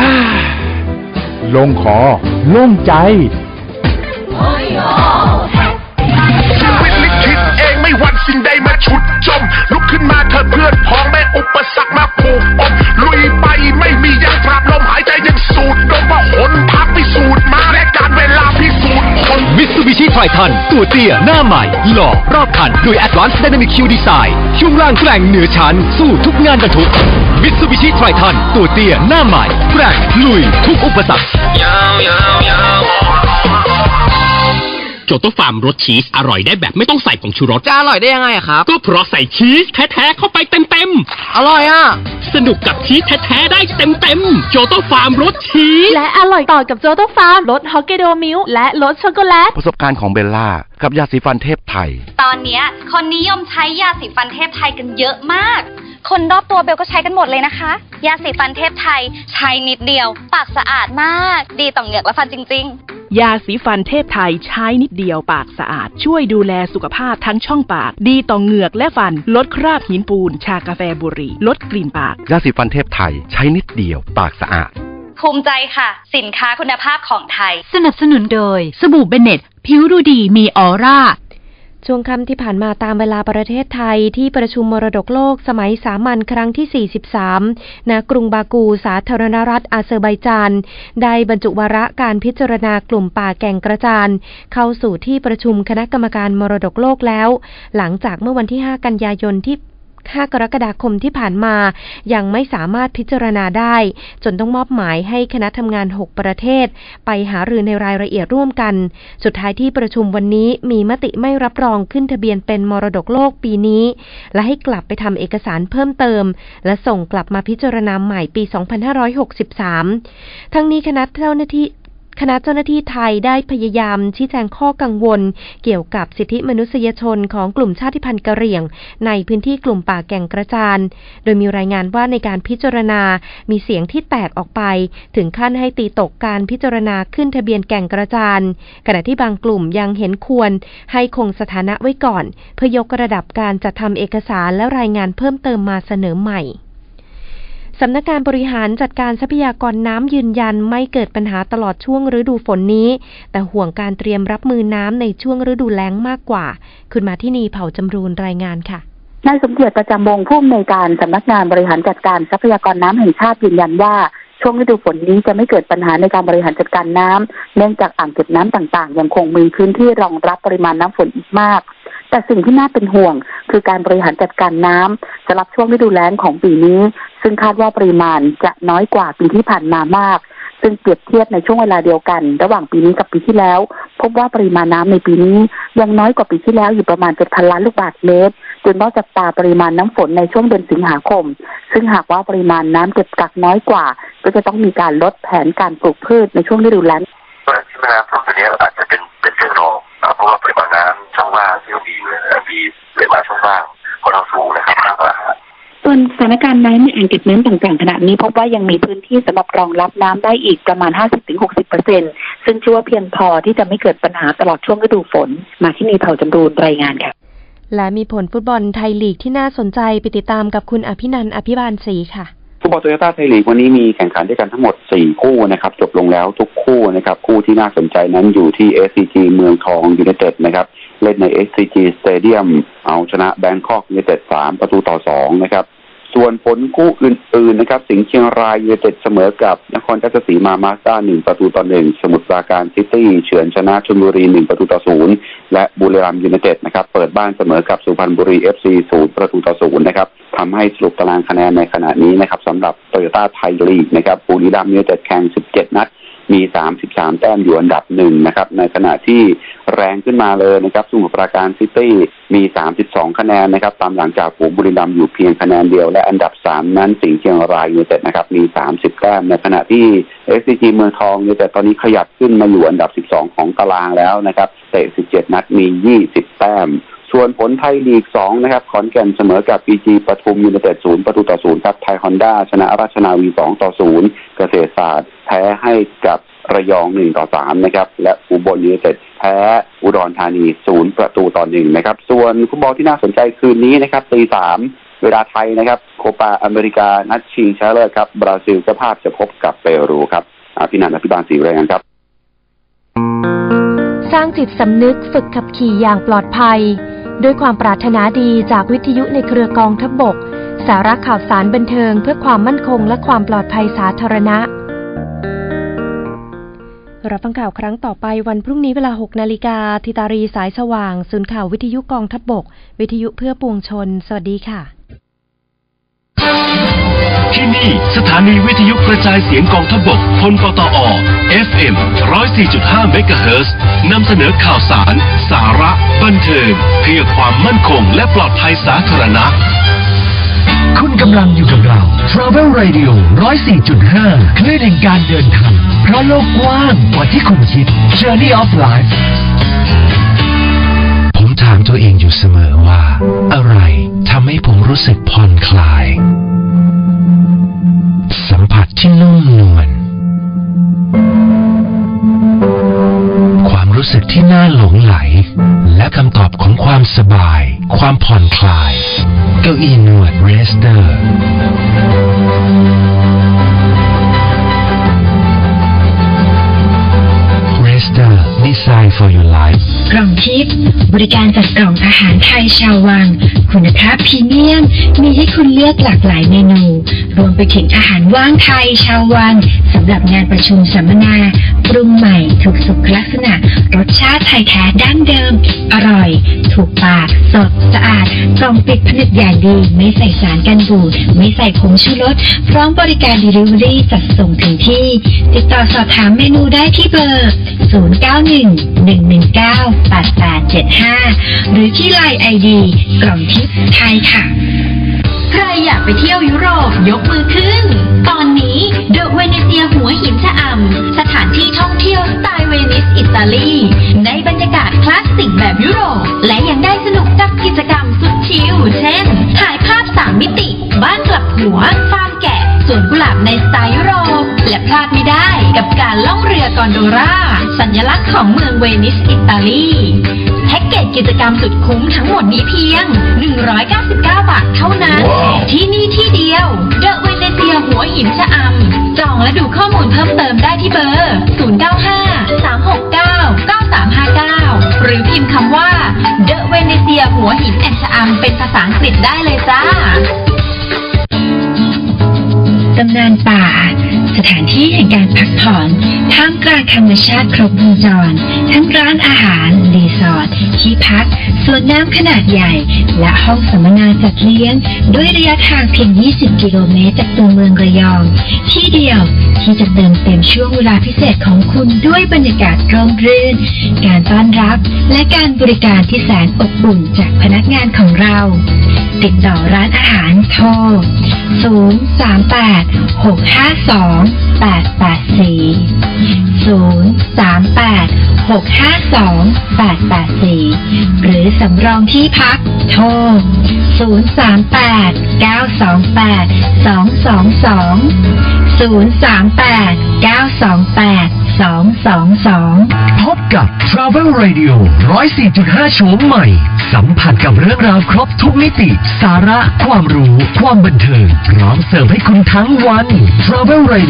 อ่าลงคอโล่งใจ ชีวิตลิขิตเองไม่หวันสิ่งใดมาฉุดจม ลุกขึ้นมาเธอะเพื่อนพ้องแม่ มิตซูบิชิไททันตัวเตี้ยหน้าใหม่ หล่อรอบคันด้วย Advanced Dynamic Q Design ช่วงล่างแกร่งเหนือชั้น สู้ทุกงานบรรทุกมิตซูบิชิไทรทันตัวเตี้ยหน้าใหม่แกร่งลุยทุกอุปสรรค โจโตฟาร์มรสชีส อร่อยได้แบบไม่ต้องใส่ผงชูรส จะอร่อยได้ยังไงอะครับ ก็เพราะใส่ชีสแท้ๆเข้าไปเต็มอร่อยอะ ๆ สนุกกับชีสแท้ๆได้เต็มๆโจโตฟาร์มรสชีส และอร่อยต่อกับโจโตฟาร์มรสฮอกไกโดมิลค์และรสช็อกโกแลต ประสบการณ์ของเบลล่า กับยาสีฟันเทพไทย ตอนเนี้ยคนนิยมใช้ยาสีฟันเทพไทยกันเยอะมาก คนรอบตัวเบลก็ใช้กันหมดเลยนะคะ ยาสีฟันเทพไทยใช้นิดเดียว ปากสะอาดมาก ดีต่อเหงือกและฟันจริง ๆ ยาสีฟันเทพไทยใช้นิดเดียวปากสะอาด ช่วยดูแลสุขภาพทั้งช่องปาก ดีต่อเหงือกและฟัน ลดคราบหินปูน ชากาแฟบุหรี่ ลดกลิ่นปาก ยาสีฟันเทพไทย ใช้นิดเดียวปากสะอาด ภูมิใจค่ะ สินค้าคุณภาพของไทย สนับสนุนโดย สบู่เบเนตผิวดูดีมีออร่า ช่วงค่ำที่ผ่านมาตามเวลาประเทศไทยที่ประชุมมรดกโลกสมัยสามัญครั้งที่ 43 ณ กรุงบากูสาธารณรัฐอาเซอร์ไบจาน ได้บรรจุวาระการพิจารณากลุ่มป่าแก่งกระจาน เข้าสู่ที่ประชุมคณะกรรมการมรดกโลกแล้ว หลังจากเมื่อวันที่ 5 กันยายนที่ 5 กรกฎาคมที่ผ่านมา ยังไม่สามารถพิจารณาได้ จนต้องมอบหมายให้คณะทำงาน 6 ประเทศ ไปหารือในรายละเอียดร่วมกัน สุดท้ายที่ประชุมวันนี้มีมติไม่รับรองขึ้นทะเบียนเป็นมรดกโลกปีนี้ และให้กลับไปทำเอกสารเพิ่มเติม และส่งกลับมาพิจารณาใหม่ปี 2563 ทั้งนี้คณะเจ้าหน้าที่ คณะเจ้าหน้าที่ไทยได้พยายามชี้แจงข้อกังวล เกี่ยวกับสิทธิมนุษยชนของกลุ่มชาติพันธุ์กะเหรี่ยง ในพื้นที่กลุ่มป่าแก่งกระจาน โดยมีรายงานว่าในการพิจารณา มีเสียงที่แตกออกไป ถึงขั้นให้ตีตกการพิจารณาขึ้นทะเบียนแก่งกระจาน ขณะที่บางกลุ่มยังเห็นควร ให้คงสถานะไว้ก่อน เพื่อยกระดับการจัดทำเอกสารและรายงานเพิ่มเติมมาเสนอใหม่ สำนักงานบริหารจัดการทรัพยากรน้ำยืนยันไม่เกิดปัญหาตลอดช่วงฤดูฝนนี้ แต่ห่วงการเตรียมรับมือน้ำในช่วงฤดูแล้งมากกว่า คุณมาที่นีเผ่าจำรูนรายงานค่ะนายสมเกียรติประจำวงผู้อำนวยการสำนักงานบริหารจัดการทรัพยากรน้ำแห่งชาติยืนยันว่าช่วงฤดูฝนนี้จะไม่เกิดปัญหาในการบริหารจัดการน้ำเนื่องจากอ่างเก็บน้ำต่างๆ ยังคงมีพื้นที่รองรับปริมาณน้ำฝนอีกมาก แต่สิ่งที่น่าเป็นห่วง คือการบริหารจัดการน้ำสำหรับช่วงฤดูแล้งของปีนี้ ซึ่งคาดว่าปริมาณจะน้อยกว่าปีที่ผ่านมามาก ซึ่งเปรียบเทียบในช่วงเวลาเดียวกัน ระหว่างปีนี้กับปีที่แล้ว พบว่าปริมาณน้ำในปีนี้ ยังน้อยกว่าปีที่แล้วอยู่ประมาณ7,000ล้านลูกบาศก์เมตรจึงต้องจับตาปริมาณน้ำฝนในช่วงเดือนสิงหาคม ซึ่งหากว่าปริมาณน้ำเก็บกักน้อยกว่า ก็จะต้องมีการลดแผนการปลูกพืชในช่วงฤดูแล้งที่แม่น้ำสองนี้อาจจะเป็นเป็นเรื่องรอง นะเพราะว่าปริมาณน้ำช่องว่างที่เรามีอยู่เนี่ยมีปริมาณช่องว่างของเราสูงนะครับมากกว่าส่วนสถานการณ์น้ำในอ่างเก็บน้ำต่างๆขณะนี้พบว่ายังมีพื้นที่สำหรับรองรับน้ำได้อีกประมาณ 50-60%ซึ่งเชื่อว่าเพียงพอที่จะไม่เกิดปัญหาตลอดช่วงฤดูฝน มาที่นีเผ่าจำรูนรายงานค่ะ และมีผลฟุตบอลไทยลีกที่น่าสนใจไปติดตามกับคุณอภินันท์อภิบาลศรีค่ะ ฟุตบอลโตโยต้าไทยลีกวันนี้มีแข่งขันด้วยกันทั้งหมด 4 คู่นะครับจบลงแล้วทุกคู่นะครับคู่ที่น่าสนใจนั้นอยู่ที่ SCG เมืองทองยูไนเต็ดนะครับเล่นใน SCG Stadium เอาชนะแบงค็อกยูไนเต็ด3ประตูต่อ 2 นะครับ ส่วนผลคู่อื่นๆนะครับสิงห์เชียงรายยูไนเต็ดเสมอกับ นครราชสีมามาสด้าหนึ่งประตูต่อหนึ่งสมุทรปราการซิตี้เฉือนชนะชลบุรีหนึ่งประตูต่อศูนย์และบุรีรัมย์ยูไนเต็ดนะครับเปิดบ้านเสมอกับสุพรรณบุรีเอฟซีศูนย์ประตูต่อศูนย์นะครับทำให้สรุปตารางคะแนนในขณะนี้นะครับสำหรับโตโยต้าไทยลีกนะครับบุรีรัมย์ยูไนเต็ดแข่ง17นัด มี 33 แต้มอยู่อันดับหนึ่งนะครับ ในขณะที่แรงขึ้นมาเลยนะครับสมุทรปราการซิตี้มี 32 คะแนนนะครับ ตามหลังจากฝูงบุรีรัมย์อยู่เพียงคะแนนเดียว และอันดับ 3 นั้นสิงห์เชียงรายยูไนเต็ดนะครับ มี 30 แต้ม ในขณะที่ SCG เมืองทองยูไนเต็ดตอนนี้ขยับขึ้นมาอยู่อันดับ 12 ของตารางแล้วนะครับ เตะ 17 นัดมี 20 แต้ม ส่วนผลไทยลีก2นะครับ ขอนแก่นเสมอกับ PG ปทุมยูไนเต็ดศูนย์ประตูต่อศูนย์ครับ ไทยฮอนด้าชนะราชนาวี2ต่อ0เกษตรศาสตร์ แพ้ให้กับระยอง1ต่อ3นะครับ และอุบลยูไนเต็ดแพ้อุดรธานี0ประตูต่อ1นะครับ ส่วนฟุตบอลที่น่าสนใจคืนนี้นะครับตี3เวลาไทยนะครับ โคปาอเมริกานัดชิงชนะเลิศครับ บราซิลเจ้าภาพจะพบกับเปรูครับพี่นันท์อภิบาลศรีรายงานครับ สร้างจิตสำนึกฝึกขับขี่อย่างปลอดภัย ด้วยความปรารถนาดีจากวิทยุในเครือกองทัพบบก สาระข่าวสารบันเทิงเพื่อความมั่นคงและความปลอดภัยสาธารณะ รับฟังข่าวครั้งต่อไปวันพรุ่งนี้เวลา 6 นาฬิกาทิตารีสายสว่าง ศูนย์ข่าววิทยุกองทัพบบก วิทยุเพื่อปวงชน สวัสดีค่ะ ที่นี่สถานีวิทยุกระจายเสียงกองทพบกพลปตอ FM 104.5เมกะเฮิรตซ์นำเสนอข่าวสาร สาระ บันเทิง เพื่อความมั่นคงและปลอดภัยสาธารณะ คุณกำลังอยู่กับเรา Travel Radio 104.5 คลื่นแห่งการเดินทางเพราะโลกกว้างกว่าที่คุณคิด Journey of Life ผมถามตัวเองอยู่เสมอว่า อะไรทำให้ผมรู้สึกผ่อนคลาย สัมผัสที่นุ่มนวลความรู้สึกที่น่าหลงไหล และคำตอบของความสบาย ความผ่อนคลาย เก้าอี้นวดเรสเตอร์ เรสเตอร์ Design for your life กล่องทิพย์บริการจัดกล่องอาหารไทยชาววัง คุณภาพพรีเมียม มีให้คุณเลือกหลากหลายเมนู รวมไปถึงอาหารว่างไทยชาววังสำหรับงานประชุมสัมมนาปรุงใหม่ถูกสุขลักษณะ รสชาติไทยแท้ดั้งเดิม อร่อย ถูกปาก สด สะอาด กล่องปิดผนึกอย่างดี ไม่ใส่สารกันบูด ไม่ใส่ผงชูรส พร้อมบริการ Delivery จัดส่งถึงที่ ติดต่อสอบถามเมนูได้ที่เบอร์0911198875 หรือที่ไลน์ไอดีกล่องทิพย์ไทยค่ะ ใครอยากไปเที่ยวยุโรปยกมือขึ้น ตอนนี้เดอะเวเนเซียหัวหินชะอำสถานที่ท่องเที่ยวสไตล์เวนิสอิตาลี ในบรรยากาศคลาสสิกแบบยุโรป และยังได้สนุกกับกิจกรรมสุดชิลเช่น ถ่ายภาพสามมิติ บ้านกลับหัวฟาร์มแกะ สวนกุหลาบในสไตล์ยุโรปและพลาดไม่ได้กับการล่องเรือกอนโดลาสัญลักษณ์ของเมืองเวนิสอิตาลีแพ็กเกจกิจกรรมสุดคุ้มทั้งหมดนี้เพียง 199 บาทเท่านั้นที่นี่ที่เดียวเดอะเวเนเซียหัวหินชะอำจองและดูข้อมูลเพิ่มเติมได้ที่เบอร์ 095 369 9359 หรือพิมพ์คำว่าเดอะเวเนเซียหัวหิน and ชะอำเป็นภาษาอังกฤษได้เลยจ้า ตำนานป่า สถานที่แห่งการพักผ่อนท่ามกลางธรรมชาติครบวงจร ทั้งร้านอาหาร รีสอร์ทที่พักสวนน้ำขนาดใหญ่ และห้องสัมมนาจัดเลี้ยง ด้วยระยะทางเพียง 20 กิโลเมตรจากตัวเมืองระยอง ที่เดียวที่จะเติมเต็มช่วงเวลาพิเศษของคุณด้วยบรรยากาศร่มรื่น การต้อนรับและการบริการที่แสนอบอุ่นจากพนักงานของเรา ติดต่อร้านอาหารโทร 038 652 884 038 652 884 หรือสำรองที่พักโทร 038 928 222 038 928 222 พบกับ Travel Radio 104.5 โฉมใหม่ สัมผัสกับเรื่องราวครบทุกมิติ สาระ ความรู้ ความบันเทิง พร้อมเสิร์ฟให้คุณทั้งวัน Travel Radio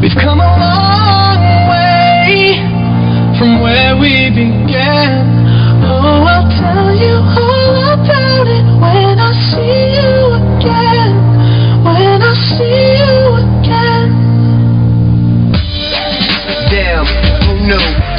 We've come a long way from where we began.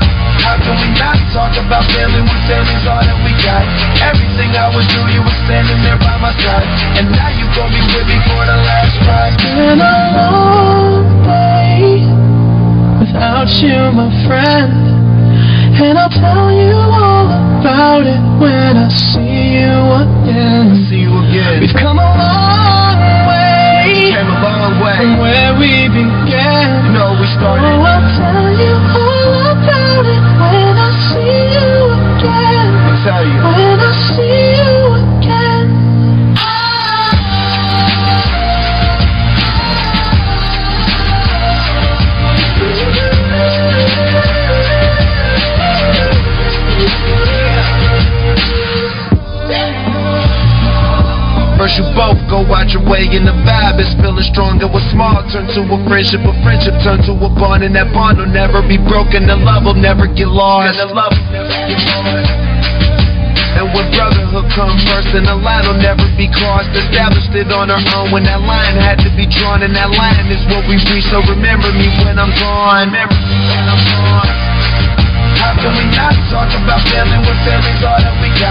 how can we not talk about family when family's all that we got? Everything I would do, you were standing there by my side. And now you gon' be with me for the last ride. Been a long way without you, my friend. And I'll tell you all about it when I see you again. See you again. We've come a long way Came a long way. from where we began. You know we started. Oh, I'll tell you all First you both go out your way and the vibe is feeling stronger. What small turn to a friendship, a friendship turn to a bond, and that bond will never be broken. The love will never get lost. And the love will never get lost. And when brotherhood comes first, and the line will never be crossed. Established it on our own when that line had to be drawn, and that line is what we reach. So remember me when I'm gone. Remember me when I'm gone. How can we not talk about family when family's all that we got?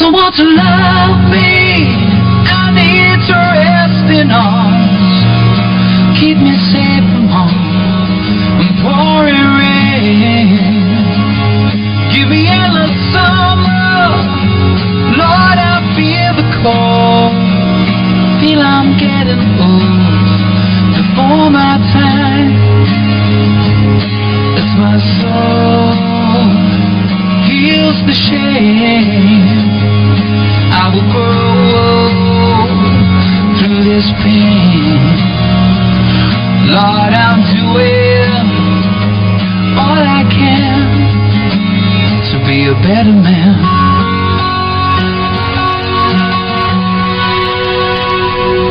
someone to love me. I need to rest in arms. Keep me safe from harm and pouring rain. Give me endless summer. Lord, I feel the cold. Feel I'm getting old. Before my time. As my soul heals the shame. This pain. Lord, I'm doing all I can to be a better man.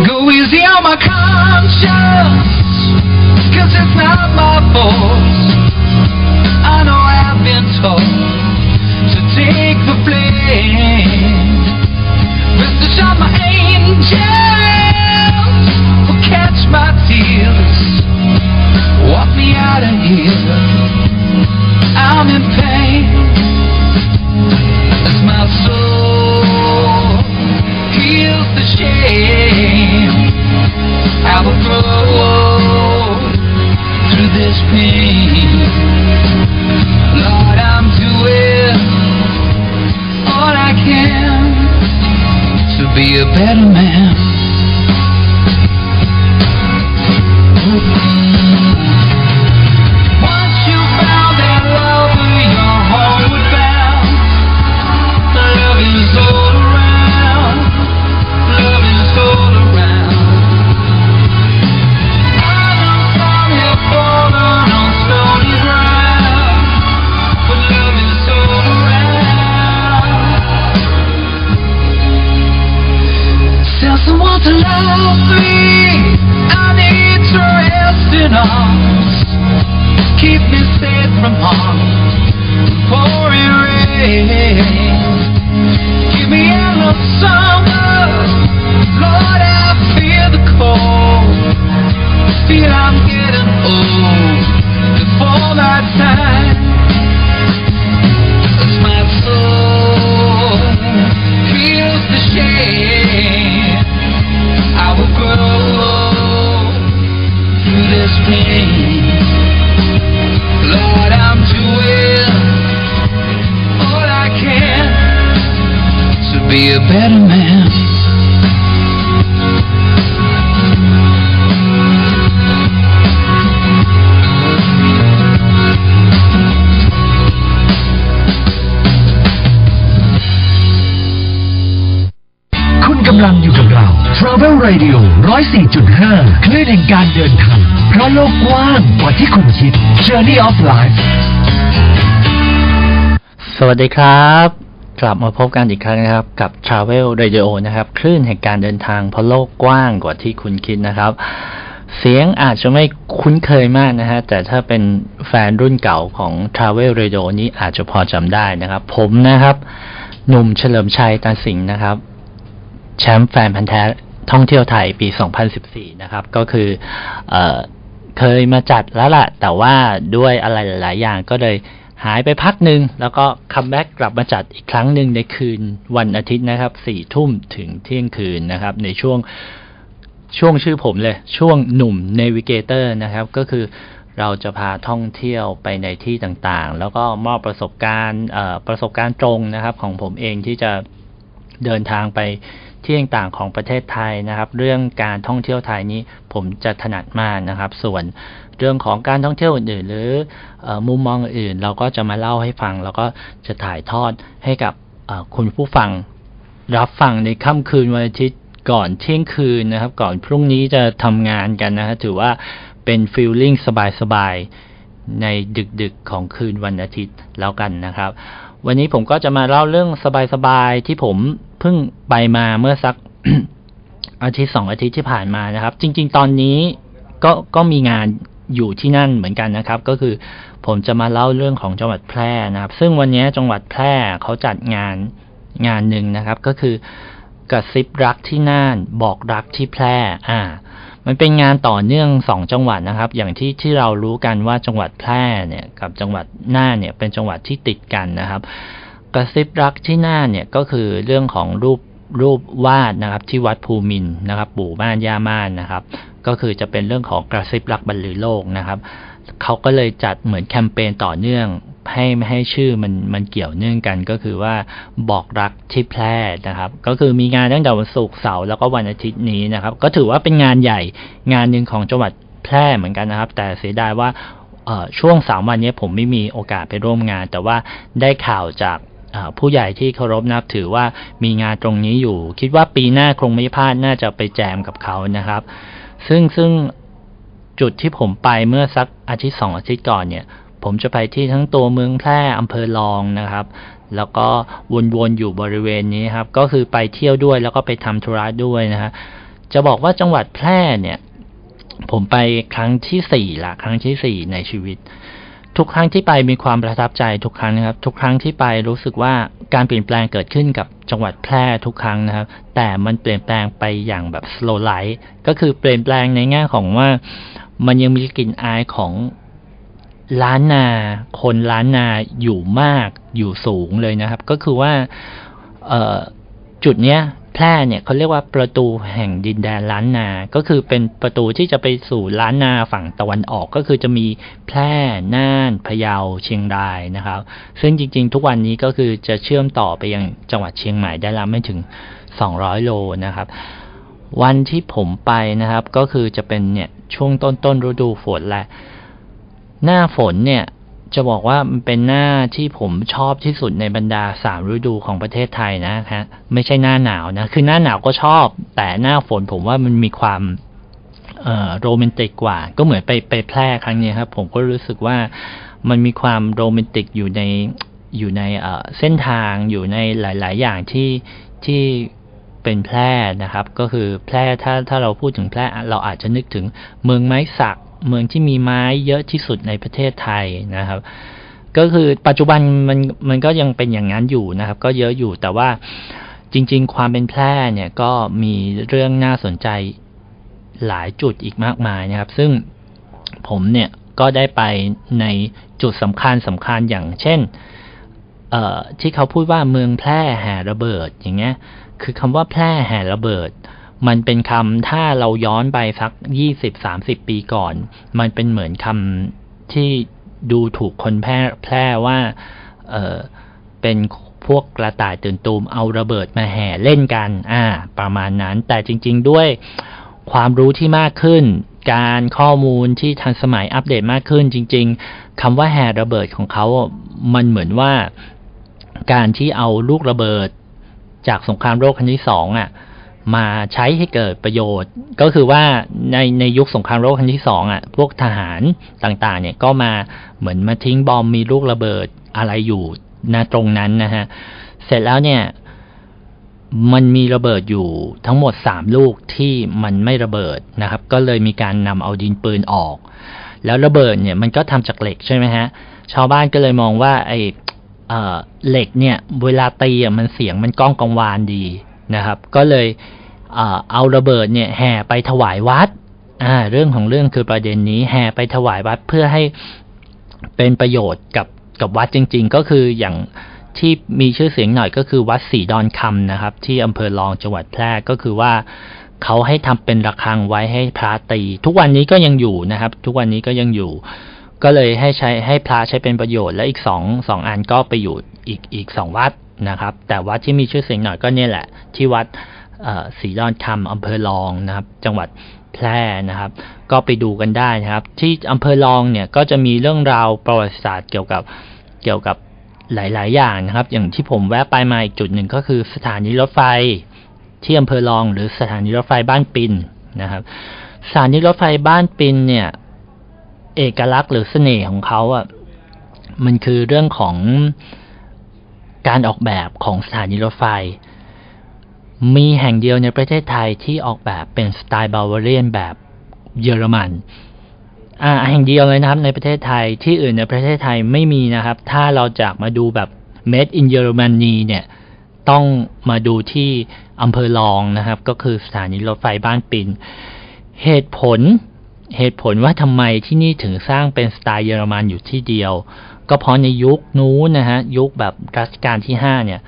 Go easy on my conscience, cause it's not my fault. 104.5คลื่นแห่งการเดินทาง เพราะโลกกว้างกว่าที่คุณคิด Journey of Life สวัสดีครับ กลับมาพบกันอีกครั้งนะครับ กับ Travel Radio นะครับ คลื่นแห่งการเดินทางเพราะโลกกว้างกว่าที่คุณคิดนะครับ เสียงอาจจะไม่คุ้นเคยมากนะฮะ แต่ถ้าเป็นแฟนรุ่นเก่าของ Travel Radio นี้อาจจะพอจำได้นะครับ ผมนะครับ หนุ่มเฉลิมชัยตาสิงห์นะครับ แชมป์แฟนพันธุ์แท้ ท่องเที่ยวไทยปี 2014 นะครับ ก็คือเอเคยมาจัดแล้วล่ะ แต่ว่าด้วยอะไรหลาย ๆ อย่างก็เลยหายไปพักหนึ่งแล้วก็ comeback กลับมาจัดอีกครั้งหนึ่งในคืนวันอาทิตย์นะครับสี่ทุ่มถึงเที่ยงคืนนะครับ ในช่วงช่วงชื่อผมเลย ช่วงหนุ่ม Navigator นะครับ ก็คือเราจะพาท่องเที่ยวไปในที่ต่างๆ แล้วก็มอบประสบการณ์ประสบการณ์ตรงนะครับ ของผมเองที่จะเดินทางไป ที่ต่างๆของประเทศไทยนะครับ เรื่องการท่องเที่ยวไทยนี้ผมจะถนัดมากนะครับ ส่วนเรื่องของการท่องเที่ยวอื่นๆหรืออมุมมองอื่นเราก็จะมาเล่าให้ฟัง แล้วก็จะถ่ายทอดให้กับคุณผู้ฟัง รับฟังในค่ำคืนวันอาทิตย์ก่อนเที่ยงคืนนะครับ ก่อนพรุ่งนี้จะทำงานกันนะฮะถือว่าเป็นฟีลลิ่งสบายๆในดึกๆของคืนวันอาทิตย์แล้วกันนะครับ วันนี้ผมก็จะมาเล่าเรื่องสบายๆที่ผม เพิ่งไปมาเมื่อสักอาทิตย์สองอาทิตย์ที่ผ่านมานะครับ จริง ๆ ตอนนี้ก็ก็มีงานอยู่ที่นั่นเหมือนกันนะครับ ก็คือผมจะมาเล่าเรื่องของจังหวัดแพร่นะครับ ซึ่งวันนี้จังหวัดแพร่เขาจัดงานงานหนึ่งนะครับ ก็คือกระซิบรักที่น่านบอกรักที่แพร่อ่า มันเป็นงานต่อเนื่องสองจังหวัดนะครับ อย่างที่ที่เรารู้กันว่าจังหวัดแพร่เนี่ยกับจังหวัดน่านเนี่ยเป็นจังหวัดที่ติดกันนะครับ กระซิบรักที่น่าเนี่ยก็คือเรื่องของรูปรูปวาดนะครับที่วัดภูมินนะครับ ปู่ม่านย่าม่านนะครับ ก็คือจะเป็นเรื่องของกระซิบรักบรรลือโลกนะครับเขาก็เลยจัดเหมือนแคมเปญต่อเนื่องให้ไม่ให้ชื่อมันมันเกี่ยวเนื่องกันก็คือว่าบอกรักที่แพร่นะครับ ก็คือมีงานตั้งแต่วันศุกร์เสาร์แล้วก็วันอาทิตย์นี้นะครับ ก็ถือว่าเป็นงานใหญ่งานหนึ่งของจังหวัดแพร่เหมือนกันนะครับ แต่เสียดายว่าช่วงสามวันนี้ผมไม่มีโอกาสไปร่วมงาน แต่ว่าได้ข่าวจาก ผู้ใหญ่ที่เคารพนับถือว่ามีงานตรงนี้อยู่ คิดว่าปีหน้าคงไม่พลาดน่าจะไปแจมกับเขานะครับ ซึ่งซึ่งจุดที่ผมไปเมื่อสักอาทิตย์สองอาทิตย์ก่อนเนี่ย ผมจะไปที่ทั้งตัวเมืองแพร่อำเภอรองนะครับ แล้วก็วนๆอยู่บริเวณนี้ครับ ก็คือไปเที่ยวด้วยแล้วก็ไปทำธุระด้วยนะฮะจะบอกว่าจังหวัดแพร่เนี่ย ผมไปครั้งที่สี่ละครั้งที่สี่ในชีวิต ทุกครั้งที่ไปมีความประทับใจทุกครั้งนะครับ ทุกครั้งที่ไปรู้สึกว่าการเปลี่ยนแปลงเกิดขึ้นกับจังหวัดแพร่ทุกครั้งนะครับ แต่มันเปลี่ยนแปลงไปอย่างแบบ slow life ก็คือเปลี่ยนแปลงในแง่ของว่า มันยังมีกลิ่นอายของล้านนา คนล้านนาอยู่มากอยู่สูงเลยนะครับ ก็คือว่าจุดเนี้ย พร่เนี่ยเขาเรียกว่าประตูแห่งดินแดนล้านนา ก็คือเป็นประตูที่จะไปสู่ล้านนาฝั่งตะวันออกก็คือจะมีแพร่น่านพะเยาเชียงรายนะครับ ซึ่งจริง ๆ ทุกวันนี้ก็คือจะเชื่อมต่อไปยังจังหวัดเชียงใหม่ได้ล้วไม่ถึง 200 โลนะครับ วันที่ผมไปนะครับ ก็คือจะเป็นเนี่ยช่วงต้นต้นฤดูฝนแหละ หน้าฝนเนี่ย จะบอกว่ามันเป็นหน้าที่ผมชอบที่สุดในบรรดาสามฤดูของประเทศไทยนะฮะไม่ใช่หน้าหนาวนะ คือหน้าหนาวก็ชอบ แต่หน้าฝนผมว่ามันมีความโรแมนติกกว่า ก็เหมือนไปไปแพร่ครั้งนี้ครับ ผมก็รู้สึกว่ามันมีความโรแมนติกอยู่ในอยู่ในเส้นทางอยู่ในหลาย ๆ อย่างที่ที่เป็นแพร่นะครับ ก็คือแพร่ถ้าถ้าเราพูดถึงแพร่เราอาจจะนึกถึงเมืองไม้สัก เมืองที่มีไม้เยอะที่สุดในประเทศไทยนะครับ ก็คือปัจจุบันมันมันก็ยังเป็นอย่างนั้นอยู่นะครับ ก็เยอะอยู่แต่ว่าจริง ๆ ความเป็นแพร่เนี่ยก็มีเรื่องน่าสนใจหลายจุดอีกมากมายนะครับ ซึ่งผมเนี่ยก็ได้ไปในจุดสำคัญสำคัญอย่างเช่นที่เขาพูดว่าเมืองแพร่แห่ระเบิดอย่างเงี้ย คือคำว่าแพร่แห่ระเบิด มันเป็นคำถ้าเราย้อนไปสักยี่สิบสามสิบปีก่อน มันเป็นเหมือนคำที่ดูถูกคนแพร่แพร่ว่าเออเป็นพวกกระต่ายตื่นตูมเอาระเบิดมาแห่เล่นกัน อ่า ประมาณนั้น แต่จริง ๆ ด้วยความรู้ที่มากขึ้น การข้อมูลที่ทันสมัยอัปเดตมากขึ้น จริง ๆคำว่าแห่ระเบิดของเขา มันเหมือนว่า การที่เอาลูกระเบิด จากสงครามโลกครั้งที่สองอะ มาใช้ให้เกิดประโยชน์ ก็คือว่าในในยุคสงครามโลกครั้งที่สองอะพวกทหารต่างๆ เนี่ยก็มาเหมือนมาทิ้งบอมมีลูกระเบิดอะไรอยู่ณตรงนั้นนะฮะเสร็จแล้วเนี่ยมันมีระเบิดอยู่ทั้งหมดสามลูกที่มันไม่ระเบิดนะครับ ก็เลยมีการนำเอาดินปืนออก แล้วระเบิดเนี่ยมันก็ทำจากเหล็กใช่ไหมฮะชาวบ้านก็เลยมองว่าไอ้เหล็กเนี่ยเวลาตีอะมันเสียงมันก้องกังวานดีนะครับ ก็เลย เอาระเบิดเนี่ยแห่ไปถวายวัดอ่าเรื่องของเรื่องคือประเด็นนี้แห่ไปถวายวัดเพื่อให้เป็นประโยชน์กับกับวัดจริง ๆ ก็คืออย่างที่มีชื่อเสียงหน่อยก็คือวัดศรีดอนคำนะครับ ที่อำเภอรองจังหวัดแพร่ก็คือว่าเขาให้ทำเป็นระฆังไว้ให้พระตี ทุกวันนี้ก็ยังอยู่นะครับ ทุกวันนี้ก็ยังอยู่ ก็เลยให้ใช้ให้พระใช้เป็นประโยชน์และอีกสองสองอันก็ไปอยู่อีกอีกสองวัดนะครับ แต่วัดที่มีชื่อเสียงหน่อยก็เนี่ยแหละ ที่วัด ศรีดอนคำอำเภอรองนะครับ จังหวัดแพร่นะครับ ก็ไปดูกันได้นะครับ ที่อำเภอรองเนี่ยก็จะมีเรื่องราวประวัติศาสตร์เกี่ยวกับเกี่ยวกับหลาย ๆ อย่างนะครับ อย่างที่ผมแวะไปมาอีกจุดหนึ่งก็คือสถานีรถไฟที่อำเภอรอง หรือสถานีรถไฟบ้านปินนะครับ สถานีรถไฟบ้านปินเนี่ย เอกลักษณ์หรือเสน่ห์ของเขาอะมันคือเรื่องของการออกแบบของสถานีรถไฟ มีแห่งเดียวในประเทศไทยที่ออกแบบเป็นสไตล์บาวาเรียนแบบเยอรมันอ่าแห่งเดียวเลยนะครับในประเทศไทยที่อื่นในประเทศไทยไม่มีนะครับ ถ้าเราจากมาดูแบบ made in Germany เนี่ยต้องมาดูที่อำเภอรองนะครับ ก็คือสถานีรถไฟบ้านปินเหตุผลเหตุผลว่าทำไมที่นี่ถึงสร้างเป็นสไตล์เยอรมันอยู่ที่เดียว ก็เพราะในยุคนู้นนะฮะยุคแบบรัชกาลที่ห้าเนี่ย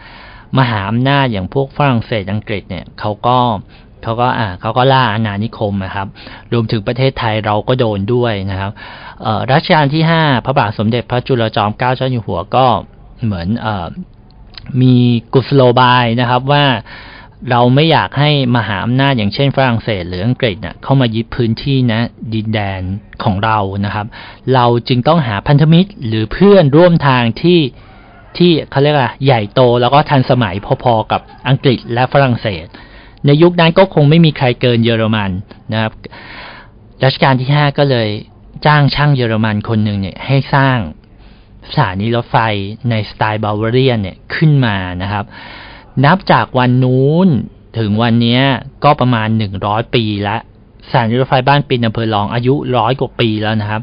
มหาอำนาจอย่างพวกฝรั่งเศสอังกฤษเนี่ยเขาก็เขาก็อ่าเขาก็ล่าอาณานิคมนะครับ รวมถึงประเทศไทยเราก็โดนด้วยนะครับรัชกาลที่ห้าพระบาทสมเด็จพระจุลจอมเกล้าเจ้าอยู่หัวก็เหมือนอมีกุศโลบายนะครับว่าเราไม่อยากให้มหาอำนาจอย่างเช่นฝรั่งเศสหรืออังกฤษเนะ่ยเข้ามายึดพื้นที่นะดินแดนของเรานะครับ เราจึงต้องหาพันธมิตรหรือเพื่อนร่วมทางที่ ที่เขาเรียกว่าใหญ่โตแล้วก็ทันสมัยพอๆกับอังกฤษและฝรั่งเศส ในยุคนั้นก็คงไม่มีใครเกินเยอรมันนะครับรัชกาลที่ห้าก็เลยจ้างช่างเยอรมันคนหนึ่งเนี่ยให้สร้างสถานีรถไฟในสไตล์บาวาเรียนเนี่ยขึ้นมานะครับ นับจากวันนู้นถึงวันนี้ก็ประมาณหนึ่งร้อยปีละสถานีรถไฟบ้านปินอำเภอรองอายุร้อยกว่าปีแล้วนะครับ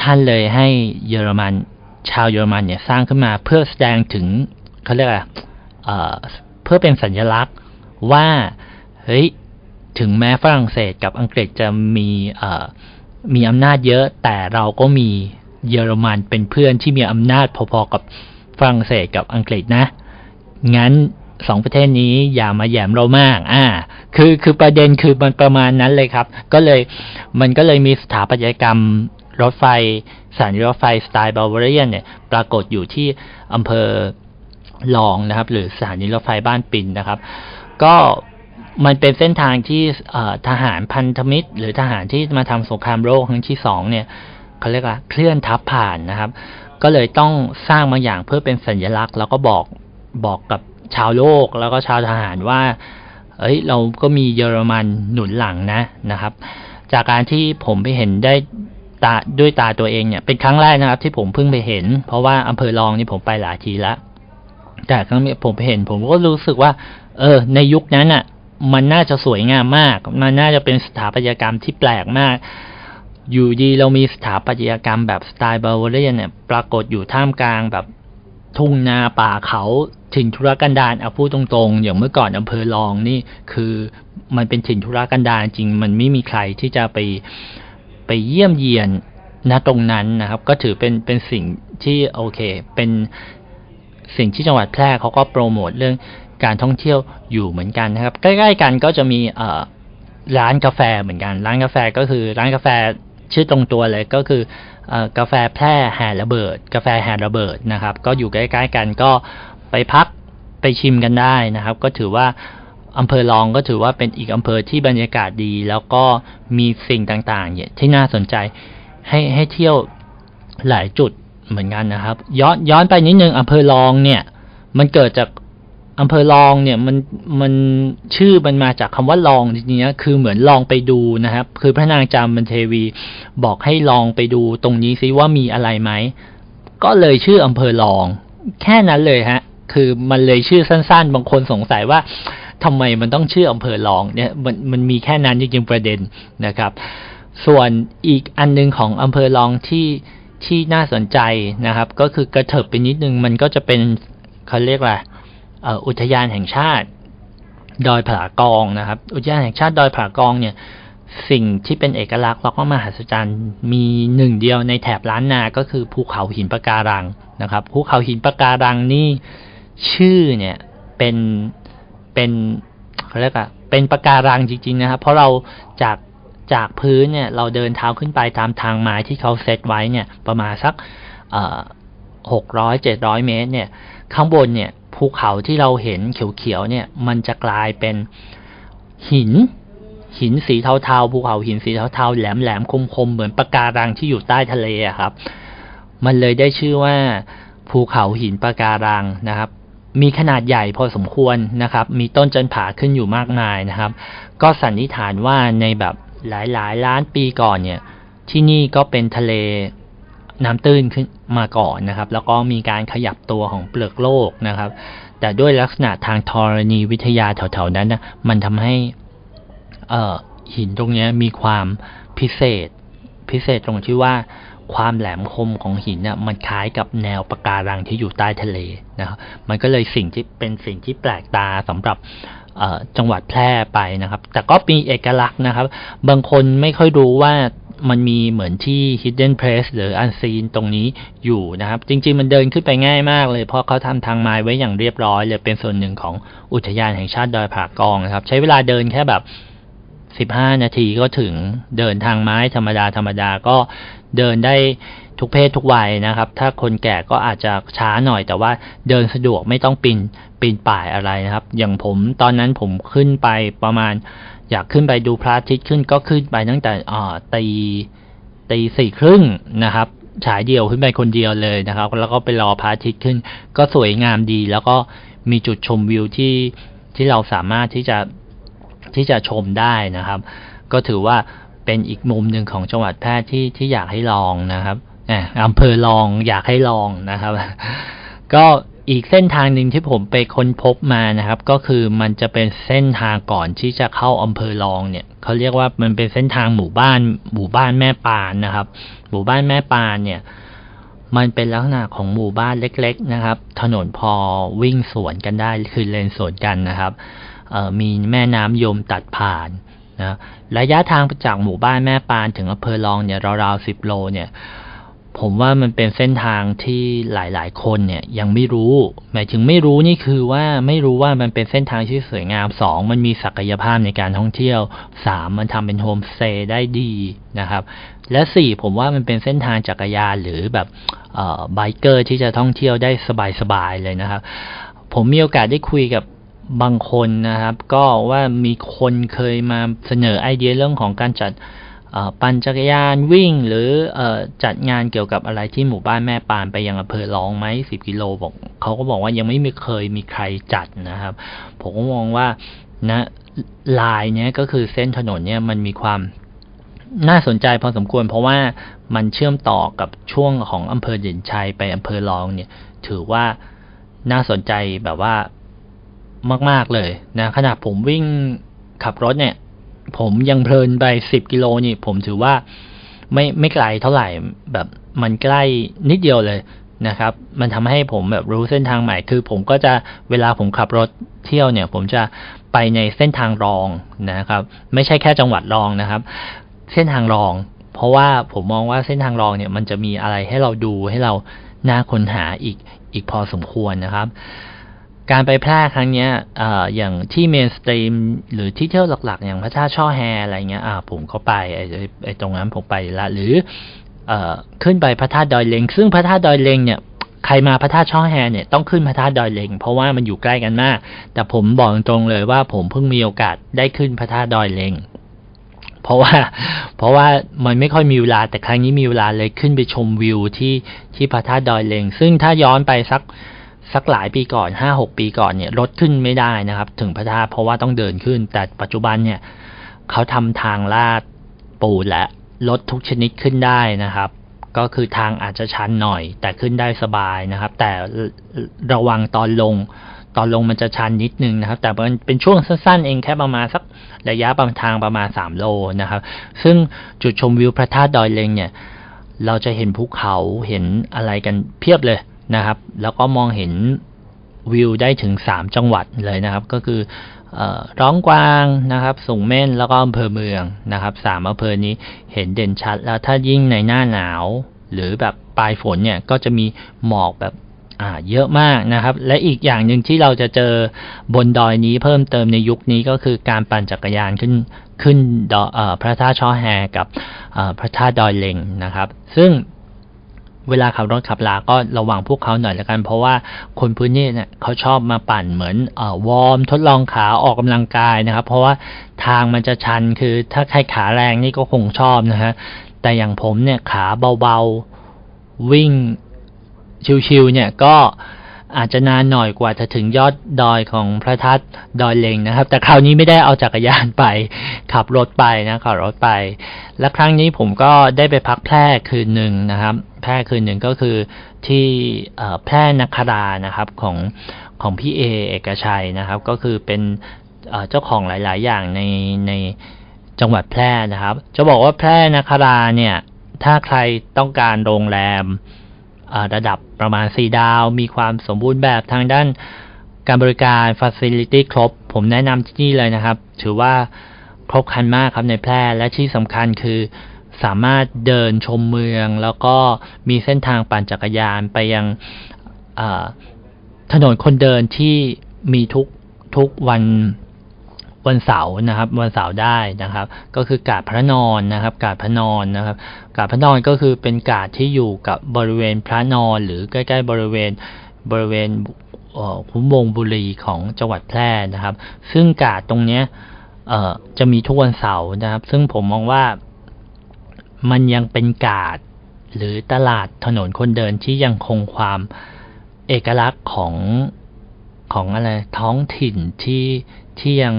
ท่านเลยให้เยอรมัน ชาวเยอรมันเนี่ยสร้างขึ้นมาเพื่อแสดงถึงเขาเรียกอะไรเพื่อเป็นสัญลักษณ์ว่าเฮ้ยถึงแม้ฝรั่งเศสกับอังกฤษจะมีมีอำนาจเยอะ แต่เราก็มีเยอรมันเป็นเพื่อนที่มีอำนาจพอๆกับฝรั่งเศสกับอังกฤษนะ งั้นสองประเทศนี้อย่ามาแยมเรามาก อ่า คือคือประเด็นคือมันประมาณนั้นเลยครับ ก็เลยมันก็เลยมีสถาปัตยกรรมรถไฟ สถานีรถไฟสไตล์บาวาเรียนเนี่ยปรากฏอยู่ที่อำเภอลองนะครับ หรือสถานีรถไฟบ้านปินนะครับ ก็มันเป็นเส้นทางที่ทหารพันธมิตร หรือทหารที่มาทำสงครามโลกครั้งที่สองเนี่ยเขาเรียกว่าเคลื่อนทัพผ่านนะครับ ก็เลยต้องสร้างบางอย่างเพื่อเป็นสัญลักษณ์ แล้วก็บอกบอกกับชาวโลกแล้วก็ชาวทหารว่า เอ้ยเราก็มีเยอรมันหนุนหลังนะนะครับ จากการที่ผมไปเห็นได้ ตาด้วยตาตัวเองเนี่ยเป็นครั้งแรกนะครับ ที่ผมเพิ่งไปเห็น เพราะว่าอำเภอรองนี่ผมไปหลายทีแล้วแต่ครั้งนี้ผมไปเห็น ผมก็รู้สึกว่า เออ ในยุคนั้นอะ มันน่าจะสวยงามมาก มันน่าจะเป็นสถาปัตยกรรมที่แปลกมาก อยู่ดีเรามีสถาปัตยกรรมแบบสไตล์บาวาเรียนเนี่ย ปรากฏอยู่ท่ามกลางแบบทุ่งนาป่าเขาถิ่นธุรกันดารเอาพูดตรงๆ อย่างเมื่อก่อนอำเภอรองนี่คือมันเป็นถิ่นธุรกันดารจริง มันไม่มีใครที่จะไป ไปเยี่ยมเยียนณตรงนั้นนะครับ ก็ถือเป็นเป็นสิ่งที่โอเค เป็นสิ่งที่จังหวัดแพร่เขาก็โปรโมทเรื่องการท่องเที่ยวอยู่เหมือนกันนะครับ ใกล้ๆกันก็จะมีเอ่อร้านกาแฟเหมือนกัน ร้านกาแฟก็คือร้านกาแฟชื่อตรงตัวเลยก็คือเอ่อกาแฟแพร่แห่ระเบิด กาแฟแห่ระเบิดนะครับ ก็อยู่ใกล้ๆกันก็ไปพักไปชิมกันได้นะครับ ก็ถือว่า อำเภอรองก็ถือว่าเป็นอีกอำเภอที่บรรยากาศดี แล้วก็มีสิ่งต่างๆเนี่ยที่น่าสนใจให้ให้เที่ยวหลายจุดเหมือนกันนะครับ ย้อนย้อนไปนิดนึงอำเภอรองเนี่ย มันเกิดจากอำเภอรองเนี่ยมันมันชื่อมันมาจากคำว่าลองจริงๆคือเหมือนลองไปดูนะครับ คือพระนางจามันเทวี บอกให้ลองไปดูตรงนี้ซิว่ามีอะไรไหมก็เลยชื่ออำเภอรอง แค่นั้นเลยฮะ คือมันเลยชื่อสั้น ๆ บางคนสงสัยว่า ทำไมมันต้องชื่ออำเภอรองเนี่ยมันมันมีแค่นั้นจริงๆประเด็นนะครับ ส่วนอีกอันนึงของอำเภอรองที่ที่น่าสนใจนะครับ ก็คือกระเถิบไปนิดนึงมันก็จะเป็นเขาเรียกว่าอุทยานแห่งชาติ ดอยผากองนะครับ อุทยานแห่งชาติดอยผากองเนี่ยสิ่งที่เป็นเอกลักษณ์แล้วก็มหัศจรรย์มีหนึ่งเดียวในแถบล้านนา ก็คือภูเขาหินปะการังนะครับ ภูเขาหินปะการังนี่ชื่อเนี่ยเป็น เป็นเขาเรียกว่าเป็นปะการังจริง ๆ นะครับ เพราะเราจากจากพื้นเนี่ย เราเดินเท้าขึ้นไปตามทางไม้ที่เขาเซตไว้เนี่ย ประมาณสักหกร้อยเจ็ดร้อยเมตร เนี่ย ข้างบนเนี่ยภูเขาที่เราเห็นเขียวๆเนี่ย มันจะกลายเป็นหิน หินสีเทาๆภูเขาหินสีเทาๆแหลมๆคมๆเหมือนปะการังที่อยู่ใต้ทะเลอะครับ มันเลยได้ชื่อว่าภูเขาหินปะการังนะครับ มีขนาดใหญ่พอสมควรนะครับ มีต้นจันผาขึ้นอยู่มากมายนะครับ ก็สันนิษฐานว่าในแบบหลายๆล้านปีก่อนเนี่ย ที่นี่ก็เป็นทะเลน้ำตื้นขึ้นมาก่อนนะครับ แล้วก็มีการขยับตัวของเปลือกโลกนะครับ แต่ด้วยลักษณะทางธรณีวิทยาแถวๆนั้นนะมันทำให้เออหินตรงนี้มีความพิเศษ พิเศษตรงที่ว่า ความแหลมคมของหินเนี่ยมันคล้ายกับแนวปะการังที่อยู่ใต้ทะเลนะครับมันก็เลยสิ่งที่เป็นสิ่งที่แปลกตาสำหรับจังหวัดแพร่ไปนะครับ แต่ก็มีเอกลักษณ์นะครับ บางคนไม่ค่อยรู้ว่ามันมีเหมือนที่ hidden place หรือ unseen ตรงนี้อยู่นะครับ จริง ๆ มันเดินขึ้นไปง่ายมากเลย เพราะเขาทำทางไม้ไว้อย่างเรียบร้อยเลยเป็นส่วนหนึ่งของอุทยานแห่งชาติดอยผากองนะครับ ใช้เวลาเดินแค่แบบสิบห้านาทีก็ถึงเดินทางไม้ธรรมดาธรรมดาก็ เดินได้ทุกเพศทุกวัยนะครับ ถ้าคนแก่ก็อาจจะช้าหน่อย แต่ว่าเดินสะดวกไม่ต้องปีนปีนป่ายอะไรนะครับ อย่างผมตอนนั้นผมขึ้นไปประมาณ อยากขึ้นไปดูพระอาทิตย์ขึ้นก็ขึ้นไปตั้งแต่อ่าตีตีสี่ครึ่งนะครับฉายเดียวขึ้นไปคนเดียวเลยนะครับ แล้วก็ไปรอพระอาทิตย์ขึ้น ก็สวยงามดี แล้วก็มีจุดชมวิวที่ที่เราสามารถที่จะที่จะชมได้นะครับ ก็ถือว่า เป็นอีกมุมหนึ่งของจังหวัดแพร่ที่ที่อยากให้ลองนะครับอำเภอลองอยากให้ลองนะครับ ก็อีกเส้นทางหนึ่งที่ผมไปค้นพบมานะครับ ก็คือมันจะเป็นเส้นทางก่อนที่จะเข้าอำเภอลองเนี่ยเขาเรียกว่ามันเป็นเส้นทางหมู่บ้าน หมู่บ้านแม่ปานนะครับ หมู่บ้านแม่ปานเนี่ย มันเป็นลักษณะของหมู่บ้านเล็ก ๆนะครับ ถนนพอวิ่งสวนกันได้คือเลนสวนกันนะครับมีแม่น้ำยมตัดผ่าน นะระยะทางจากหมู่บ้านแม่ปานถึงอำเภอลองเนี่ยราวๆสิบโลเนี่ยผมว่ามันเป็นเส้นทางที่หลายๆ คนเนี่ยยังไม่รู้ หมายถึงไม่รู้นี่คือว่าไม่รู้ว่ามันเป็นเส้นทางที่สวยงามสองมันมีศักยภาพในการท่องเที่ยวสามมันทำเป็นโฮมสเตย์ได้ดีนะครับ และสี่ผมว่ามันเป็นเส้นทางจักรยานหรือแบบเอ่อ biker ที่จะท่องเที่ยวได้สบายๆเลยนะครับ ผมมีโอกาสได้คุยกับ บางคนนะครับ ก็ว่ามีคนเคยมาเสนอไอเดียเรื่องของการจัดปั่นจักรยานวิ่งหรืออจัดงานเกี่ยวกับอะไรที่หมู่บ้านแม่ปานไปยังอำเภอร้องไหมสิบกิโลบอกเขาก็บอกว่ายังไม่มีเคยมีใครจัดนะครับ ผมก็มองว่านะลายเนี้ยก็คือเส้นถนนเนี้ยมันมีความน่าสนใจพอสมควร เพราะว่ามันเชื่อมต่อกับช่วงของอำเภอเด่นชัยไปอำเภอรองเนี่ย ถือว่าน่าสนใจแบบว่า มาก ๆ เลยนะขณะผมวิ่งขับรถเนี่ย ผมยังเพลินไปสิบกิโลนี่ ผมถือว่าไม่ไม่ไกลเท่าไหร่แบบมันใกล้นิดเดียวเลยนะครับ มันทำให้ผมแบบรู้เส้นทางใหม่ คือผมก็จะเวลาผมขับรถเที่ยวเนี่ย ผมจะไปในเส้นทางรองนะครับ ไม่ใช่แค่จังหวัดรองนะครับ เส้นทางรอง เพราะว่าผมมองว่าเส้นทางรองเนี่ยมันจะมีอะไรให้เราดูให้เราน่าค้นหาอีกอีกพอสมควรนะครับ การไปแพร่ครั้งเนี้ยออย่างที่เมนสตรีมหรือที่เที่ยวหลักๆ อย่างพระธาตุช่อแฮอะไรเงี้ยอ่าผมก็ไปไอ้ไอ้ตรงนั้นผมไปละ หรืออขึ้นไปพระธาตุดอยเลงซึ่งพระธาตุดอยเลงเนี่ยใครมาพระธาตุช่อแฮเนี่ยต้องขึ้นพระธาตุดอยเลงเพราะว่ามันอยู่ใกล้กันมาก แต่ผมบอกตรงเลยว่าผมเพิ่งมีโอกาสได้ขึ้นพระธาตุดอยเลงเพราะว่าเพราะว่ามันไม่ค่อยมีเวลาแต่ครั้งนี้มีเวลาเลยขึ้นไปชมวิวที่ที่พระธาตุดอยเลงซึ่งถ้าย้อนไปสัก สักหลายปีก่อนห้าหกปีก่อนเนี่ยรถขึ้นไม่ได้นะครับ ถึงพระธาตุเพราะว่าต้องเดินขึ้น แต่ปัจจุบันเนี่ยเขาทำทางลาดปูนและรถทุกชนิดขึ้นได้นะครับ ก็คือทางอาจจะชันหน่อย แต่ขึ้นได้สบายนะครับ แต่ระวังตอนลง ตอนลงมันจะชันนิดนึงนะครับ แต่มันเป็นช่วงสั้นๆ เองแค่ประมาณสักระยะบางทางประมาณสามโลนะครับ ซึ่งจุดชมวิวพระธาตุดอยเลงเนี่ย เราจะเห็นภูเขาเห็นอะไรกันเพียบเลย นะครับ แล้วก็มองเห็นวิวได้ถึงสามจังหวัดเลยนะครับ ก็คือร้องกวางนะครับ สูงเม่นแล้วก็อำเภอเมืองนะครับสามอำเภอนี้เห็นเด่นชัด แล้วถ้ายิ่งในหน้าหนาว หรือแบบปลายฝนเนี่ยก็จะมีหมอกแบบเยอะมากนะครับ และอีกอย่างหนึ่งที่เราจะเจอบนดอยนี้เพิ่มเติมในยุคนี้ก็คือการปั่นจักรยานขึ้นขึ้นดอพระธาตุช่อแฮกับพระธาตุดอยเลงนะครับ ซึ่ง เวลาขับรถขับลาก็ระวังพวกเขาหน่อยละกัน เพราะว่าคนพื้นที่เนี่ยเขาชอบมาปั่นเหมือนอวอร์มทดลองขาออกกำลังกายนะครับ เพราะว่าทางมันจะชันคือถ้าใครขาแรงนี่ก็คงชอบนะฮะแต่อย่างผมเนี่ยขาเบาๆวิ่งชิวๆเนี่ยก็ อาจจะนานหน่อยกว่าจะถึงยอดดอยของพระธาตุดอยเลงนะครับ แต่คราวนี้ไม่ได้เอาจักรยานไป ขับรถไปนะขับรถไป และครั้งนี้ผมก็ได้ไปพักแพร่คืนหนึ่งนะครับ แพร่คืนหนึ่งก็คือที่แพร่นักครานะครับของของพี่เอเอกชัยนะครับ ก็คือเป็นเจ้าของหลาย ๆ อย่างในในจังหวัดแพร่นะครับ จะบอกว่าแพร่นักราเนี่ยถ้าใครต้องการโรงแรม ระดับประมาณ 4 ดาว มีความสมบูรณ์แบบทางด้านการบริการ Facility ครบ ผมแนะนำที่นี่เลยนะครับ ถือว่าครบครันมากครับในแพร่และที่สำคัญคือสามารถเดินชมเมือง แล้วก็มีเส้นทางปั่นจักรยานไปยังถนนคนเดินที่มีทุกทุกวัน วันเสาร์นะครับ วันเสาร์ได้นะครับ ก็คือกาดพระนอนนะครับ กาดพระนอนนะครับ กาดพระนอนก็คือเป็นกาดที่อยู่กับบริเวณพระนอน หรือใกล้ ๆ บริเวณบริเวณคุ้มวงบุรีของจังหวัดแพร่นะครับ ซึ่งกาดตรงเนี้ยจะมีทุกวันเสาร์นะครับ ซึ่งผมมองว่ามันยังเป็นกาดหรือตลาดถนนคนเดินที่ยังคงความเอกลักษณ์ของของอะไรท้องถิ่นที่ที่ยัง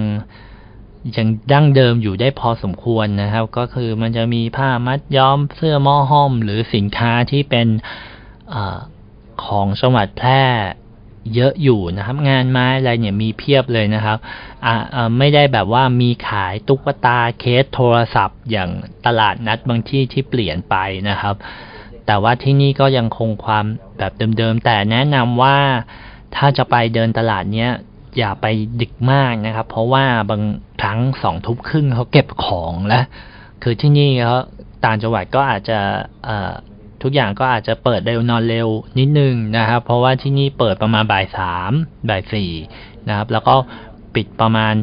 ยังดั้งเดิมอยู่ได้พอสมควรนะครับ ก็คือมันจะมีผ้ามัดย้อมเสื้อหม้อห้อม หรือสินค้าที่เป็นอของจังหวัดแพร่เยอะอยู่นะครับ งานไม้อะไรเนี่ยมีเพียบเลยนะครับอ่าไม่ได้แบบว่ามีขายตุ๊กตาเคสโทรศัพท์ อย่างตลาดนัดบางที่ที่เปลี่ยนไปนะครับ แต่ว่าที่นี่ก็ยังคงความแบบเดิมๆแต่แนะนำว่าถ้าจะไปเดินตลาดเนี้ย อย่าไปดึกมากนะครับ เพราะว่าบางครั้งสองทุ่มครึ่งเขาเก็บของแล้วคือที่นี่เขาต่างจังหวัดก็อาจจะทุกอย่างก็อาจจะเปิดเร็วนอนเร็วนิดนึงนะครับ เพราะว่าที่นี่เปิดประมาณบ่ายสามบ่ายสี่นะครับ แล้วก็ปิดประมาณ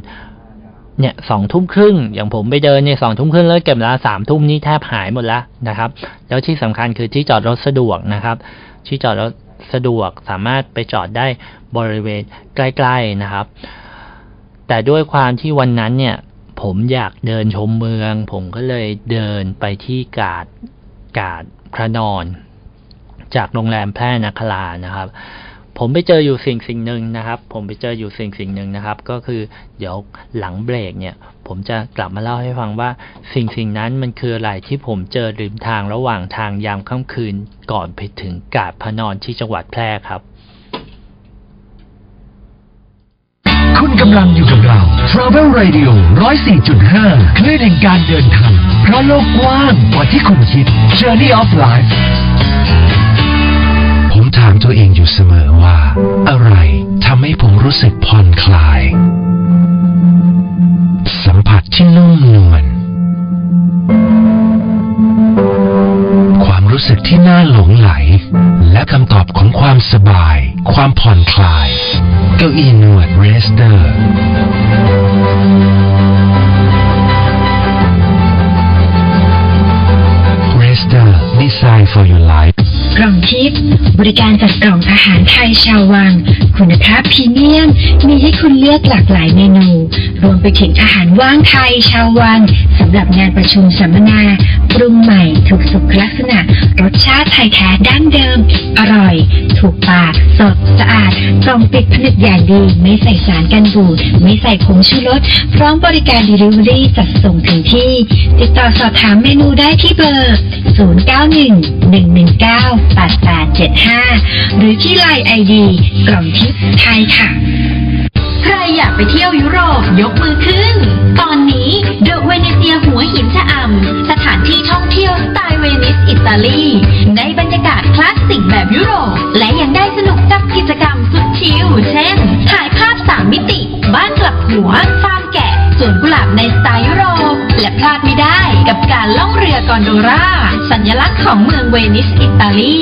เนี่ยสองทุ่มครึ่ง อย่างผมไปเดินเนี่ยสองทุ่มครึ่งแล้วเก็บเวลาสามทุ่มนี้แทบหายหมดแล้วนะครับ แล้วที่สำคัญคือที่จอดรถสะดวกนะครับ ที่จอดรถ สะดวกสามารถไปจอดได้บริเวณใกล้ ๆนะครับ แต่ด้วยความที่วันนั้นเนี่ย ผมอยากเดินชมเมือง ผมก็เลยเดินไปที่กาดกาดพระนอน จากโรงแรมแพร่นครานะครับ ผมไปเจออยู่สิ่งสิ่งหนึ่งนะครับ ผมไปเจออยู่สิ่งสิ่งหนึ่งนะครับ ก็คือเดี๋ยวหลังเบรกเนี่ย ผมจะกลับมาเล่าให้ฟังว่าสิ่งสิ่งนั้นมันคืออะไรที่ผมเจอริมทางระหว่างทางยามค่ำคืนก่อนไปถึงกาดพนอนที่จังหวัดแพร่ครับ คุณกำลังอยู่กับเรา Travel Radio 104.5คลื่นแห่งการเดินทางเพราะโลกกว้างกว่าที่คุณคิด Journey of Life ามตัวเองอยู่เสมอว่า อะไรทำให้ผมรู้สึกผ่อนคลาย สัมผัสที่นุ่มนวลความรู้สึกที่น่าหลงไหล และคำตอบของความสบาย ความผ่อนคลาย เก้าอี้นวดเรสเตอร์ Design for your life กล่องทิพย์บริการจัดกล่องอาหารไทยชาววัง คุณภาพพรีเมียม มีให้คุณเลือกหลากหลายเมนู รวมไปถึงอาหารว่างไทยชาววังสำหรับงานประชุมสัมมนา ปรุงใหม่ถูกสุขลักษณะ รสชาติไทยแท้ดั้งเดิม อร่อย ถูกปาก สด สะอาด กล่องปิดผนึกอย่างดี ไม่ใส่สารกันบูด ไม่ใส่ผงชูรส พร้อมบริการ Delivery จัดส่งถึงที่ ติดต่อสอบถามเมนูได้ที่เบอร์ 0 9 8875 หรือที่ไลน์ไอดีกล่องทิพย์ไทยค่ะ ใครอยากไปเที่ยวยุโรปยกมือขึ้น ตอนนี้เดอะเวเนเซียหัวหินชะอำสถานที่ท่องเที่ยวสไตล์เวนิสอิตาลีในบรรยากาศคลาสสิกแบบยุโรป และยังได้สนุกกับกิจกรรมสุดชิลเช่น ถ่ายภาพสามมิติ บ้านกลับหัวฟาร์มแกะ สวนกุหลาบในสไตล์ยุโรป และพลาดไม่ได้กับการล่องเรือกอนโดลา สัญลักษณ์ของเมืองเวนิสอิตาลี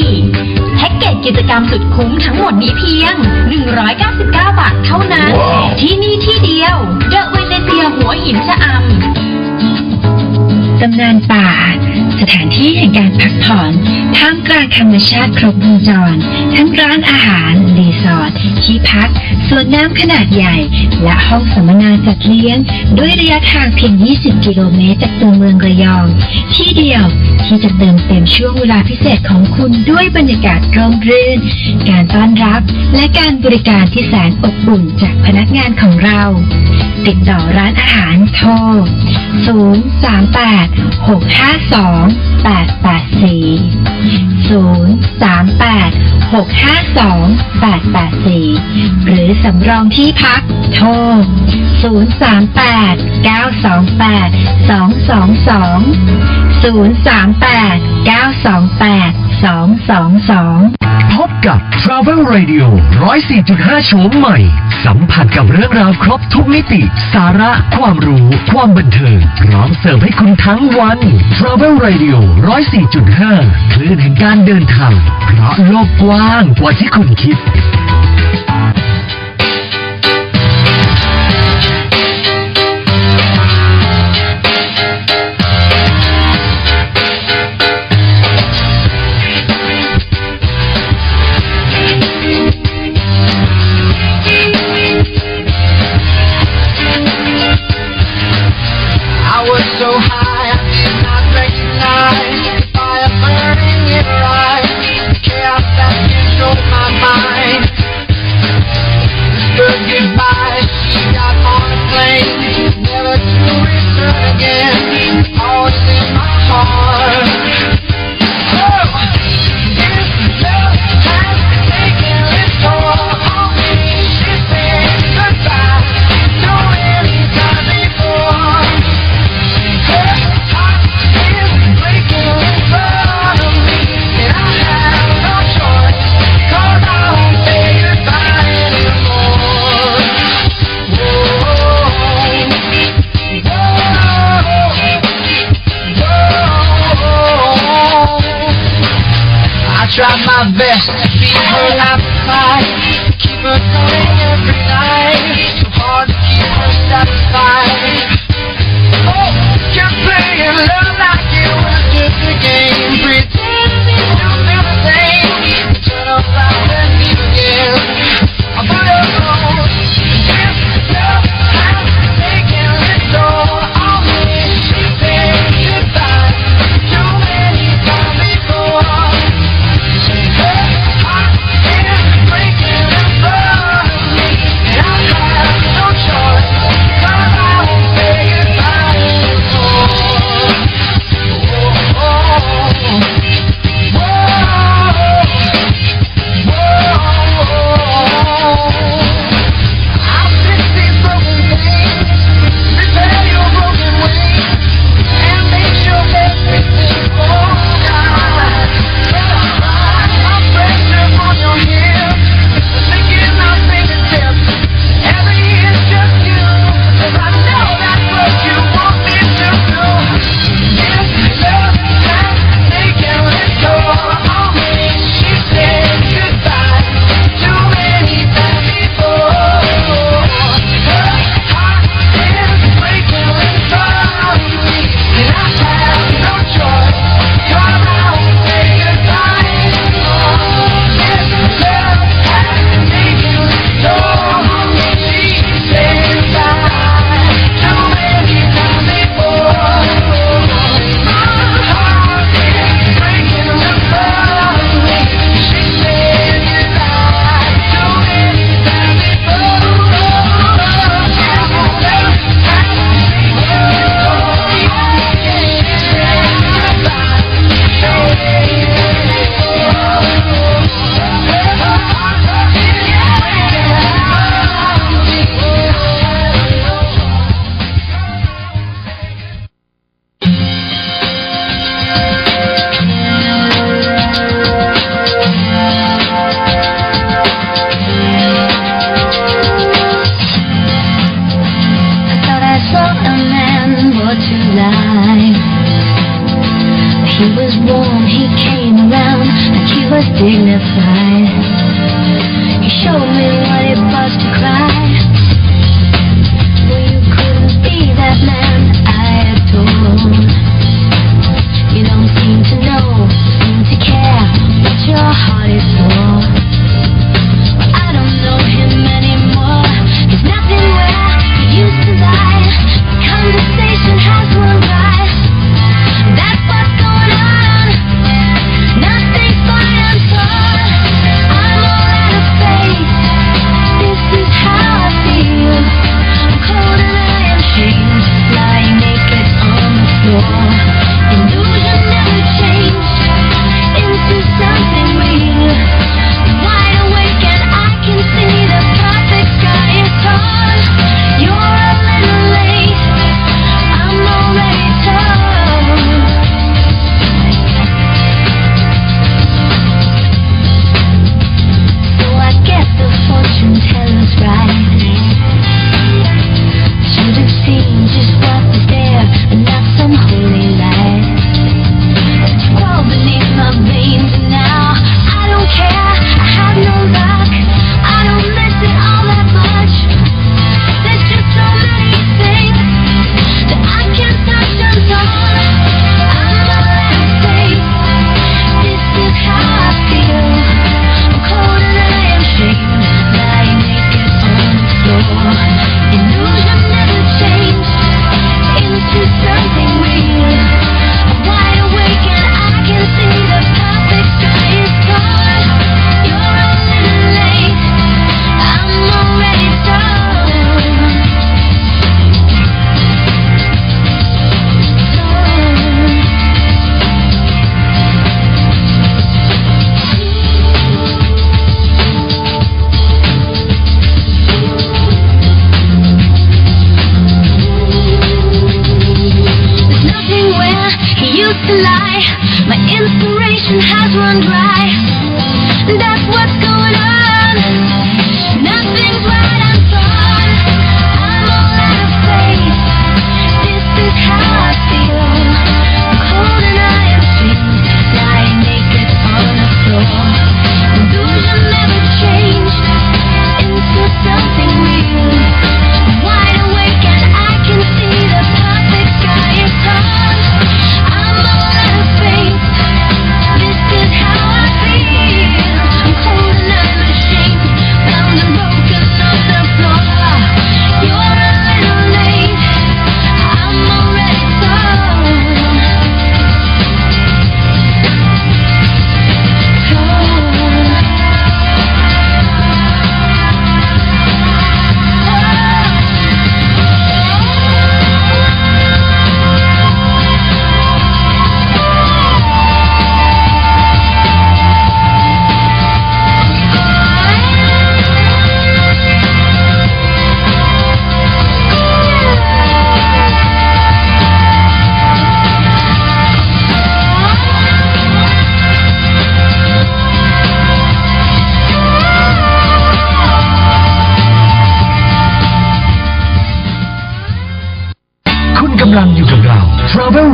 แพ็กเกจกิจกรรมสุดคุ้มทั้งหมดนี้เพียง 199 บาทเท่านั้น ที่นี่ที่เดียว เดอะเวเนเซียหัวหินชะอำ ตำนานป่า สถานที่แห่งการพักผ่อนท่ามกลางธรรมชาติครบวงจร ทั้งร้านอาหาร รีสอร์ทที่พักสวนน้ำขนาดใหญ่ และห้องสัมมนาจัดเลี้ยง ด้วยระยะทางเพียง 20 กิโลเมตรจากตัวเมืองระยอง ที่เดียวที่จะเติมเต็มช่วงเวลาพิเศษของคุณด้วยบรรยากาศร่มรื่น การต้อนรับและการบริการที่แสนอบอุ่นจากพนักงานของเรา ติดต่อร้านอาหารโทร 038 652 884 038 652 884 หรือสำรองที่พักโทร 038 928 222 038 928 222พบกับ Travel Radio 104.5 โฉมใหม่ สัมผัสกับเรื่องราวครบทุกมิติ สาระ ความรู้ ความบันเทิงพร้อมเสิร์ฟให้คุณทั้ง้งวัน Travel Radio 104.5 คลื่นแห่งการเดินทาง เพราะโลกกว้างกว่าที่คุณคิด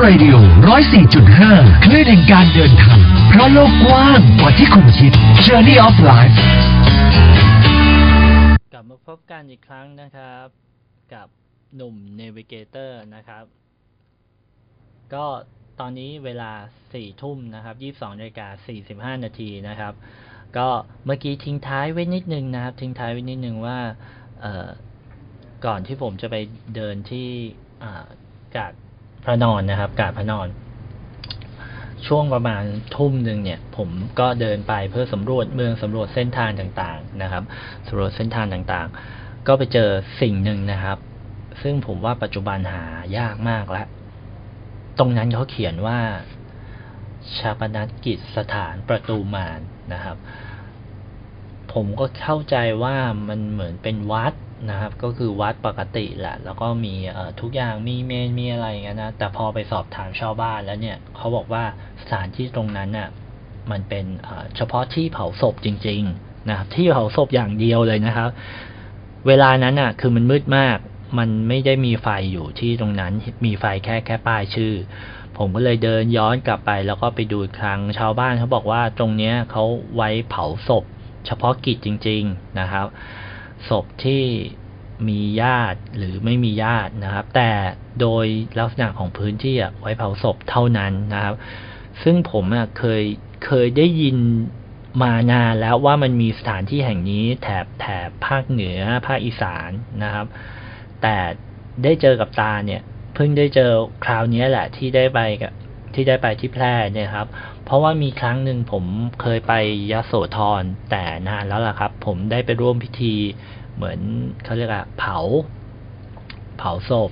Travel Radio 104.5 คลื่นแห่งการเดินทาง เพราะโลกกว้างกว่าที่คุณคิด Journey of Life กลับมาพบกันอีกครั้งนะครับ กับหนุ่ม Navigator นะครับ ก็ตอนนี้เวลา 4 ทุ่มนะครับ 22นาฬิกา45 นาทีนะครับ ก็เมื่อกี้ทิ้งท้ายไว้นิดนึงนะครับ ทิ้งท้ายไว้นิดนึงว่าก่อนที่ผมจะไปเดินที่อากาด พระนอนนะครับกาดพระนอน ช่วงประมาณทุ่มหนึ่งเนี่ย ผมก็เดินไปเพื่อสำรวจเมืองสำรวจเส้นทางต่างๆนะครับสำรวจเส้นทางต่างๆ ก็ไปเจอสิ่งหนึ่งนะครับ ซึ่งผมว่าปัจจุบันหายากมากแล้วตรงนั้นเขาเขียนว่าชาปนกิจสถานประตูมารนะครับ ผมก็เข้าใจว่ามันเหมือนเป็นวัด นะครับ ก็คือวัดปกติแหละแล้วก็มีทุกอย่างมีเมนมีอะไรอย่างเงี้ยนะแต่พอไปสอบถามชาวบ้านแล้วเนี่ยเขาบอกว่าสถานที่ตรงนั้นน่ะมันเป็นเฉพาะที่เผาศพจริง ๆ นะครับที่เผาศพอย่างเดียวเลยนะครับ เวลานั้นอะ คือมันมืดมาก มันไม่ได้มีไฟอยู่ที่ตรงนั้น มีไฟแค่แค่ป้ายชื่อ ผมก็เลยเดินย้อนกลับไป แล้วก็ไปดูอีกครั้งชาวบ้านเขาบอกว่าตรงเนี้ยเขาไว้เผาศพ เฉพาะกิจจริง ๆ นะครับ ศพที่มีญาติหรือไม่มีญาตินะครับ แต่โดยลักษณะของพื้นที่ไว้เผาศพเท่านั้นนะครับ ซึ่งผมเคยเคยได้ยินมานานแล้วว่ามันมีสถานที่แห่งนี้แถบแถบภาคเหนือภาคอีสานนะครับ แต่ได้เจอกับตาเนี่ย เพิ่งได้เจอคราวนี้แหละที่ได้ไปกับ ที่ได้ไปที่แพร่เนี่ยครับ เพราะว่ามีครั้งหนึ่งผมเคยไปยโสธรแต่นานแล้วล่ะครับ ผมได้ไปร่วมพิธีเหมือนเขาเรียกอะเผา เผาศพ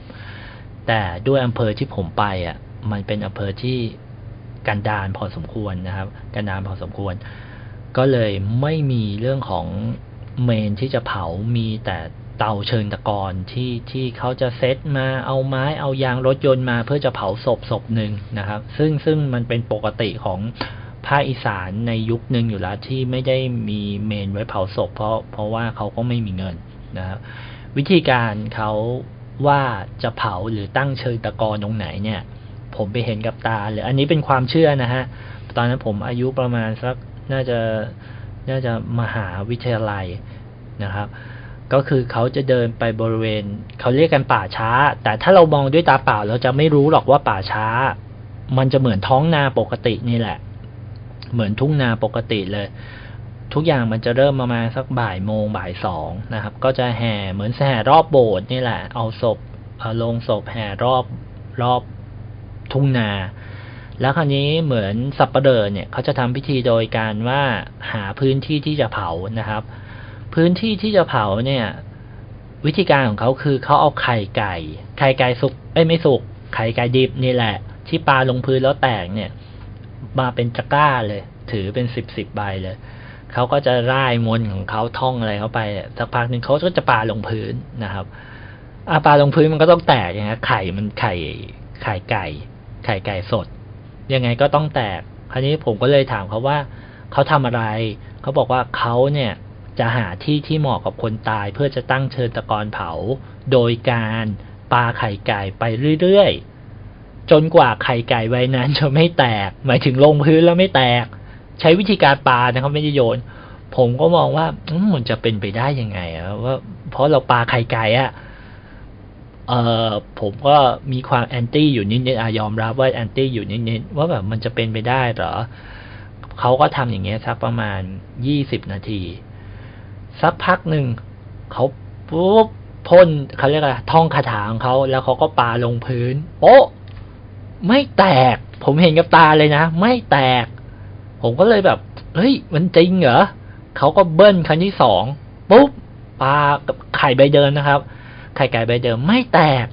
แต่ด้วยอำเภอที่ผมไปอะมันเป็นอำเภอที่กันดารพอสมควรนะครับ กันดารพอสมควร ก็เลยไม่มีเรื่องของเมนที่จะเผามีแต่ เตาเชิงตะกอนที่ที่เขาจะเซตมาเอาไม้เอายางรถยนต์มาเพื่อจะเผาศพศพหนึ่งนะครับ ซึ่งซึ่งมันเป็นปกติของภาคอีสานในยุคหนึ่งอยู่แล้วที่ไม่ได้มีเมนไว้เผาศพ เพราะเพราะว่าเขาก็ไม่มีเงินนะครับ วิธีการเขาว่าจะเผาหรือตั้งเชิงตะกอนตรงไหนเนี่ย ผมไปเห็นกับตาหรืออันนี้เป็นความเชื่อนะฮะตอนนั้นผมอายุประมาณสักน่าจะน่าจะมหาวิทยาลัยนะครับ ก็คือเขาจะเดินไปบริเวณ เขาเรียกกันป่าช้า แต่ถ้าเรามองด้วยตาเปล่าเราจะไม่รู้หรอกว่าป่าช้า มันจะเหมือนท้องนาปกตินี่แหละ เหมือนทุ่งนาปกติเลย ทุกอย่างมันจะเริ่มประมาณสักบ่ายโมงบ่ายสองนะครับ ก็จะแห่เหมือนแห่รอบโบสถ์นี่แหละ เอาศพเอาลงศพแห่รอบรอบทุ่งนา แล้วคราวนี้เหมือนสับปะเดอเนี่ยเขาจะทำพิธีโดยการว่าหาพื้นที่ที่จะเผานะครับ พื้นที่ที่จะเผาเนี่ย วิธีการของเขาคือเขาเอาไข่ไก่ ไข่ไก่สุกเอ้ยไม่สุกไข่ไก่ดิบนี่แหละ ที่ปาลงพื้นแล้วแตกเนี่ย มาเป็นตะกร้าเลย ถือเป็นสิบสิบใบเลยเขาก็จะร่ายมนของเขาท่องอะไรเข้าไปสักพักหนึ่งเขาก็จะปาลงพื้นนะครับอาปาลงพื้นมันก็ต้องแตกอย่างเงี้ยไข่มันไข่ไข่ไก่ ไข่ไก่สด ยังไงก็ต้องแตกคราวนี้ผมก็เลยถามเขาว่าเขาทำอะไร เขาบอกว่าเขาเนี่ย จะหาที่ที่เหมาะกับคนตายเพื่อจะตั้งเชิญตะกอนเผา โดยการปาไข่ไก่ไปเรื่อยๆ จนกว่าไข่ไก่ใบนั้นจะไม่แตก หมายถึงลงพื้นแล้วไม่แตก ใช้วิธีการปานะครับไม่ได้โยน ผมก็มองว่ามันจะเป็นไปได้ยังไงอะว่าเพราะเราปาไข่ไก่อะเออผมก็มีความแอนตี้อยู่นิดๆอายอมรับว่าแอนตี้อยู่นิดๆว่าแบบมันจะเป็นไปได้เหรอเขาก็ทำอย่างเงี้ยสักประมาณยี่สิบนาที สักพักหนึ่งเขาปุ๊บพ่นเขาเรียกอะไรท่องคาถาของเขาแล้วเขาก็ปาลงพื้นโป๊ะไม่แตก ผมเห็นกับตาเลยนะ ไม่แตก ผมก็เลยแบบ เฮ้ย มันจริงเหรอเขาก็เบิ้ลครั้งที่สองปุ๊บปลาไข่ใบเดิมนะครับ ไข่ไก่ใบเดิมไม่แตก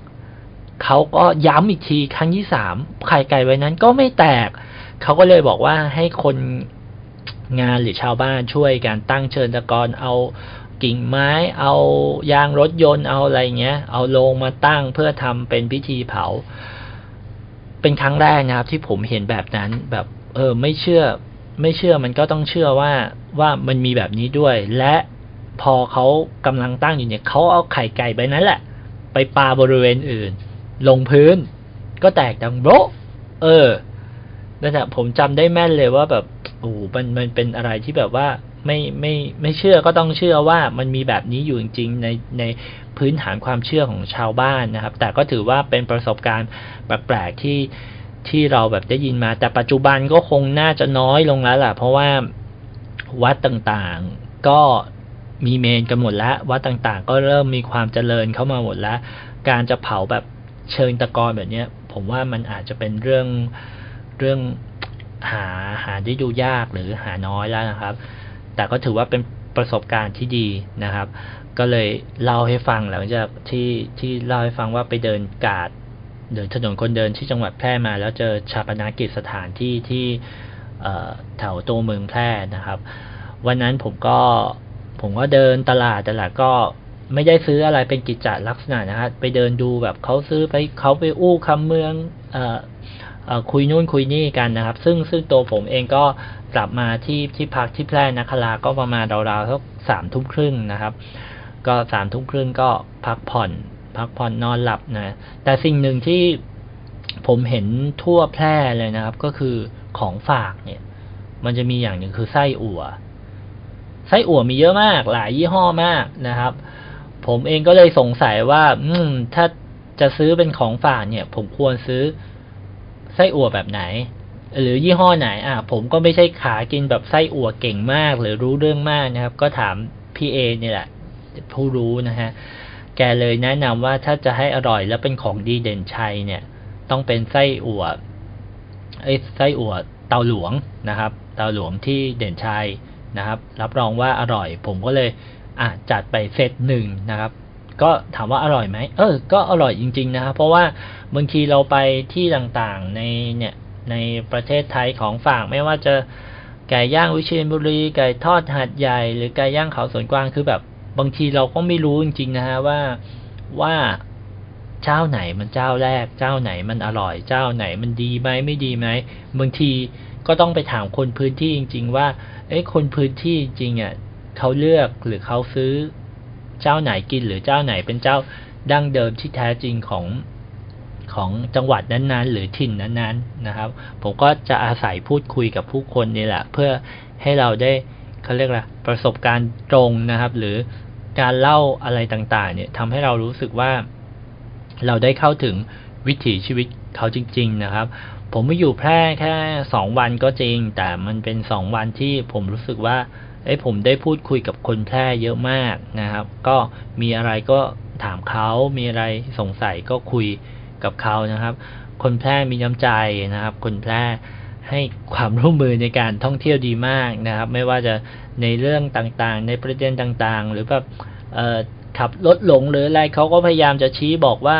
เขาก็ย้ำอีกทีครั้งที่สามไข่ไก่ใบนั้นก็ไม่แตก เขาก็เลยบอกว่าให้คน งานหรือชาวบ้านช่วยการตั้งเชิญตะกอนเอากิ่งไม้เอายางรถยนต์เอาอะไรเงี้ย เอาลงมาตั้งเพื่อทำเป็นพิธีเผา เป็นครั้งแรกนะครับ ที่ผมเห็นแบบนั้นแบบ เออ ไม่เชื่อ ไม่เชื่อมันก็ต้องเชื่อว่าว่ามันมีแบบนี้ด้วย และพอเขากำลังตั้งอยู่เนี่ยเขาเอาไข่ไก่ไปนั้นแหละ ไปปาบริเวณอื่น ลงพื้น ก็แตกดังโบะเออนั่นแหละผมจำได้แม่นเลยว่าแบบ โอ้มันมันเป็นอะไรที่แบบว่าไม่ไม่ไม่เชื่อก็ต้องเชื่อว่ามันมีแบบนี้อยู่จริงๆในในพื้นฐานความเชื่อของชาวบ้านนะครับ แต่ก็ถือว่าเป็นประสบการณ์แปลกๆที่ที่เราแบบได้ยินมา แต่ปัจจุบันก็คงน่าจะน้อยลงแล้วล่ะ เพราะว่าวัดต่างๆก็มีเมนกันหมดแล้ว วัดต่างๆ ก็เริ่มมีความเจริญเข้ามาหมดแล้ว การจะเผาแบบเชิงตะกอนแบบนี้ผมว่ามันอาจจะเป็นเรื่องเรื่อง หาหาได้ดูยากหรือหาน้อยแล้วนะครับ แต่ก็ถือว่าเป็นประสบการณ์ที่ดีนะครับ ก็เลยเล่าให้ฟังหลังจากที่ที่เล่าให้ฟังว่าไปเดินกาดเดินถนนคนเดินที่จังหวัดแพร่มา แล้วเจอชาปนากิจสถานที่ที่แถวตัวเมืองแพร่นะครับ วันนั้นผมก็ผมก็เดินตลาดตลาดก็ไม่ได้ซื้ออะไรเป็นกิจจลักษณะนะครับไปเดินดูแบบเขาซื้อไปเขาไปอู้คำเมืองเอ คุยนู่นคุยนี่กันนะครับ ซึ่งซึ่งตัวผมเองก็กลับมาที่ที่พักที่แพร่นักลาก็ประมาณราวๆสักสามทุ่มครึ่งนะครับ ก็สามทุ่มครึ่งก็พักผ่อน พักผ่อนนอนหลับนะแต่สิ่งหนึ่งที่ผมเห็นทั่วแพร่เลยนะครับ ก็คือของฝากเนี่ย มันจะมีอย่างหนึ่งคือไส้อั่วไส้อั่วมีเยอะมาก หลายยี่ห้อมากนะครับ ผมเองก็เลยสงสัยว่า อืมถ้าจะซื้อเป็นของฝากเนี่ย ผมควรซื้อ ไส้อั่วแบบไหน หรือยี่ห้อไหนอะผมก็ไม่ใช่ขากินแบบไส้อั่วเก่งมาก หรือรู้เรื่องมากนะครับ ก็ถามพี่เอนี่แหละ ผู้รู้นะฮะแกเลยแนะนำว่าถ้าจะให้อร่อยแล้วเป็นของดีเด่นชัยเนี่ย ต้องเป็นไส้อั่วไอ้ไส้อั่วเตาหลวงนะครับ เตาหลวงที่เด่นชัยนะครับ รับรองว่าอร่อย ผมก็เลยอะจัดไปเซตหนึ่งนะครับ ก็ถามว่าอร่อยไหมเออ ก็อร่อยจริง ๆ นะครับ เพราะว่าบางทีเราไปที่ต่างๆในเนี่ยในประเทศไทยของฝากไม่ว่าจะไก่ย่างวิเชียรบุรีไก่ทอดหัดใหญ่ หรือไก่ย่างเขาสวนกวางคือแบบบางทีเราก็ไม่รู้จริง ๆ นะฮะว่าว่าเจ้าไหนมันเจ้าแรก เจ้าไหนมันอร่อย เจ้าไหนมันดีไหมไม่ดีไหมบางทีก็ต้องไปถามคนพื้นที่จริง ๆ ว่าเอ้คนพื้นที่จริงอะเขาเลือกหรือเขาซื้อ เจ้าไหนกินหรือเจ้าไหนเป็นเจ้าดั้งเดิมที่แท้จริงของของจังหวัดนั้นๆ หรือถิ่นนั้นๆนะครับ ผมก็จะอาศัยพูดคุยกับผู้คนนี่แหละ เพื่อให้เราได้เขาเรียกอะไรประสบการณ์ตรงนะครับ หรือการเล่าอะไรต่างๆ เนี่ยทำให้เรารู้สึกว่า เราได้เข้าถึงวิถีชีวิตเขาจริง ๆ นะครับ ผมไม่อยู่แพร่แค่สองวันก็จริง แต่มันเป็นสองวันที่ผมรู้สึกว่า เอ้ผมได้พูดคุยกับคนแพร่เยอะมากนะครับ ก็มีอะไรก็ถามเขามีอะไรสงสัยก็คุยกับเขานะครับ คนแพร่มีน้ำใจนะครับ คนแพร่ให้ความร่วมมือในการท่องเที่ยวดีมากนะครับ ไม่ว่าจะในเรื่องต่างๆ ในประเด็นต่างๆ หรือแบบขับรถหลงหรืออะไรเขาก็พยายามจะชี้บอกว่า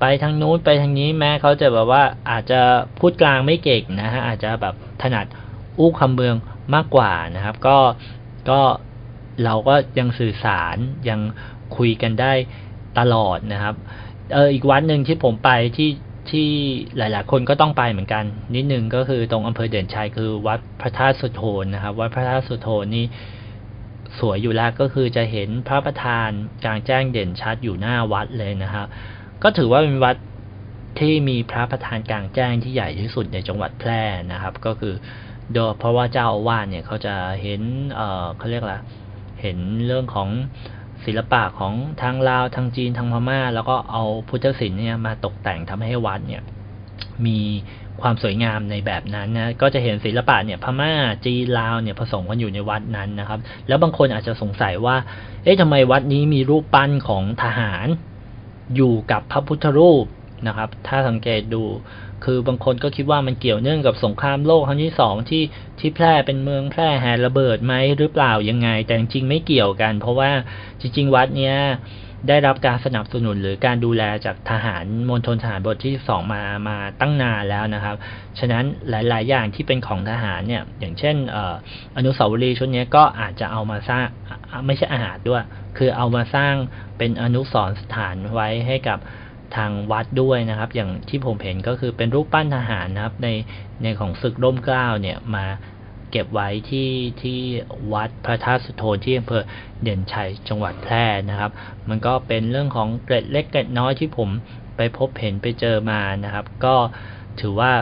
ไปทางนู้นไปทางนี้แม้เขาจะแบบว่าอาจจะพูดกลางไม่เก่งนะฮะอาจจะแบบถนัดอู้คำเมือง มากกว่านะครับ ก็ก็เราก็ยังสื่อสารยังคุยกันได้ตลอดนะครับเอออีกวันหนึ่งที่ผมไปที่ที่หลาย ๆ คนก็ต้องไปเหมือนกัน นิดนึงก็คือตรงอำเภอเด่นชัยคือวัดพระธาตุสุโธนนะครับ วัดพระธาตุสุโธนนี่สวยอยู่แล้วก็คือจะเห็นพระประธานกลางแจ้งเด่นชัดอยู่หน้าวัดเลยนะครับ ก็ถือว่าเป็นวัดที่มีพระประธานกลางแจ้งที่ใหญ่ที่สุดในจังหวัดแพร่นะครับ ก็คือ โดยเพราะว่าเจ้าอาวาสเนี่ยเขาจะเห็นเออเขาเรียกอะไรเห็นเรื่องของศิลปะของทางลาวทางจีนทางพม่า แล้วก็เอาพุทธศิลป์เนี่ยมาตกแต่งทำให้วัดเนี่ยมีความสวยงามในแบบนั้นนะก็จะเห็นศิลปะเนี่ยพม่าจีนลาวเนี่ยผสมกันอยู่ในวัดนั้นนะครับ แล้วบางคนอาจจะสงสัยว่า เอ๊ะทำไมวัดนี้มีรูปปั้นของทหารอยู่กับพระพุทธรูปนะครับ ถ้าสังเกตดู คือบางคนก็คิดว่ามันเกี่ยวเนื่องกับสงครามโลกครั้งที่สองที่ที่แพร่เป็นเมืองแพร่แห่ระเบิดไหมหรือเปล่ายังไง แต่จริงไม่เกี่ยวกัน เพราะว่าจริง ๆ วัดเนี้ยได้รับการสนับสนุนหรือการดูแลจากทหารมณฑลทหารบกที่สองมามาตั้งนานแล้วนะครับ ฉะนั้นหลาย ๆ อย่างที่เป็นของทหารเนี่ย อย่างเช่นอนุสาวรีย์ชุดนี้ก็อาจจะเอามาสร้างไม่ใช่อาหารด้วย คือเอามาสร้างเป็นอนุสรณ์สถานไว้ให้กับ ทางวัดด้วยนะครับ อย่างที่ผมเห็นก็คือเป็นรูปปั้นทหารนะครับ ในในของศึกร่มเกล้าเนี่ยมาเก็บไว้ที่ที่วัดพระธาตุสุโธนที่อำเภอเด่นชัยจังหวัดแพร่นะครับ มันก็เป็นเรื่องของเกร็ดเล็กเกร็ดน้อยที่ผมไปพบเห็นไปเจอมานะครับ ก็ถือว่า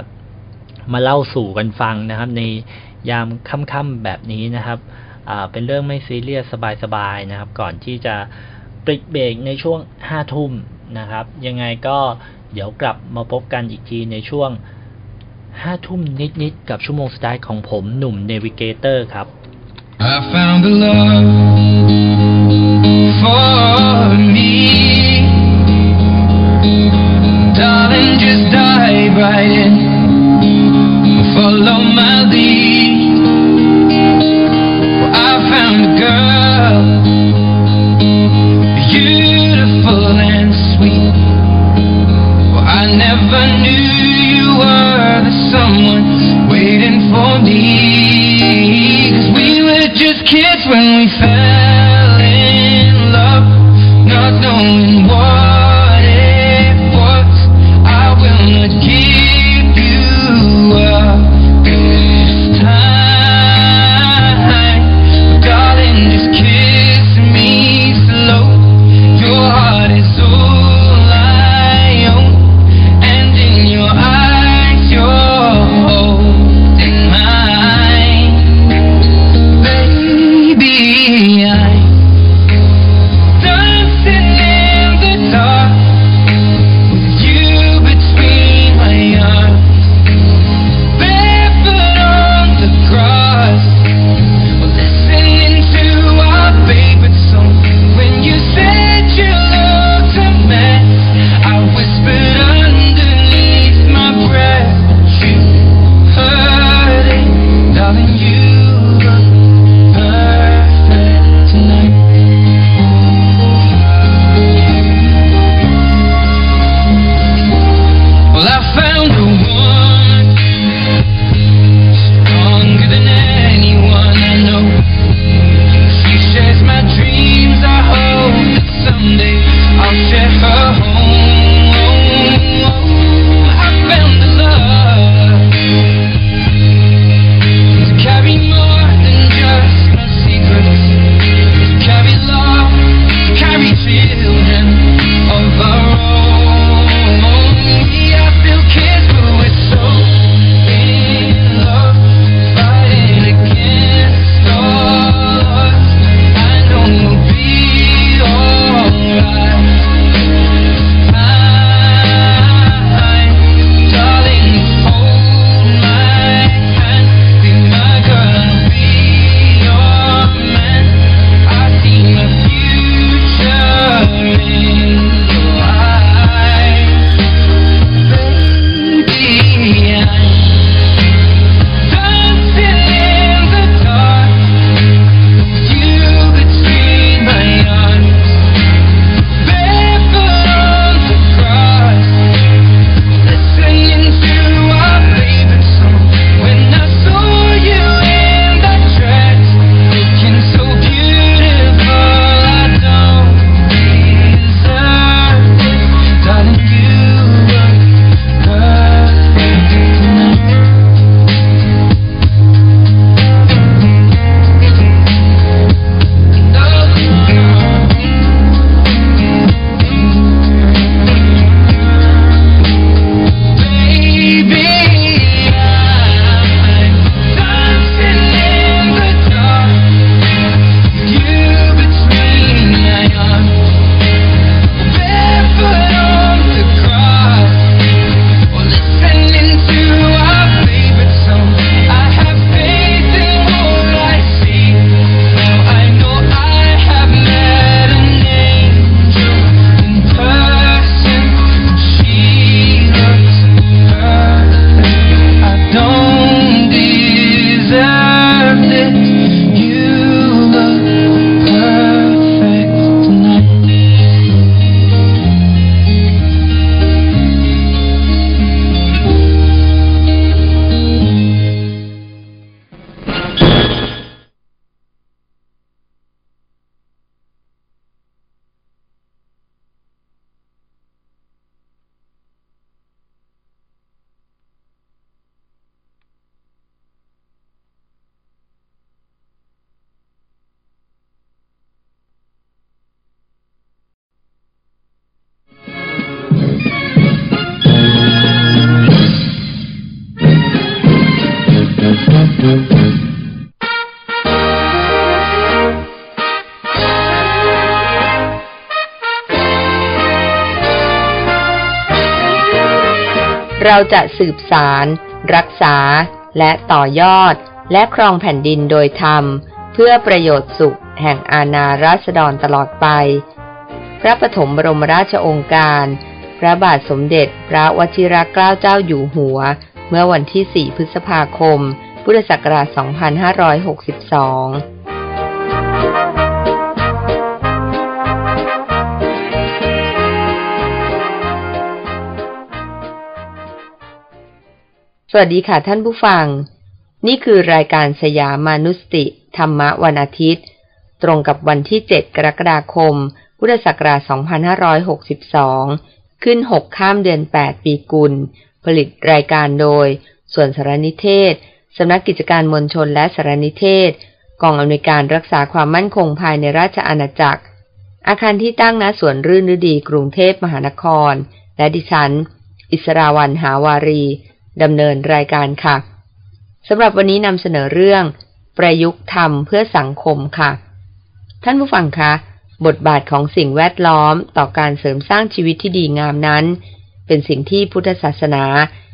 มาเล่าสู่กันฟังนะครับ ในยามค่ำๆแบบนี้นะครับเป็นเรื่องไม่ซีเรียสสบายๆนะครับ ก่อนที่จะปิดเบรกในช่วงห้าทุ่ม นะครับ ยังไงก็เดี๋ยวกลับมาพบกันอีกทีในช่วงห้าทุ่มนิดๆกับชั่วโมงสไตล์ของผมหนุ่มเนวิเกเตอร์ครับ I found a love for me. Darling, just dive right in. Follow my lead. Well, I found a girl, You beautiful and sweet. Well, I never knew you were the someone waiting for me. Cause we were just kids when we fell เราจะสืบสาร รักษา และต่อยอด และครองแผ่นดินโดยธรรม เพื่อประโยชน์สุข แห่งอาณาราษฎรตลอดไป พระปฐมบรมราชองค์การ พระบาทสมเด็จพระวชิรเกล้าเจ้าอยู่หัว เมื่อวันที่ 4 พฤษภาคม พุทธศักราช 2562 สวัสดีค่ะท่านผู้ฟัง นี่คือรายการสยามานุสติ ธรรมะวันอาทิตย์ ตรงกับวันที่ 7 กรกฎาคม พุทธศักราช 2562 ขึ้น 6 ข้ามเดือน 8 ปีกุล ผลิตรายการโดย ส่วนสารนิเทศ สำนักกิจการมวลชนและสารนิเทศ กองอำนวยการรักษาความมั่นคงภายในราชอาณาจักร อาคารที่ตั้งณสวนรื่นฤดีกรุงเทพมหานคร และดิฉัน อิสราวันหาวารี ดำเนินรายการค่ะสำหรับวันนี้นำเสนอเรื่อง ประยุกต์ธรรมเพื่อสังคมค่ะ ท่านผู้ฟังคะ บทบาทของสิ่งแวดล้อมต่อการเสริมสร้างชีวิตที่ดีงามนั้น เป็นสิ่งที่พุทธศาสนา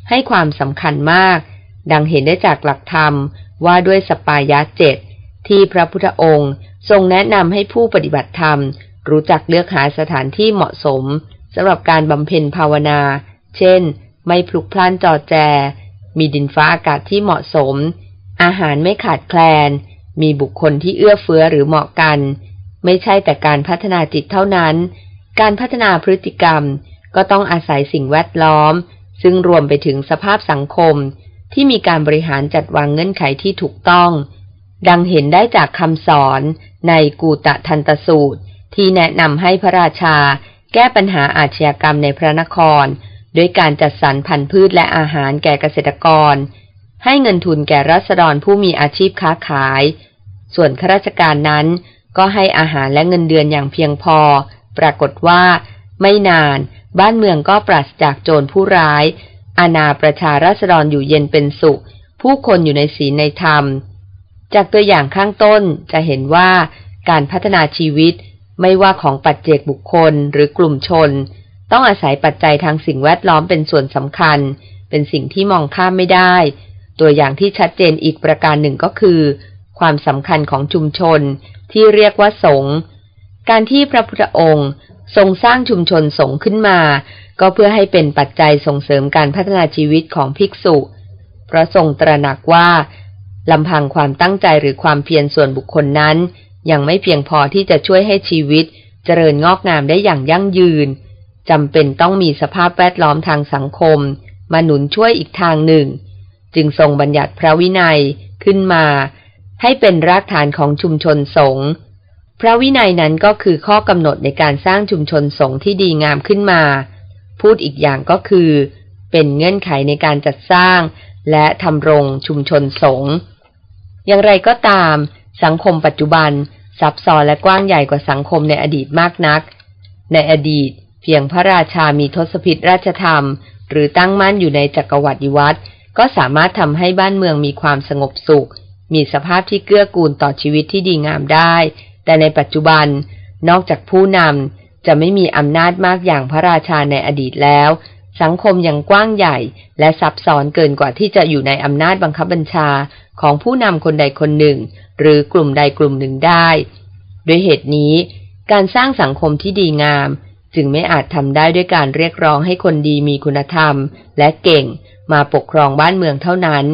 ให้ความสำคัญมาก ดังเห็นได้จากหลักธรรมว่าด้วยสปายะเจ็ดที่พระพุทธองค์ ทรงแนะนำให้ผู้ปฏิบัติธรรม รู้จักเลือกหาสถานที่เหมาะสมสำหรับการบำเพ็ญภาวนา เช่น ไม่พลุกพล่านจอแจ มีดินฟ้าอากาศที่เหมาะสม อาหารไม่ขาดแคลน มีบุคคลที่เอื้อเฟื้อหรือเหมาะกัน ไม่ใช่แต่การพัฒนาจิตเท่านั้น การพัฒนาพฤติกรรมก็ต้องอาศัยสิ่งแวดล้อม ซึ่งรวมไปถึงสภาพสังคม ที่มีการบริหารจัดวางเงื่อนไขที่ถูกต้อง ดังเห็นได้จากคำสอนในกูตะทันตสูตร ที่แนะนำให้พระราชา แก้ปัญหาอาชญากรรมในพระนคร ด้วยการจัดสรรพันธุ์พืชและอาหารแก่เกษตรกร ให้เงินทุนแก่รัษฎรผู้มีอาชีพค้าขาย ส่วนข้าราชการนั้นก็ให้อาหารและเงินเดือนอย่างเพียงพอ ปรากฏว่า ไม่นานบ้านเมืองก็ปราศจากโจรผู้ร้าย อาณาประชารัษฎรอยู่เย็นเป็นสุข ผู้คนอยู่ในศีลในธรรม จากตัวอย่างข้างต้นจะเห็นว่าการพัฒนาชีวิตไม่ว่าของปัจเจกบุคคลหรือกลุ่มชน ต้องอาศัยปัจจัยทางสิ่งแวดล้อมเป็นส่วนสำคัญ เป็นสิ่งที่มองข้ามไม่ได้ ตัวอย่างที่ชัดเจนอีกประการหนึ่งก็คือ ความสำคัญของชุมชนที่เรียกว่าสงฆ์การที่พระพุทธองค์ทรงสร้างชุมชนสงฆ์ขึ้นมา ก็เพื่อให้เป็นปัจจัยส่งเสริมการพัฒนาชีวิตของภิกษุ เพราะทรงตระหนักว่าลำพังความตั้งใจหรือความเพียรส่วนบุคคลนั้น ยังไม่เพียงพอที่จะช่วยให้ชีวิต เจริญงอกงามได้อย่างยั่งยืน จำเป็นต้องมีสภาพแวดล้อมทางสังคม มาหนุนช่วยอีกทางหนึ่ง จึงทรงบัญญัติพระวินัยขึ้นมา ให้เป็นรากฐานของชุมชนสงฆ์พระวินัยนั้นก็คือข้อกำหนดในการสร้างชุมชนสงฆ์ที่ดีงามขึ้นมา พูดอีกอย่างก็คือ เป็นเงื่อนไขในการจัดสร้าง และทำรงชุมชนสงฆ์อย่างไรก็ตาม สังคมปัจจุบันซับซ้อนและกว้างใหญ่กว่าสังคมในอดีตมากนัก ในอดีต เพียงพระราชามีทศพิธราชธรรม หรือตั้งมั่นอยู่ในจักรวรรดิวัตรก็สามารถทำให้บ้านเมืองมีความสงบสุข มีสภาพที่เกื้อกูลต่อชีวิตที่ดีงามได้ แต่ในปัจจุบัน นอกจากผู้นำจะไม่มีอำนาจมากอย่างพระราชาในอดีตแล้ว สังคมยังกว้างใหญ่และซับซ้อนเกินกว่าที่จะอยู่ในอำนาจบังคับบัญชาของผู้นำคนใดคนหนึ่ง หรือกลุ่มใดกลุ่มหนึ่งได้ ด้วยเหตุนี้ การสร้างสังคมที่ดีงาม จึงไม่อาจทำได้ด้วยการเรียกร้องให้คนดีมีคุณธรรม และเก่งมาปกครองบ้านเมืองเท่านั้น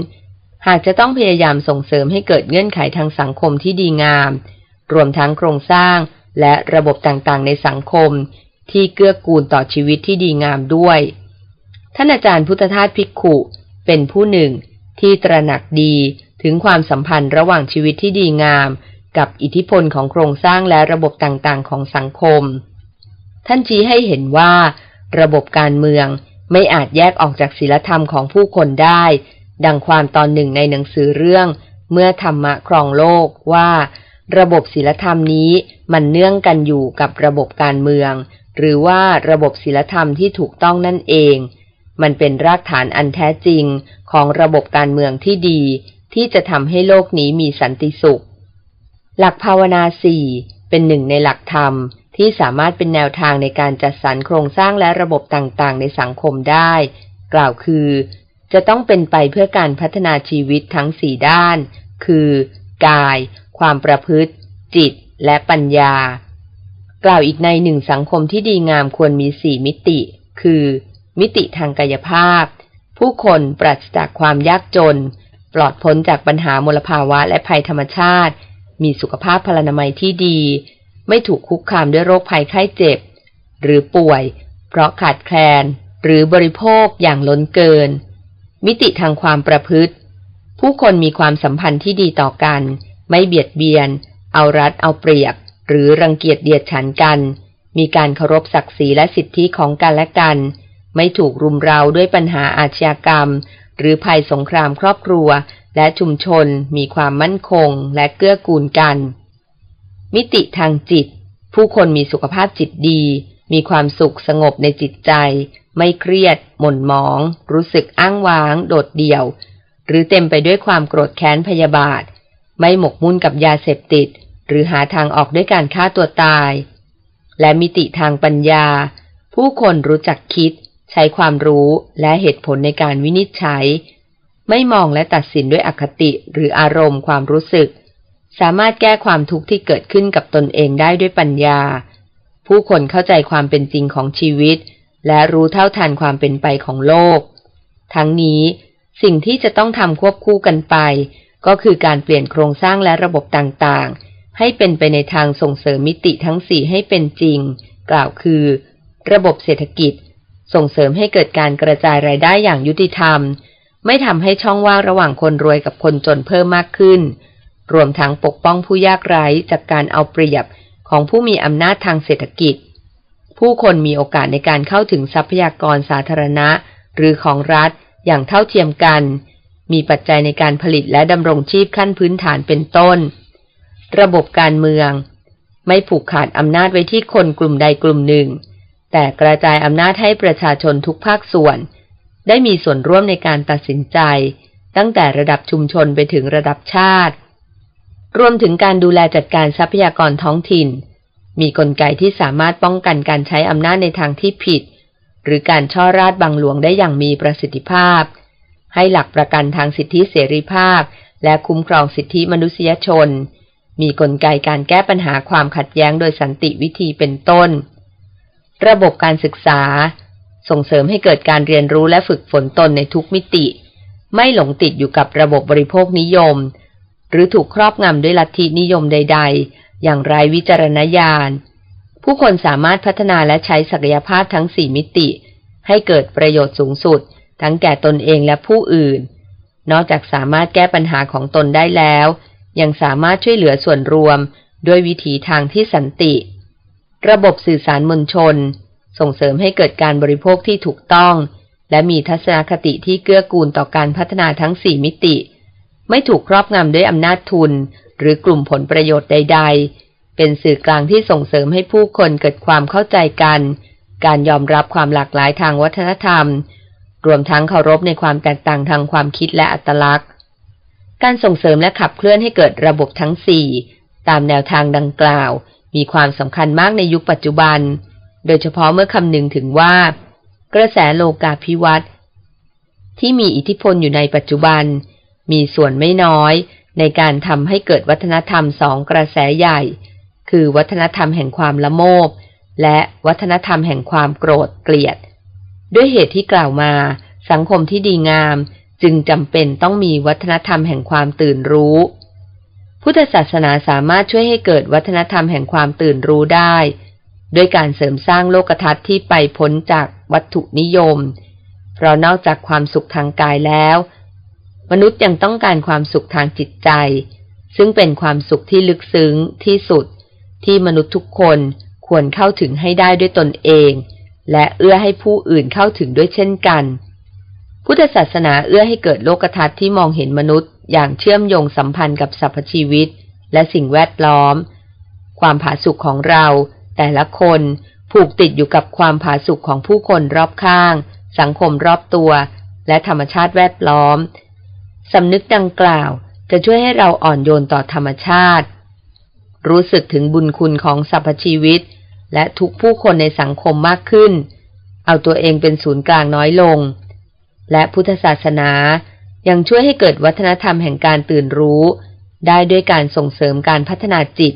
หากจะต้องพยายามส่งเสริมให้เกิดเงื่อนไขทางสังคมที่ดีงาม รวมทั้งโครงสร้างและระบบต่างๆ ในสังคม ที่เกื้อกูลต่อชีวิตที่ดีงามด้วย ท่านอาจารย์พุทธทาสภิกขุเป็นผู้หนึ่งที่ตระหนักดีถึงความสัมพันธ์ระหว่างชีวิตที่ดีงาม กับอิทธิพลของโครงสร้างและระบบต่างๆ ของสังคม ท่านชี้ให้เห็นว่า ระบบการเมืองไม่อาจแยกออกจากศีลธรรมของผู้คนได้ ดังความตอนหนึ่งในหนังสือเรื่อง เมื่อธรรมะครองโลกว่า ระบบศีลธรรมนี้มันเนื่องกันอยู่กับระบบการเมือง หรือว่าระบบศีลธรรมที่ถูกต้องนั่นเอง มันเป็นรากฐานอันแท้จริงของระบบการเมืองที่ดี ที่จะทำให้โลกนี้มีสันติสุข หลักภาวนาสี่เป็นหนึ่งในหลักธรรม ที่สามารถเป็นแนวทางในการจัดสรรโครงสร้างและระบบต่างๆ ในสังคมได้ กล่าวคือ จะต้องเป็นไปเพื่อการพัฒนาชีวิตทั้งสี่ด้าน คือ กาย ความประพฤติ จิต และปัญญา กล่าวอีกในหนึ่งสังคมที่ดีงามควรมีสี่มิติ คือ มิติทางกายภาพ ผู้คนปราศจากความยากจน ปลอดพ้นจากปัญหามลภาวะและภัยธรรมชาติ มีสุขภาพพลานามัยที่ดี ไม่ถูกคุกคามด้วยโรคภัยไข้เจ็บ หรือป่วย เพราะขาดแคลน หรือบริโภคอย่างล้นเกิน มิติทางความประพฤติ ผู้คนมีความสัมพันธ์ที่ดีต่อกัน ไม่เบียดเบียน เอารัดเอาเปรียบ หรือรังเกียจเดียดฉันกัน มีการเคารพศักดิ์ศรีและสิทธิของกันและกัน ไม่ถูกรุมเร้าด้วยปัญหาอาชญากรรม หรือภัยสงครามครอบครัวและชุมชนมีความมั่นคงและเกื้อกูลกัน มิติทางจิต ผู้คนมีสุขภาพจิตดี มีความสุขสงบในจิตใจ ไม่เครียด หม่นหมอง รู้สึกอ้างว้าง โดดเดี่ยว หรือเต็มไปด้วยความโกรธแค้นพยาบาท ไม่หมกมุ่นกับยาเสพติด หรือหาทางออกด้วยการฆ่าตัวตาย และมิติทางปัญญา ผู้คนรู้จักคิด ใช้ความรู้และเหตุผลในการวินิจฉัย ไม่มองและตัดสินด้วยอคติหรืออารมณ์ความรู้สึก สามารถแก้ความทุกข์ที่เกิดขึ้นกับตนเองได้ด้วยปัญญา ผู้คนเข้าใจความเป็นจริงของชีวิต และรู้เท่าทันความเป็นไปของโลก ทั้งนี้สิ่งที่จะต้องทำควบคู่กันไป ก็คือการเปลี่ยนโครงสร้างและระบบต่างๆ ให้เป็นไปในทางส่งเสริมมิติทั้งสี่ให้เป็นจริง กล่าวคือ ระบบเศรษฐกิจ ส่งเสริมให้เกิดการกระจายรายได้อย่างยุติธรรม ไม่ทำให้ช่องว่างระหว่างคนรวยกับคนจนเพิ่มมากขึ้น รวมทั้งปกป้องผู้ยากไร้จากการเอาเปรียบของผู้มีอำนาจทางเศรษฐกิจ ผู้คนมีโอกาสในการเข้าถึงทรัพยากรสาธารณะ หรือของรัฐอย่างเท่าเทียมกัน มีปัจจัยในการผลิตและดำรงชีพขั้นพื้นฐานเป็นต้น ระบบการเมือง ไม่ผูกขาดอำนาจไว้ที่คนกลุ่มใดกลุ่มหนึ่ง แต่กระจายอำนาจให้ประชาชนทุกภาคส่วน ได้มีส่วนร่วมในการตัดสินใจ ตั้งแต่ระดับชุมชนไปถึงระดับชาติ รวมถึงการดูแลจัดการทรัพยากรท้องถิ่น มีกลไกที่สามารถป้องกันการใช้อำนาจในทางที่ผิด หรือการช่อราดบังหลวงได้อย่างมีประสิทธิภาพ ให้หลักประกันทางสิทธิเสรีภาพ และคุ้มครองสิทธิมนุษยชน มีกลไกการแก้ปัญหาความขัดแย้งโดยสันติวิธีเป็นต้น ระบบการศึกษา ส่งเสริมให้เกิดการเรียนรู้และฝึกฝนตนในทุกมิติ ไม่หลงติดอยู่กับระบบบริโภคนิยม หรือถูกครอบงำด้วยลัทธินิยมใด ๆ อย่างไรวิจารณญาณ ผู้คนสามารถพัฒนาและใช้ศักยภาพทั้งสี่มิติ ให้เกิดประโยชน์สูงสุด ทั้งแก่ตนเองและผู้อื่น นอกจากสามารถแก้ปัญหาของตนได้แล้ว ยังสามารถช่วยเหลือส่วนรวม ด้วยวิถีทางที่สันติ ระบบสื่อสารมวลชน ส่งเสริมให้เกิดการบริโภคที่ถูกต้อง และมีทัศนคติที่เกื้อกูลต่อการพัฒนาทั้งสี่มิติ ไม่ถูกครอบงำด้วยอำนาจทุน หรือกลุ่มผลประโยชน์ใด ๆ เป็นสื่อกลางที่ส่งเสริมให้ผู้คนเกิดความเข้าใจกัน การยอมรับความหลากหลายทางวัฒนธรรม รวมทั้งเคารพในความแตกต่างทางความคิดและอัตลักษณ์ การส่งเสริมและขับเคลื่อนให้เกิดระบบทั้งสี่ตามแนวทางดังกล่าว มีความสำคัญมากในยุคปัจจุบัน โดยเฉพาะเมื่อคำนึงถึงว่า กระแสโลกาภิวัตน์ที่มีอิทธิพลอยู่ในปัจจุบัน มีส่วนไม่น้อยในการทำให้เกิดวัฒนธรรมสองกระแสใหญ่ คือวัฒนธรรมแห่งความละโมบ และวัฒนธรรมแห่งความโกรธเกลียด ด้วยเหตุที่กล่าวมา สังคมที่ดีงามจึงจำเป็นต้องมีวัฒนธรรมแห่งความตื่นรู้ พุทธศาสนาสามารถช่วยให้เกิดวัฒนธรรมแห่งความตื่นรู้ได้ ด้วยการเสริมสร้างโลกทัศน์ที่ไปพ้นจากวัตถุนิยม เพราะนอกจากความสุขทางกายแล้ว มนุษย์ยังต้องการความสุขทางจิตใจ ซึ่งเป็นความสุขที่ลึกซึ้งที่สุด ที่มนุษย์ทุกคนควรเข้าถึงให้ได้ด้วยตนเอง และเอื้อให้ผู้อื่นเข้าถึงด้วยเช่นกัน พุทธศาสนาเอื้อให้เกิดโลกทัศน์ที่มองเห็นมนุษย์ อย่างเชื่อมโยงสัมพันธ์กับสรรพชีวิต และสิ่งแวดล้อม ความผาสุกของเรา แต่ละคนผูกติดอยู่กับความผาสุกของผู้คนรอบข้าง สังคมรอบตัว และธรรมชาติแวดล้อม สำนึกดังกล่าวจะช่วยให้เราอ่อนโยนต่อธรรมชาติ รู้สึกถึงบุญคุณของสรรพชีวิต และทุกผู้คนในสังคมมากขึ้น เอาตัวเองเป็นศูนย์กลางน้อยลง และพุทธศาสนายังช่วยให้เกิดวัฒนธรรมแห่งการตื่นรู้ ได้ด้วยการส่งเสริมการพัฒนาจิต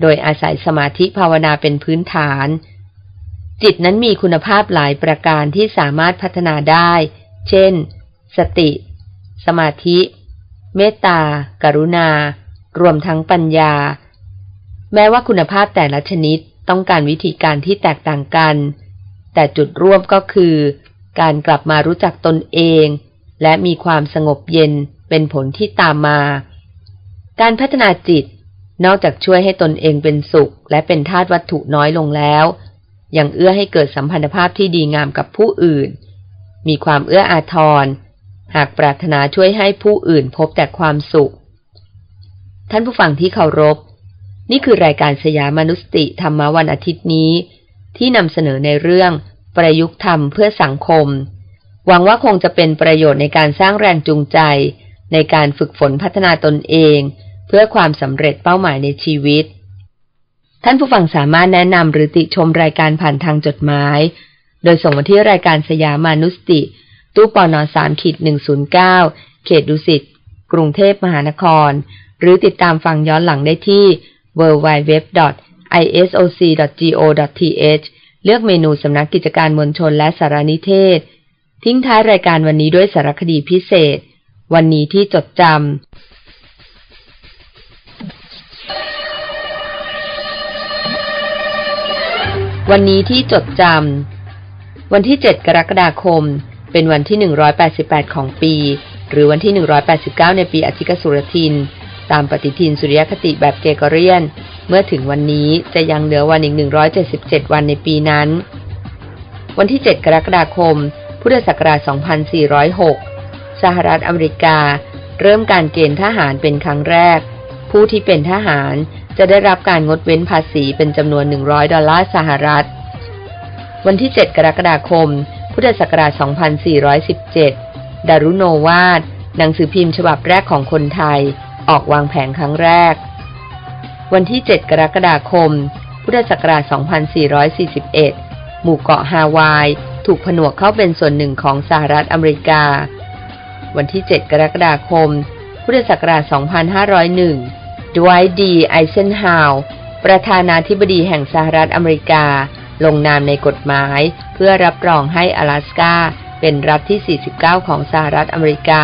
โดยอาศัยสมาธิภาวนาเป็นพื้นฐาน จิตนั้นมีคุณภาพหลายประการที่สามารถพัฒนาได้ เช่น สติ สมาธิ เมตตา กรุณา รวมทั้งปัญญา แม้ว่าคุณภาพแต่ละชนิดต้องการวิธีการที่แตกต่างกัน แต่จุดร่วมก็คือ การกลับมารู้จักตนเอง และมีความสงบเย็นเป็นผลที่ตามมา การพัฒนาจิตนอกจากช่วยให้ตนเองเป็นสุข และเป็นธาตุวัตถุน้อยลงแล้ว ยังเอื้อให้เกิดสัมพันธภาพที่ดีงามกับผู้อื่น มีความเอื้ออาทร หากปรารถนาช่วยให้ผู้อื่นพบแต่ความสุข ท่านผู้ฟังที่เคารพ นี่คือรายการสยามนุสติธรรมวันอาทิตย์นี้ ที่นำเสนอในเรื่องประยุกต์ธรรมเพื่อสังคม หวังว่าคงจะเป็นประโยชน์ในการสร้างแรงจูงใจ ในการฝึกฝนพัฒนาตนเอง เพื่อความสำเร็จเป้าหมายในชีวิต ท่านผู้ฟังสามารถแนะนำหรือติชมรายการผ่านทางจดหมาย โดยส่งมาที่รายการสยามานุสติ ตู้ปอนอสามขีดหนึ่งศูนย์เก้าเขตดุสิต กรุงเทพมหานคร หรือติดตามฟังย้อนหลังได้ที่ www.isoc.go.th เลือกเมนูสำนักกิจการมวลชนและสารนิเทศ ทิ้งท้ายรายการวันนี้ด้วยสารคดีพิเศษ วันนี้ที่จดจำวันนี้ที่จดจำ วันที่ 7 กรกฎาคม เป็นวันที่ 188 ของปี หรือวันที่ 189 ในปีอธิกสุรทิน ตามปฏิทินสุริยคติแบบเกกเรียน เมื่อถึงวันนี้จะยังเหลือวันอีก 177 วันในปีนั้น วันที่ 7 กรกฎาคม พุทธศักราช 2406 สหรัฐอเมริกา เริ่มการเกณฑ์ทหารเป็นครั้งแรก ผู้ที่เป็นทหารจะได้รับการงดเว้นภาษีเป็นจำนวน 100 ดอลลาร์สหรัฐ วันที่ 7 กรกฎาคม พุทธศักราช 2417 ดารุโนวาดหนังสือพิมพ์ฉบับแรกของคนไทย ออกวางแผงครั้งแรก วันที่ 7 กรกฎาคม พุทธศักราช 2441 หมู่เกาะฮาวาย ถูกผนวกเข้าเป็นส่วนหนึ่งของสหรัฐอเมริกา วันที่ 7 กรกฎาคม พุทธศักราช 2501 ดไวท์ดีไอเซนฮาว ประธานาธิบดีแห่งสหรัฐอเมริกา ลงนามในกฎหมาย เพื่อรับรองให้阿拉สกาเป็นรัฐที่ 49 ของสหรัฐอเมริกา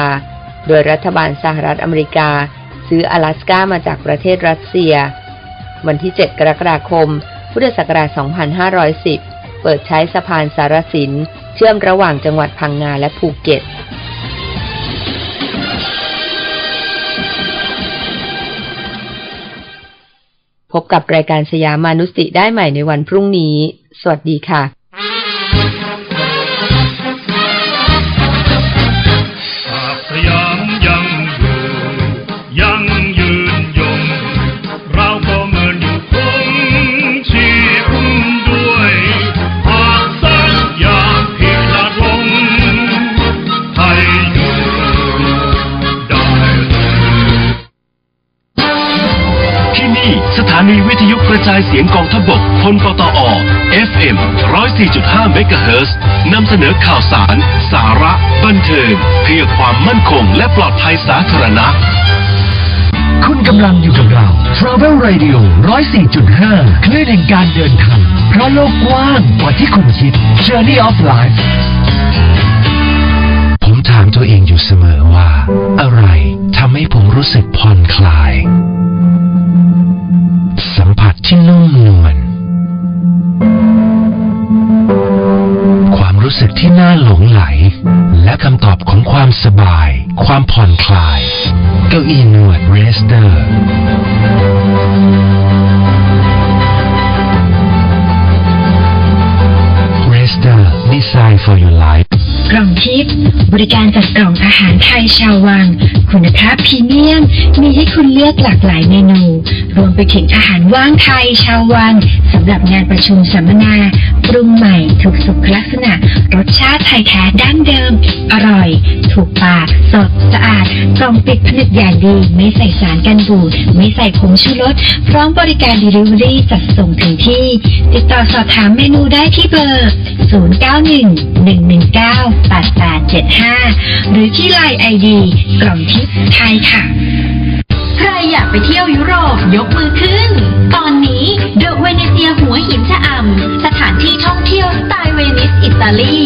โดยรัฐบาลสหรัฐอเมริกา ซื้อ阿拉สกามาจากประเทศรัสเซีย วันที่ 7 กรกฎาคม พุทธศักราช 2510 เปิดใช้สะพานสารสิน เชื่อมระหว่างจังหวัดพังงาและภูเก็ต พบกับรายการสยามานุสติได้ใหม่ในวันพรุ่งนี้ สวัสดีค่ะ นี่สถานีวิทยุกระจายเสียงกองทพบกพลปตอ FM 104.5เมกะเฮิรตซ์นำเสนอข่าวสาร สาระ บันเทิงเพื่อความมั่นคงและปลอดภัยสาธารณะ คุณกำลังอยู่กับเรา Travel Radio 104.5 คลื่นแห่งการเดินทาง เพราะโลกกว้างกว่าที่คุณคิด Journey of Life ผมถามตัวเองอยู่เสมอว่า อะไรทำให้ผมรู้สึกผ่อนคลายาศที่นุ่มนวล ความรู้สึกที่น่าหลงใหล และคำตอบของความสบาย ความผ่อนคลาย เก้าอี้นวดเรสเตอร์ เรสเตอร์ Design for your life กล่องทิพย์บริการจัดกล่องอาหารไทยชาววัง คุณภาพพรีเมียม มีให้คุณเลือกหลากหลายเมนู รวมไปถึงอาหารว่างไทยชาววังสำหรับงานประชุมสัมมนา ปรุงใหม่ ถูกสุขลักษณะ รสชาติไทยแท้ดั้งเดิม อร่อย ถูกปาก สด สะอาดกล่องปิดผนึกอย่างดี ไม่ใส่สารกันบูด ไม่ใส่ผงชูรส พร้อมบริการ Delivery จัดส่งถึงที่ ติดต่อสอบถามเมนูได้ที่เบอร์ 0911198875 หรือที่ LINE ID กล่องทิพย์ไทยค่ะ ใครอยากไปเที่ยวยุโรปยกมือขึ้น ตอนนี้เดอะเวเนเซียหัวหินชะอำสถานที่ท่องเที่ยว อิตาลี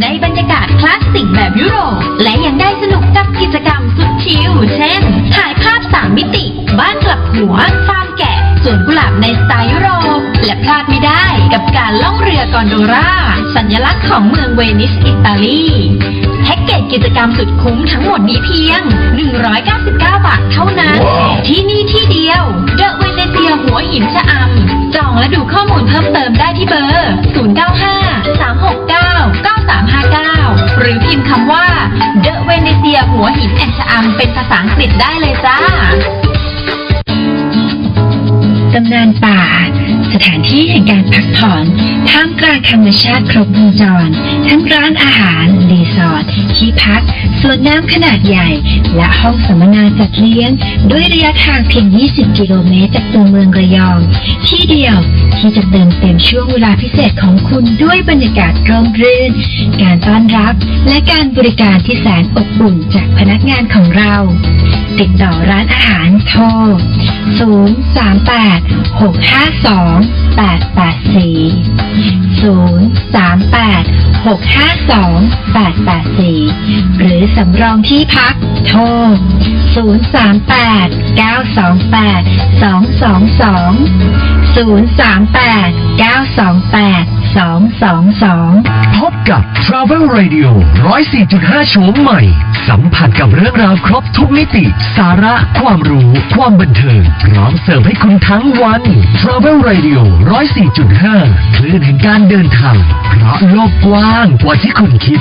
ในบรรยากาศคลาสสิกแบบยุโรป และยังได้สนุกกับกิจกรรมสุดชิล เช่น ถ่ายภาพสามมิติ บ้านกลับหัว ฟาร์มแกะ สวนกุหลาบในสไตล์ยุโรป และพลาดไม่ได้กับการล่องเรือกอนโดลาสัญลักษณ์ของเมืองเวนิสอิตาลีแพ็กเกจกิจกรรมสุดคุ้มทั้งหมดนี้เพียง 199 บาทเท่านั้นที่นี่ที่เดียวเดอะเวเนเซียหัวหินชะอำจองและดูข้อมูลเพิ่มเติมได้ที่เบอร์ 095 369 9359 หรือพิมพ์คำว่าเดอะเวเนเซียหัวหินแอนชะอำเป็นภาษาอังกฤษได้เลยจ้า ตำนานป่า สถานที่แห่งการพักผ่อนท่ามกลางธรรมชาติครบวงจร ทั้งร้านอาหาร รีสอร์ทที่พักสวนน้ำขนาดใหญ่ และห้องสัมมนาจัดเลี้ยง ด้วยระยะทางเพียง 20 กิโลเมตรจากตัวเมืองระยอง ที่เดียวที่จะเติมเต็มช่วงเวลาพิเศษของคุณด้วยบรรยากาศร่มรื่น การต้อนรับ และการบริการที่แสนอบอุ่นจากพนักงานของเรา ติดต่อร้านอาหารโทร 038 652 884 038 652 884 หรือสำรองที่พักโทร 038 928 222 038 928 222 พบกับ Travel Radio 104.5 โฉมใหม่ สัมผัสกับเรื่องราวครบทุกมิติ สาระ ความรู้ ความบันเทิง พร้อมเสิร์ฟให้คุณทั้งวัน Travel Radio 104.5 คลื่นแห่งการเดินทาง เพราะโลกกว้างกว่าที่คุณคิด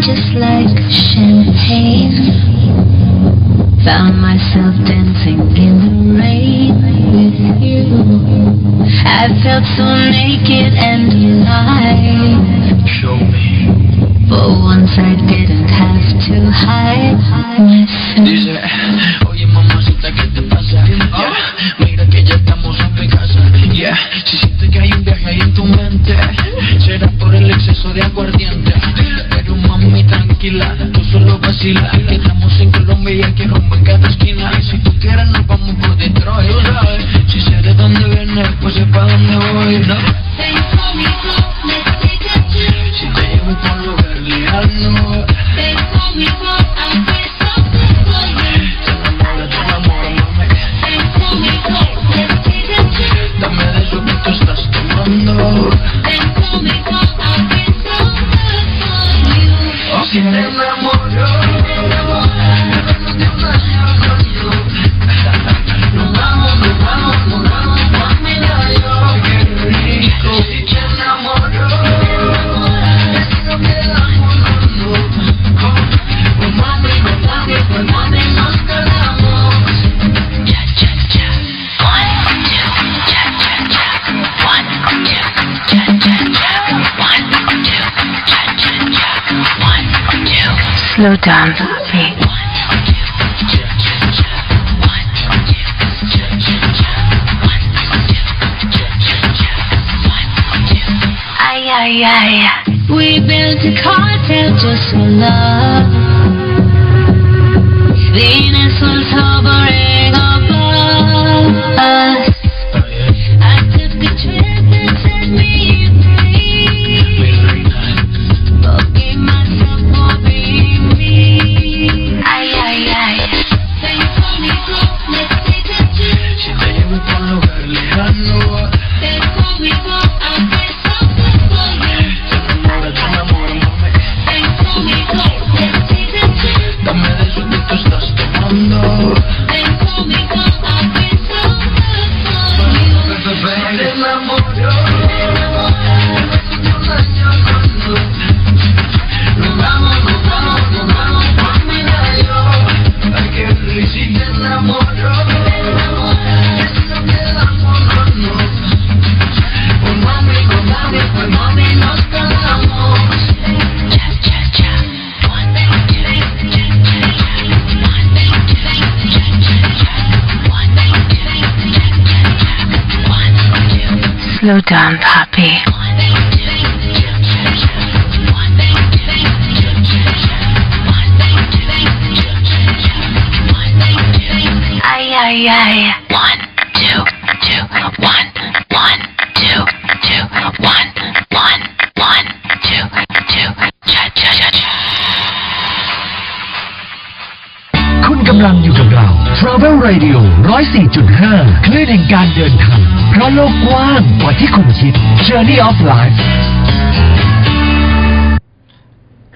just like champagne. Found myself dancing in the rain with you. I felt so naked and alive. Show me. For once I didn't have to hide myself. Oye mamacita, ¿qué te pasa? Yeah. Mira que ya estamos en Picasa Yeah, si sientes que hay un viaje ahí en tu mente Será por el exceso de aguardiente. mochila. Estamos en Colombia y aquí rompen cada esquina. done for me. Ay, ay, ay. We built a cartel just for love.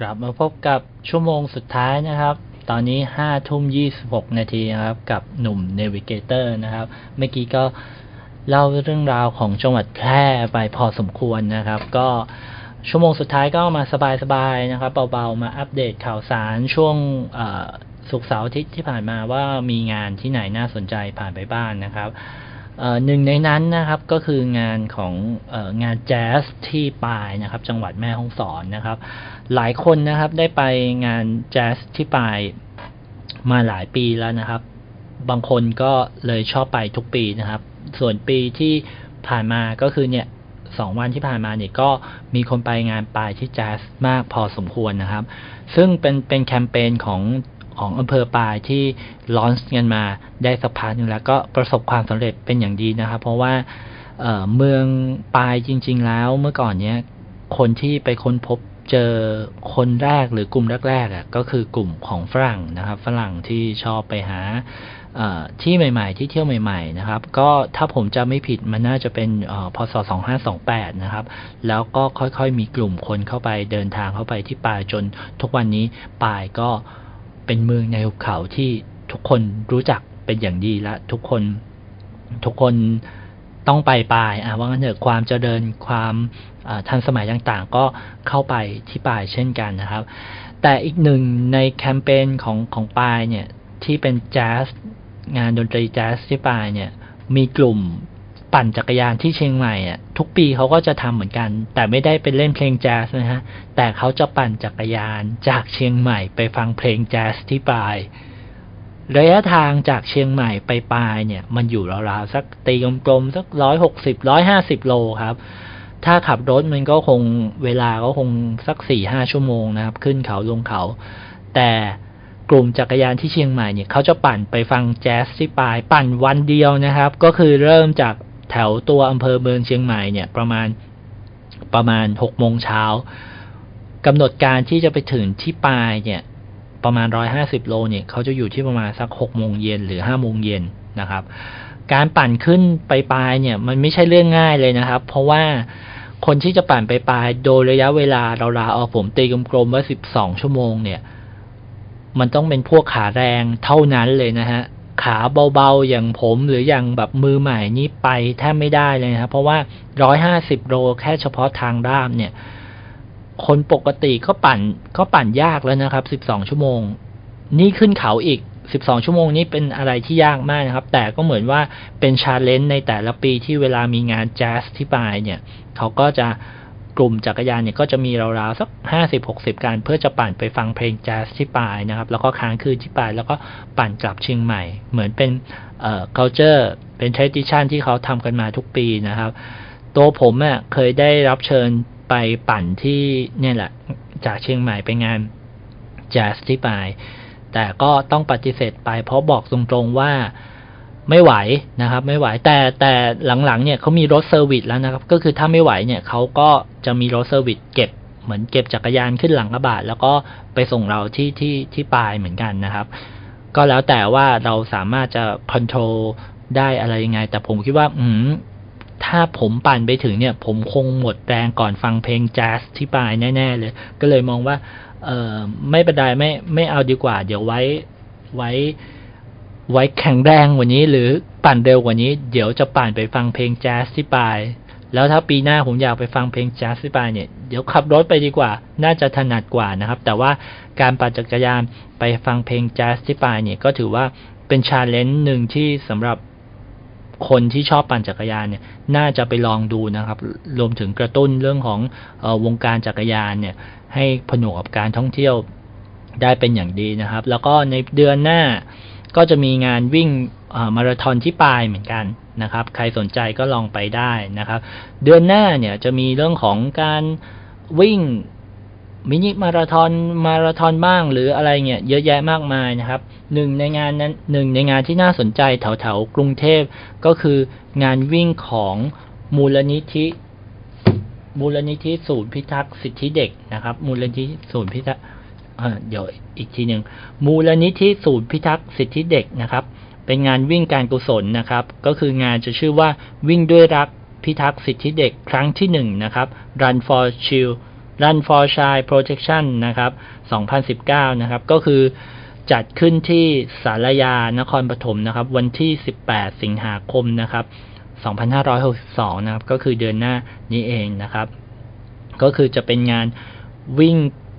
ลับมาพบกับชั่วโมงสุดท้ายนะครับ ตอนนี้ห้าทุ่มยี่สิบหกนาทีนะครับ กับหนุ่ม Navigator นะครับ เมื่อกี้ก็เล่าเรื่องราวของจังหวัดแพร่ไปพอสมควรนะครับ ก็ชั่วโมงสุดท้ายก็มาสบายๆนะครับเบาๆมาอัปเดตข่าวสารช่วงศุกร์เสาร์อาทิตย์ที่ผ่านมาว่ามีงานที่ไหนน่าสนใจผ่านไปบ้านนะครับหนึ่งในนั้นนะครับก็คืองานของงานแจ๊สที่ปายนะครับ จังหวัดแม่ฮ่องสอนนะครับ หลายคนนะครับได้ไปงานแจ๊สที่ปายมาหลายปีแล้วนะครับ บางคนก็เลยชอบไปทุกปีนะครับ ส่วนปีที่ผ่านมาก็คือเนี่ยสองวันที่ผ่านมาเนี่ยก็มีคนไปงานปลายที่แจ๊สมากพอสมควรนะครับ ซึ่งเป็นเป็นแคมเปญของของอำเภอปลายที่ลอนส์กันมาได้สักพักหนึ่งแล้วก็ประสบความสำเร็จเป็นอย่างดีนะครับ เพราะว่าเเมืองปลายจริง ๆ แล้วเมื่อก่อนเนี้ยคนที่ไปค้นพบ เจอคนแรกหรือกลุ่มแรกๆอะก็คือกลุ่มของฝรั่งนะครับ ฝรั่งที่ชอบไปหาที่ใหม่ๆ ที่เที่ยวใหม่ ๆ นะครับ ก็ถ้าผมจะไม่ผิดมันน่าจะเป็นพศ 2528 นะครับ แล้วก็ค่อยๆ มีกลุ่มคนเข้าไปเดินทางเข้าไปที่ป่าจนทุกวันนี้ป่ายก็เป็นเมืองในหุบเขาที่ทุกคนรู้จักเป็นอย่างดีและทุกคนทุกคน ต้องไปปลายอะว่างั้นเถอะความเจริญความทันสมัยต่างๆ ก็เข้าไปที่ปลายเช่นกันนะครับ แต่อีกหนึ่งในแคมเปญของของปลายเนี่ยที่เป็นแจ๊สงานดนตรีแจ๊สที่ปลายเนี่ยมีกลุ่มปั่นจักรยานที่เชียงใหม่อะทุกปีเขาก็จะทำเหมือนกัน แต่ไม่ได้เป็นเล่นเพลงแจ๊สนะฮะแต่เขาจะปั่นจักรยานจากเชียงใหม่ไปฟังเพลงแจ๊สที่ปลาย ระยะทางจากเชียงใหม่ไปปลายเนี่ย มันอยู่ราวๆสักตีกลมๆสักร้อยหกสิบร้อยห้าสิบโลครับ ถ้าขับรถมันก็คงเวลาก็คงสักสี่ห้าชั่วโมงนะครับ ขึ้นเขาลงเขา แต่กลุ่มจักรยานที่เชียงใหม่เนี่ยเขาจะปั่นไปฟังแจ๊สที่ปลายปั่นวันเดียวนะครับ ก็คือเริ่มจากแถวตัวอำเภอเมืองเชียงใหม่เนี่ยประมาณประมาณหกโมงเช้ากำหนดการที่จะไปถึงที่ปลายเนี่ย ประมาณร้อยห้าสิบโลเนี่ยเขาจะอยู่ที่ประมาณสักหกโมงเย็นหรือห้าโมงเย็นนะครับ การปั่นขึ้นไปปลายเนี่ยมันไม่ใช่เรื่องง่ายเลยนะครับ เพราะว่าคนที่จะปั่นไปปลายโดยระยะเวลาเราลาเอาผมตีกลมๆว่าสิบสองชั่วโมงเนี่ย มันต้องเป็นพวกขาแรงเท่านั้นเลยนะฮะขาเบาๆ อย่างผมหรืออย่างแบบมือใหม่นี่ไปแทบไม่ได้เลยนะครับ เพราะว่าร้อยห้าสิบโลแค่เฉพาะทางราบเนี่ย คนปกติก็ปั่นก็ปั่นยากแล้วนะครับสิบสองชั่วโมง นี่ขึ้นเขาอีกสิบสองชั่วโมงนี้เป็นอะไรที่ยากมากนะครับ แต่ก็เหมือนว่าเป็น challenge ในแต่ละปีที่เวลามีงานแจ๊สที่ปายเนี่ย เขาก็จะกลุ่มจักรยานเนี่ยก็จะมีราวๆสักห้าสิบหกสิบคันเพื่อจะปั่นไปฟังเพลงแจ๊สที่ปายนะครับ แล้วก็ค้างคืนที่ปายแล้วก็ปั่นกลับเชียงใหม่ เหมือนเป็นเอ่อ culture เป็น tradition ที่เขาทำกันมาทุกปีนะครับ ตัวผมอะเคยได้รับเชิญ ไปปั่นที่เนี่ยแหละ จากเชียงใหม่ไปงานแจ๊สที่ปายแต่ก็ต้องปฏิเสธไป เพราะบอกตรงๆว่าไม่ไหวนะครับ ไม่ไหวแต่แต่หลังๆเนี่ยเขามีรถ service แล้วนะครับ ก็คือถ้าไม่ไหวเนี่ยเขาก็จะมีรถ service เก็บเหมือนเก็บจักรยานขึ้นหลังกระบะแล้วก็ไปส่งเราที่ที่ที่ปลายเหมือนกันนะครับ ก็แล้วแต่ว่าเราสามารถจะคอนโทรลได้อะไรยังไง แต่ผมคิดว่า อืม ถ้าผมปั่นไปถึงเนี่ย ผมคงหมดแรงก่อนฟังเพลงแจ๊สที่ปลายแน่ ๆ เลย ก็เลยมองว่า เออไม่เป็นไรไม่ไม่เอาดีกว่า เดี๋ยวไว้ไว้ไว้แข็งแรงกว่านี้ หรือปั่นเร็วกว่านี้ เดี๋ยวจะปั่นไปฟังเพลงแจ๊สที่ปลายแล้วถ้าปีหน้าผมอยากไปฟังเพลงแจ๊สที่ปลายเนี่ยเดี๋ยวขับรถไปดีกว่า น่าจะถนัดกว่านะครับ แต่ว่าการปั่นจักรยานไปฟังเพลงแจ๊สที่ปลายเนี่ยก็ถือว่าเป็นชาเลนจ์หนึ่งที่สำหรับ คนที่ชอบปั่นจักรยานเนี่ยน่าจะไปลองดูนะครับ รวมถึงกระตุ้นเรื่องของออวงการจักรยานเนี่ยให้ผนวกกับการท่องเที่ยวได้เป็นอย่างดีนะครับ แล้วก็ในเดือนหน้าก็จะมีงานวิ่งมาราธอนที่ปลายเหมือนกันนะครับ ใครสนใจก็ลองไปได้นะครับ เดือนหน้าเนี่ยจะมีเรื่องของการวิ่ง มินิมาราธอนมาราธอนบ้างหรืออะไรเงี้ยเยอะแยะมากมายนะครับหนึ่งในงานนั้นหนึ่งในงานที่น่าสนใจแถวๆกรุงเทพก็คืองานวิ่งของมูลนิธิมูลนิธิศูนย์พิทักษ์สิทธิเด็กนะครับ มูลนิธิศูนย์พิทักษ์เดี๋ยวอีกทีหนึ่งมูลนิธิศูนย์พิทักษ์สิทธิเด็กนะครับ เป็นงานวิ่งการกุศลนะครับ ก็คืองานจะชื่อว่าวิ่งด้วยรักพิทักษ์สิทธิเด็กครั้งที่หนึ่งนะครับ Run for Child Run for Child Protection นะครับ 2019 นะครับ ก็คือจัดขึ้นที่สารยานครปฐมนะครับ วันที่ 18 สิงหาคมนะครับ 2562 นะครับ ก็คือเดือนหน้านี้เองนะครับ ก็คือจะเป็นงานวิ่ง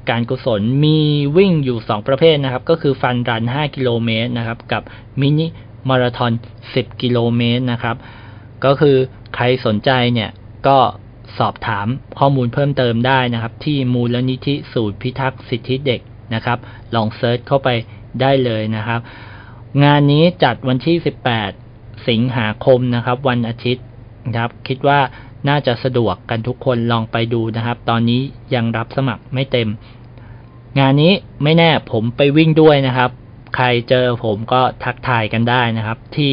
การกุศลมีวิ่งอยู่ 2 ประเภทนะครับ ก็คือ fun run 5 กิโลเมตรนะครับ กับมินิมาราธอน 10 กิโลเมตรนะครับ ก็คือใครสนใจเนี่ยก็ สอบถามข้อมูลเพิ่มเติมได้นะครับ ที่มูลนิธิศูนย์พิทักษ์สิทธิเด็กนะครับ ลอง search เข้าไปได้เลยนะครับ งานนี้จัดวันที่ 18 สิงหาคมนะครับ วันอาทิตย์นะครับ คิดว่าน่าจะสะดวกกันทุกคนลองไปดูนะครับ ตอนนี้ยังรับสมัครไม่เต็ม งานนี้ไม่แน่ผมไปวิ่งด้วยนะครับ ใครเจอผมก็ทักทายกันได้นะครับ ที่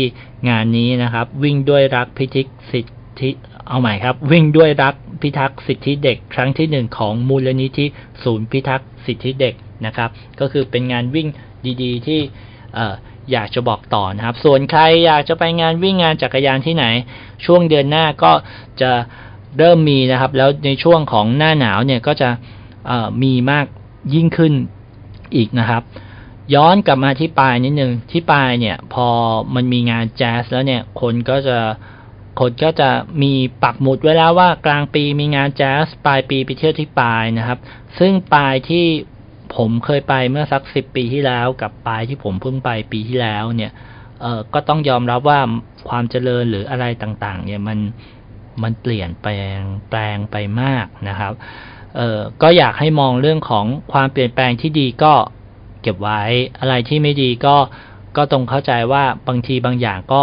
งานนี้นะครับ วิ่งด้วยรักพิทักษ์สิทธิ เอาใหม่ครับ วิ่งด้วยรักพิทักษ์สิทธิเด็ก ครั้งที่หนึ่งของมูลนิธิศูนย์พิทักษ์สิทธิเด็กนะครับ ก็คือเป็นงานวิ่งดีๆ ที่เอยากจะบอกต่อนะครับ ส่วนใครอยากจะไปงานวิ่งงานจักรยานที่ไหน ช่วงเดือนหน้าก็จะเริ่มมีนะครับ แล้วในช่วงของหน้าหนาวเนี่ยก็จะมีมากยิ่งขึ้นอีกนะครับ ย้อนกลับมาที่ปลายนิดนึงที่ปลายเนี่ยพอมันมีงานแจ๊สแล้วเนี่ยคนก็จะ คนก็จะมีปักหมุดไว้แล้วว่ากลางปีมีงานแจ๊สปลายปีไปเที่ยวที่ปลายนะครับ ซึ่งปลายที่ผมเคยไปเมื่อสักสิบปีที่แล้ว กับปลายที่ผมเพิ่งไปปีที่แล้วเนี่ยเออก็ต้องยอมรับว่าความเจริญหรืออะไรต่างๆ เนี่ยมันมันเปลี่ยนแปลงแปลงไปมากนะครับเออก็อยากให้มองเรื่องของความเปลี่ยนแปลงที่ดีก็เก็บไว้อะไรที่ไม่ดีก็ก็ตรงเข้าใจว่าบางทีบางอย่างก็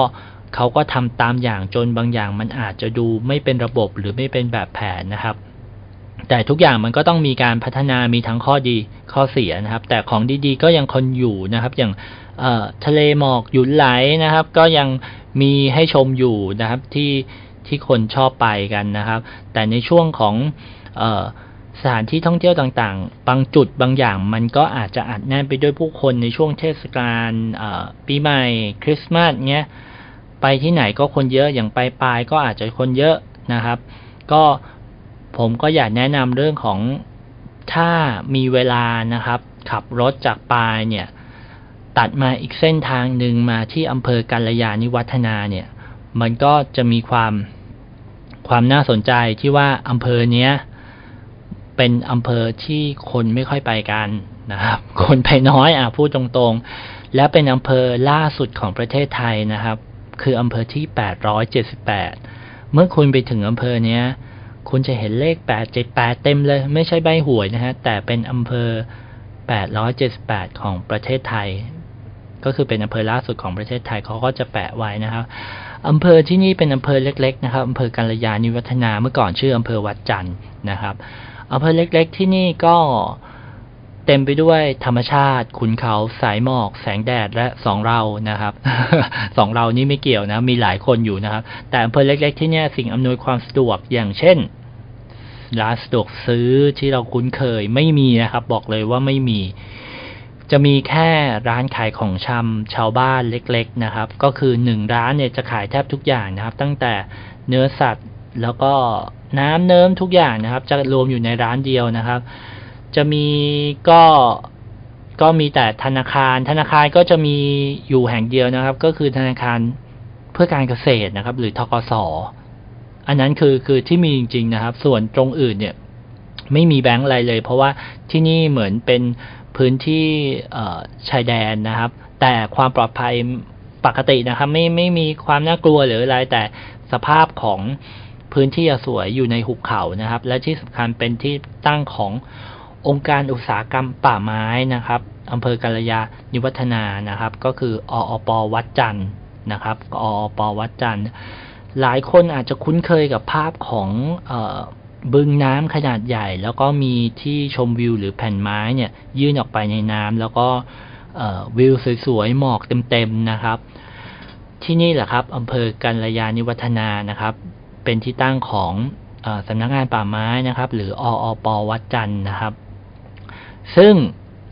เขาก็ทำตามอย่างจนบางอย่างมันอาจจะดูไม่เป็นระบบหรือไม่เป็นแบบแผนนะครับ แต่ทุกอย่างมันก็ต้องมีการพัฒนามีทั้งข้อดีข้อเสียนะครับ แต่ของดีๆก็ยังคนอยู่นะครับ อย่างทะเลหมอกหยุนไหลนะครับ ก็ยังมีให้ชมอยู่นะครับที่ที่คนชอบไปกันนะครับ แต่ในช่วงของอสถานที่ท่องเที่ยวต่างๆ บางจุดบางอย่างมันก็อาจจะอัดแน่นไปด้วยผู้คนในช่วงเทศกาลปีใหม่คริสต์มาสเงี้ย ไปที่ไหนก็คนเยอะอย่างไปปลายก็อาจจะคนเยอะนะครับ ก็ผมก็อยากแนะนำเรื่องของถ้ามีเวลานะครับ ขับรถจากปลายเนี่ย ตัดมาอีกเส้นทางหนึ่งมาที่อำเภอกัลยาณิวัฒนาเนี่ย มันก็จะมีความความน่าสนใจที่ว่าอำเภอเนี้ยเป็นอำเภอที่คนไม่ค่อยไปกันนะครับ คนไปน้อยอะพูดตรงๆ และเป็นอำเภอล่าสุดของประเทศไทยนะครับ คืออำเภอที่ 878 เมื่อคุณไปถึงอำเภอเนี้ย คุณจะเห็นเลข 878 เต็มเลย ไม่ใช่ใบหวยนะฮะ แต่เป็นอำเภอ 878 ของประเทศไทย ก็คือเป็นอำเภอล่าสุดของประเทศไทยเขาก็จะแปะไว้นะครับอำเภอที่นี่เป็นอำเภอเล็กๆนะครับอำเภอกัลยาณิวัฒนาเมื่อก่อนชื่ออำเภอวัดจันทร์นะครับอำเภอเล็กๆที่นี่ก็ เต็มไปด้วยธรรมชาติ ขุนเขาสายหมอก แสงแดดและสองเรานะครับสองเรานี่ไม่เกี่ยวนะ มีหลายคนอยู่นะครับ แต่อำเภอเล็ก ๆ ที่นี่สิ่งอำนวยความสะดวกอย่างเช่นร้านสะดวกซื้อที่เราคุ้นเคยไม่มีนะครับ บอกเลยว่าไม่มี จะมีแค่ร้านขายของชำชาวบ้านเล็ก ๆ นะครับ ก็คือหนึ่งร้านเนี่ยจะขายแทบทุกอย่างนะครับ ตั้งแต่เนื้อสัตว์แล้วก็น้ำเนิ้มทุกอย่างนะครับ จะรวมอยู่ในร้านเดียวนะครับ จะมีก็ก็มีแต่ธนาคาร ธนาคารก็จะมีอยู่แห่งเดียวนะครับ ก็คือธนาคารเพื่อการเกษตรนะครับ หรือทกสอันนั้นคือคือที่มีจริง ๆนะครับ ส่วนตรงอื่นเนี่ยไม่มีแบงก์อะไรเลย เพราะว่าที่นี่เหมือนเป็นพื้นที่ชายแดนนะครับ แต่ความปลอดภัยปกตินะครับ ไม่ไม่มีความน่ากลัวหรืออะไรแต่สภาพของพื้นที่สวยอยู่ในหุบเขานะครับ และที่สำคัญเป็นที่ตั้งของ องค์การอุตสาหกรรมป่าไม้นะครับอำเภอกัลยาณิวัฒนานะครับ ก็คือออปวัดจันทร์นะครับออปวัดจันทร์หลายคนอาจจะคุ้นเคยกับภาพของเอบึงน้ำขนาดใหญ่ แล้วก็มีที่ชมวิวหรือแผ่นไม้เนี่ยยื่นออกไปในน้ำแล้วก็วิวสวยๆหมอกเต็มๆนะครับ ที่นี่แหละครับอำเภอกัลยาณิวัฒนานะครับ เป็นที่ตั้งของอสำนักงานป่าไม้นะครับ หรือออปวัดจันทร์นะครับ ซึ่ง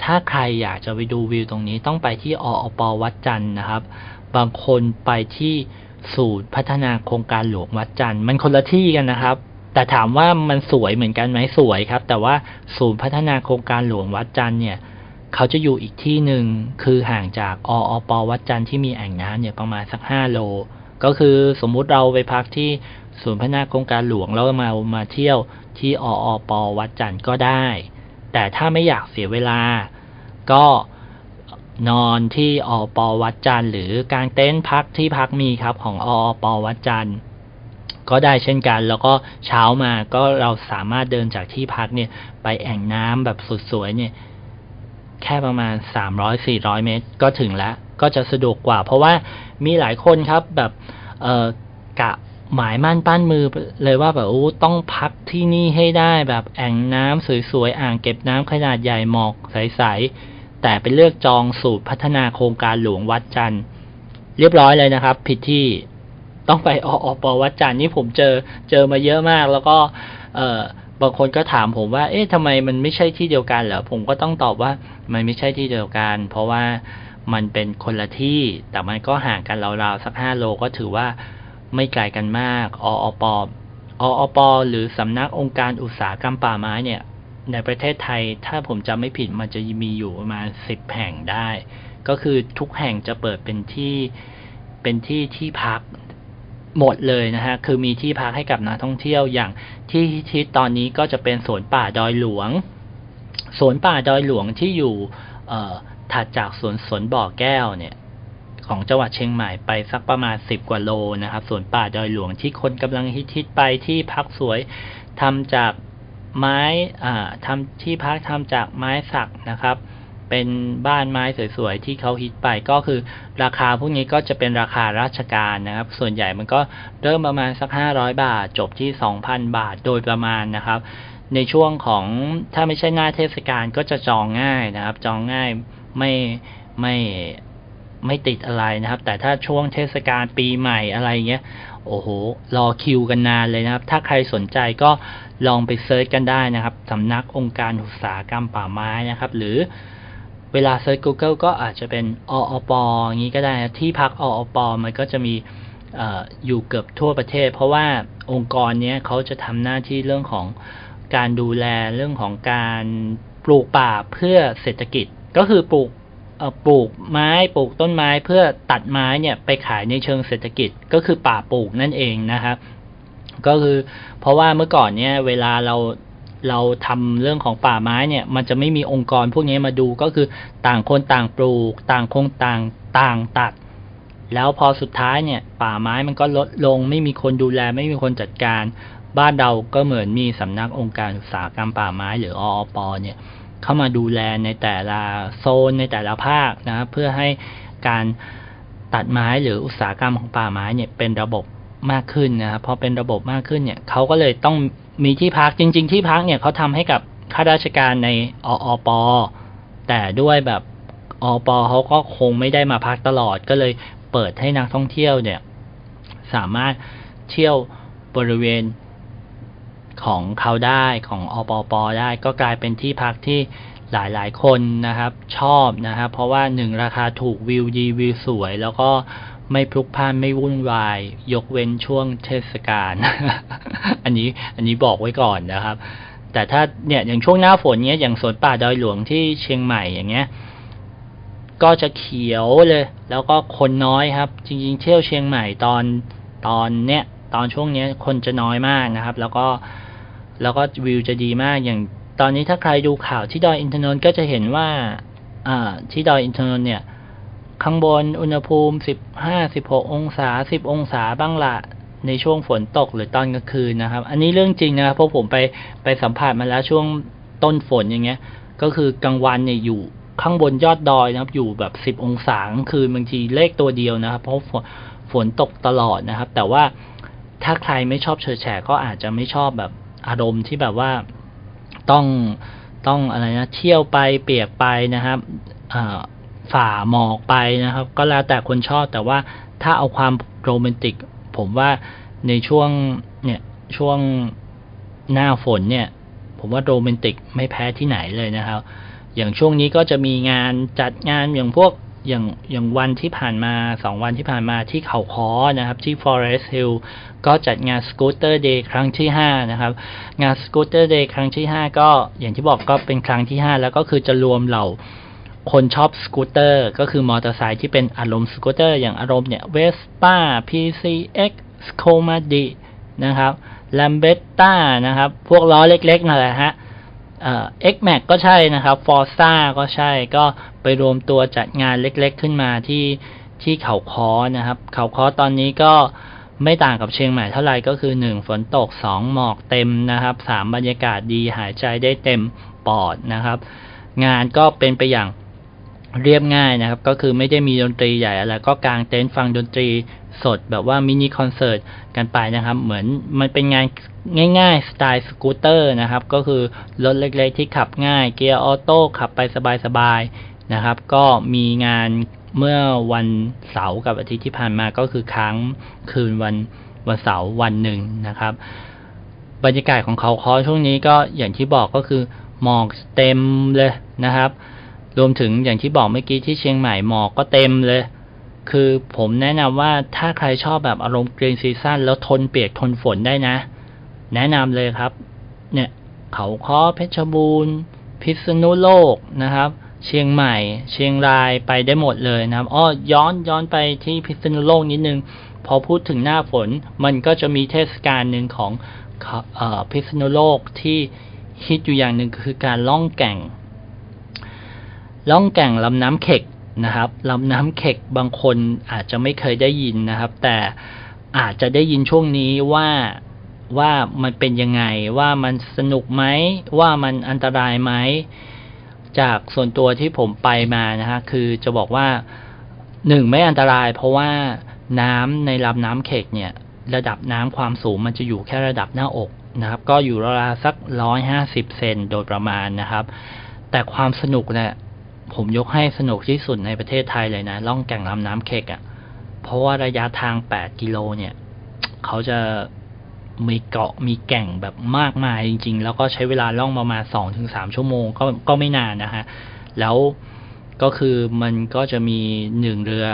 ถ้าใครอยากจะไปดูวิวตรงนี้ต้องไปที่ออปวัดจันทร์นะครับ บางคนไปที่ศูนย์พัฒนาโครงการหลวงวัดจันทร์มันคนละที่กันนะครับ แต่ถามว่ามันสวยเหมือนกันไหมสวยครับ แต่ว่าศูนย์พัฒนาโครงการหลวงวัดจันทร์เนี่ยเขาจะอยู่อีกที่หนึ่งคือห่างจากออปวัดจันทร์ที่มีแอ่งน้ำเนี่ยประมาณสักห้าโล ก็คือสมมุติเราไปพักที่ศูนย์พัฒนาโครงการหลวงแล้วมามาเที่ยวที่ออปวัดจันทร์ก็ได้ แต่ถ้าไม่อยากเสียเวลา ก็นอนที่ออปวัดจันทร์หรือกางเต็นท์พักที่พักมีครับของออปวัดจันทร์ก็ได้เช่นกัน แล้วก็เช้ามาก็เราสามารถเดินจากที่พักเนี่ยไปแอ่งน้ำแบบสุดสวยเนี่ย แค่ประมาณ 300-400 เมตร ก็ถึงแล้ว ก็จะสะดวกกว่า เพราะว่ามีหลายคนครับแบบกะ หมายมั่นปั้นมือเลยว่าแบบโอ้ต้องพักที่นี่ให้ได้แบบแอ่งน้ำสวยๆอ่างเก็บน้ำขนาดใหญ่หมอกใสๆแต่ไปเลือกจองสูตรพัฒนาโครงการหลวงวัดจันทร์เรียบร้อยเลยนะครับ ผิดที่ต้องไปออปวัดจันทร์นี่ผมเจอเจอมาเยอะมาก แล้วก็เออบางคนก็ถามผมว่า เอ๊ะทำไมมันไม่ใช่ที่เดียวกันเหรอผมก็ต้องตอบว่ามันไม่ใช่ที่เดียวกัน เพราะว่ามันเป็นคนละที่ แต่มันก็ห่างกันราวๆสักห้าโลก็ถือว่า ไม่ไกลกันมาก ออปออปหรือสำนักองค์การอุตสาหกรรมป่าไม้เนี่ย ในประเทศไทยถ้าผมจำไม่ผิดมันจะมีอยู่ประมาณสิบแห่งได้ ก็คือทุกแห่งจะเปิดเป็นที่เป็นที่ที่พักหมดเลยนะฮะ คือมีที่พักให้กับนักท่องเที่ยวอย่างที่ที่ตอนนี้ก็จะเป็นสวนป่าดอยหลวง สวนป่าดอยหลวงที่อยู่ถัดจากสวนสวนบ่อแก้วเนี่ย ของจังหวัดเชียงใหม่ไปสักประมาณสิบกว่าโลนะครับสวนป่าดอยหลวงที่คนกำลังฮิตฮิตไปที่พักสวยทำจากไม้อ่าทำที่พักทำจากไม้สักนะครับ เป็นบ้านไม้สวยๆที่เขาฮิตไปก็คือราคาพวกนี้ก็จะเป็นราคาราชการนะครับ ส่วนใหญ่มันก็เริ่มประมาณสักห้าร้อยบาท จบที่สองพันบาทโดยประมาณนะครับ ในช่วงของถ้าไม่ใช่หน้าเทศกาลก็จะจองง่ายนะครับ จองง่ายไม่ไม่ ไม่ติดอะไรนะครับ แต่ถ้าช่วงเทศกาลปีใหม่อะไรเงี้ยโอ้โหรอคิวกันนานเลยนะครับ ถ้าใครสนใจก็ลองไป search กันได้นะครับสำนักองค์การอุตสาหกรรมป่าไม้นะครับ หรือเวลาเซิร์ช Google ก็อาจจะเป็นอ.อ.ป. อย่างนี้ก็ได้นะที่พัก อ.อ.ป. มันก็จะมีออยู่เกือบทั่วประเทศ เพราะว่าองค์กรนี้เขาจะทำหน้าที่เรื่องของการดูแลเรื่องของการปลูกป่าเพื่อเศรษฐกิจ ก็คือปลูก ปลูกไม้ปลูกต้นไม้เพื่อตัดไม้เนี่ยไปขายในเชิงเศรษฐกิจก็คือป่าปลูกนั่นเองนะครับก็คือเพราะว่าเมื่อก่อนเนี่ยเวลาเราเราทำเรื่องของป่าไม้เนี่ย มันจะไม่มีองค์กรพวกนี้มาดูก็คือต่างคนต่างปลูก ต่างคงต่างต่างตัด แล้วพอสุดท้ายเนี่ย ป่าไม้มันก็ลดลง ไม่มีคนดูแล ไม่มีคนจัดการ บ้านเราก็เหมือนมีสำนักองค์การอุตสาหกรรมป่าไม้หรือออปเนี่ย เข้ามาดูแลในแต่ละโซนในแต่ละภาคนะครับเพื่อให้การตัดไม้หรืออุตสาหกรรมของป่าไม้เนี่ยเป็นระบบมากขึ้นนะครับพอเป็นระบบมากขึ้นเนี่ยเขาก็เลยต้องมีที่พักจริง ๆ ที่พักเนี่ยเขาทำให้กับข้าราชการในออปแต่ด้วยแบบออปเขาก็คงไม่ได้มาพักตลอด ก็เลยเปิดให้นักท่องเที่ยวเนี่ย สามารถเที่ยวบริเวณ ของเขาได้ของอปปได้ก็กลายเป็นที่พักที่หลายๆ คนนะครับชอบนะครับเพราะว่าหนึ่งราคาถูกวิวดีวิวสวย แล้วก็ไม่พลุกพล่านไม่วุ่นวาย ยกเว้นช่วงเทศกาลอันนี้อันนี้บอกไว้ก่อนนะครับ แต่ถ้าเนี่ยอย่างช่วงหน้าฝนเนี้ยอย่างสวนป่าดอยหลวงที่เชียงใหม่อย่างเงี้ยก็จะเขียวเลย แล้วก็คนน้อยครับ จริง ๆ เที่ยวเชียงใหม่ตอนตอนเนี้ยตอนช่วงเนี้ยคนจะน้อยมากนะครับ แล้วก็ แล้วก็วิวจะดีมากอย่างตอนนี้ถ้าใครดูข่าวที่ดอยอินทนนท์ก็จะเห็นว่าที่ดอยอินทนนท์เนี่ย ข้างบนอุณหภูมิสิบห้าสิบหกองศาสิบองศาบ้างละในช่วงฝนตกหรือตอนกลางคืนนะครับ อันนี้เรื่องจริงนะครับเพราะผมไปไปสัมผัสมาแล้วช่วงต้นฝนอย่างเงี้ย ก็คือกลางวันเนี่ยอยู่ข้างบนยอดดอยนะครับ อยู่แบบสิบองศากลางคืนบางทีเลขตัวเดียวนะครับ เพราะฝนฝนตกตลอดนะครับ แต่ว่าถ้าใครไม่ชอบเฉยแฉก็อาจจะไม่ชอบแบบ อารมณ์ที่แบบว่าต้องต้องอะไรนะเที่ยวไปเปียกไปนะครับฝ่าหมอกไปนะครับ ก็แล้วแต่คนชอบแต่ว่าถ้าเอาความโรแมนติก ผมว่าในช่วงเนี่ยช่วงหน้าฝนเนี่ย ผมว่าโรแมนติกไม่แพ้ที่ไหนเลยนะครับ อย่างช่วงนี้ก็จะมีงานจัดงานอย่างพวก อย่างอย่างวันที่ผ่านมาสองวันที่ผ่านมาที่เขาค้อนะครับที่ Forest Hill ก็จัดงาน Scooter Day ครั้งที่ห้านะครับงาน Scooter Day ครั้งที่ห้าก็อย่างที่บอกก็เป็นครั้งที่ห้าแล้วก็คือจะรวมเหล่าคนชอบสกูตเตอร์ ก็คือมอเตอร์ไซค์ที่เป็นอารมณ์สกูตเตอร์ อย่างอารมณ์เนี่ยเวสป้า PCX s c o m a d i นะครับ l a m b e t t a นะครับ พวกล้อเล็กๆนั่นแหละฮะ XMAX ก็ใช่นะครับ Forza ก็ใช่ก็ไปรวมตัวจัดงานเล็กๆขึ้นมาที่ที่เขาค้อนะครับ เขาค้อตอนนี้ก็ไม่ต่างกับเชียงใหม่เท่าไหร่ก็คือ 1 ฝนตก 2 หมอกเต็มนะครับ 3 บรรยากาศดีหายใจได้เต็มปอดนะครับ งานก็เป็นไปอย่าง เรียบง่ายนะครับ ก็คือไม่ได้มีดนตรีใหญ่อะไรก็กางเต็นท์ฟังดนตรีสดแบบว่ามินิคอนเสิร์ตกันไปนะครับ เหมือนมันเป็นงานง่ายๆ สไตล์สกูตเตอร์นะครับ ก็คือรถเล็กๆที่ขับง่าย เกียร์ออโต้ขับไปสบายๆนะครับ ก็มีงานเมื่อวันเสาร์กับอาทิตย์ที่ผ่านมาก็คือค้างคืนวันวันเสาร์วันหนึ่งนะครับ บรรยากาศของเขาคอช่วงนี้ก็อย่างที่บอกก็คือหมอกเต็มเลยนะครับ รวมถึงอย่างที่บอกเมื่อกี้ที่เชียงใหม่หมอกก็เต็มเลย คือผมแนะนำว่าถ้าใครชอบแบบอารมณ์กรีนซีซั่นแล้วทนเปียกทนฝนได้นะ แนะนำเลยครับ เนี่ยเขาค้อเพชรบูรณ์ พิษณุโลกนะครับ เชียงใหม่ เชียงรายไปได้หมดเลยนะครับอ้อย้อนย้อนไปที่พิษณุโลกนิดนึง พอพูดถึงหน้าฝนมันก็จะมีเทศกาลหนึ่งของอพิษณุโลกที่ฮิตอยู่อย่างหนึ่งคือการล่องแก่ง ล่องแก่งลำน้ำเข็กนะครับลำน้ำเข็กบางคนอาจจะไม่เคยได้ยินนะครับ แต่อาจจะได้ยินช่วงนี้ว่าว่ามันเป็นยังไง ว่ามันสนุกไหมว่ามันอันตรายไหมจากส่วนตัวที่ผมไปมานะฮะคือจะบอกว่าหนึ่งไม่อันตราย เพราะว่าน้ำในลำน้ำเข็กเนี่ย ระดับน้ำความสูงมันจะอยู่แค่ระดับหน้าอกนะครับ ก็อยู่ราวๆสักร้อยห้าสิบเซนโดยประมาณนะครับ แต่ความสนุกเนี่ย ผมยกให้สนุกที่สุดในประเทศไทยเลยนะล่องแก่งลำน้ำเข็กอะ่ะ เพราะว่าระยะทางแปดกิโลเนี่ย เขาจะมีเกาะมีแก่งแบบมากมายจริง ๆ แล้วก็ใช้เวลาล่องประมาณสองถึงสชั่วโมงก็ก็ไม่นานนะฮะ แล้วก็คือมันก็จะมีหนึ่งเรือ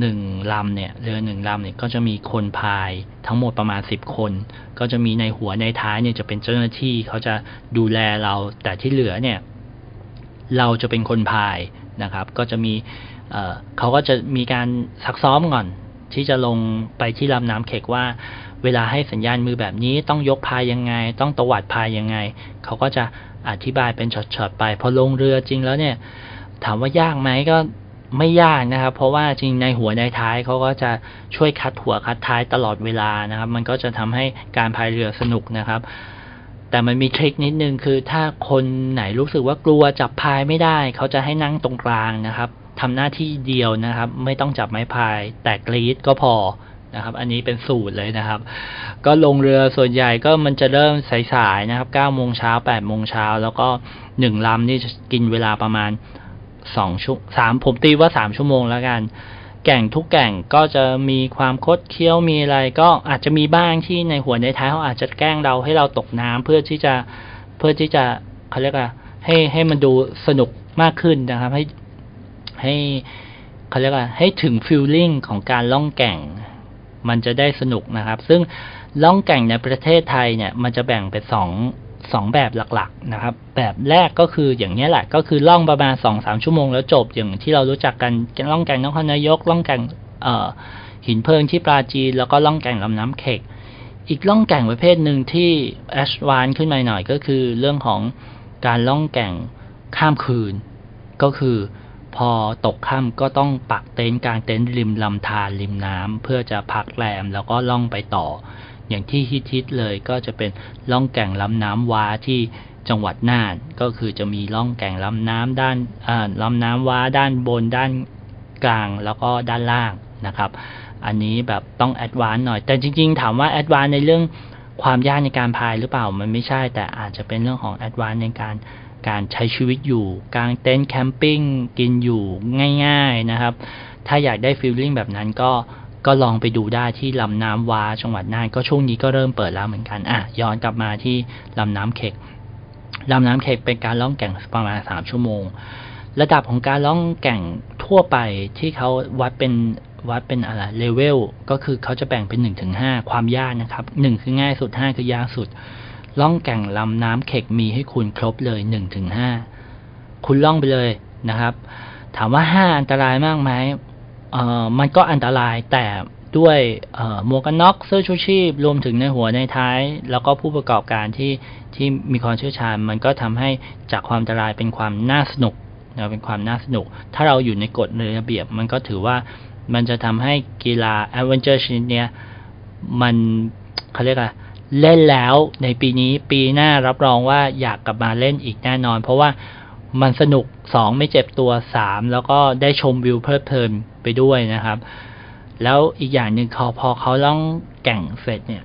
หนึ่งลำเนี่ยเรือหนึ่งลำเนี่ยก็จะมีคนพายทั้งหมดประมาณสิบคน ก็จะมีในหัวในท้ายเนี่ยจะเป็นเจ้าหน้าที่เขาจะดูแลเราแต่ที่เหลือเนี่ย เราจะเป็นคนพายนะครับ ก็จะมีเเขาก็จะมีการซักซ้อมก่อน ที่จะลงไปที่ลำน้ำเขกว่า เวลาให้สัญญาณมือแบบนี้ต้องยกพายยังไง ต้องตวัดพายยังไง เขาก็จะอธิบายเป็นช็อตๆไป พอลงเรือจริงแล้วเนี่ย ถามว่ายากไหมก็ไม่ยากนะครับ เพราะว่าจริงในหัวในท้ายเขาก็จะช่วยคัดหัวคัดท้ายตลอดเวลานะครับ มันก็จะทำให้การพายเรือสนุกนะครับ แต่มันมีทริคนิดนึงคือถ้าคนไหนรู้สึกว่ากลัวจับพายไม่ได้ เขาจะให้นั่งตรงกลางนะครับทำหน้าที่เดียวนะครับ ไม่ต้องจับไม้พาย แต่กรีดก็พอนะครับ อันนี้เป็นสูตรเลยนะครับ ก็ลงเรือส่วนใหญ่ก็มันจะเริ่มสายๆนะครับ9โมงเช้า8โมงเช้าแล้วก็หนึ่งลำนี่กินเวลาประมาณสองชั่วสามผมตีว่าสามชั่วโมงแล้วกัน แก่งทุกแก่งก็จะมีความคดเคี้ยวมีอะไร ก็อาจจะมีบ้างที่ในหัวในท้ายเขาอาจจะแกล้งเราให้เราตกน้ำเพื่อที่จะเพื่อที่จะเขาเรียกว่าให้ให้มันดูสนุกมากขึ้นนะครับ ให้ให้เขาเรียกว่าให้ถึงฟิลลิ่งของการล่องแก่ง มันจะได้สนุกนะครับ ซึ่งล่องแก่งในประเทศไทยเนี่ย มันจะแบ่งเป็นสอง สองแบบหลักๆนะครับ แบบแรกก็คืออย่างนี้แหละ ก็คือล่องประมาณสองสามชั่วโมงแล้วจบอย่างที่เรารู้จักกันล่องแก่งนครนายกล่องแก่งหินเพลิงที่ปราจีนแล้วก็ล่องแก่งลำน้ำเข็กอีกล่องแก่งประเภทหนึ่งที่แอชวานขึ้นมาหน่อยก็คือเรื่องของการล่องแก่งข้ามคืน ก็คือพอตกค่ำก็ต้องปักเต็นท์กลางเต็นท์ริมลำธารริมน้ำเพื่อจะพักแรมแล้วก็ล่องไปต่อ อย่างที่ฮิตๆเลยก็จะเป็นล่องแก่งลำน้ำว้าที่จังหวัดน่าน ก็คือจะมีล่องแก่งลำน้ำด้านลำน้ำว้าด้านบนด้านกลางแล้วก็ด้านล่างนะครับ อันนี้แบบต้อง advance หน่อย แต่จริงๆ ถามว่า advance ในเรื่องความยากในการพายหรือเปล่ามันไม่ใช่ แต่อาจจะเป็นเรื่องของ advance ในการการใช้ชีวิตอยู่กลางเต็นท์ camping กินอยู่ง่าย ๆนะครับ ถ้าอยากได้ฟีลลิ่งแบบนั้นก็ ก็ลองไปดูได้ที่ลำน้ำวาจังหวัดน่านก็ช่วงนี้ก็เริ่มเปิดแล้วเหมือนกันอะย้อนกลับมาที่ลำน้ำเข็กลำน้ำเข็กเป็นการล่องแก่งประมาณสามชั่วโมง ระดับของการล่องแก่งทั่วไปที่เขาวัดเป็นวัดเป็นอะไรเลเวลก็คือเขาจะแบ่งเป็นหนึ่งถึงห้าความยากนะครับหนึ่งคือง่ายสุดห้าคือยากสุด ล่องแก่งลำน้ำเข็กมีให้คุณครบเลยหนึ่งถึงห้าคุณล่องไปเลยนะครับ ถามว่าห้าอันตรายมากไหม มันก็อันตรายแต่ด้วยหมวกกันน็อกเสื้อชูชีพ รวมถึงในหัวในท้าย แล้วก็ผู้ประกอบการที่ที่มีความเชี่ยวชาญ มันก็ทำให้จากความอันตรายเป็นความน่าสนุกนะเป็นความน่าสนุก ถ้าเราอยู่ในกฎในระเบียบ มันก็ถือว่ามันจะทำให้กีฬาแอดเวนเจอร์ชนิดเนี้ยมันเขาเรียกอะไรเล่นแล้วในปีนี้ปีหน้ารับรองว่าอยากกลับมาเล่นอีกแน่นอน เพราะว่า มันสนุกสองไม่เจ็บตัวสามแล้วก็ได้ชมวิวเพลิดเพลินไปด้วยนะครับ แล้วอีกอย่างหนึ่งเขาพอเขาล่องแก่งเสร็จเนี่ย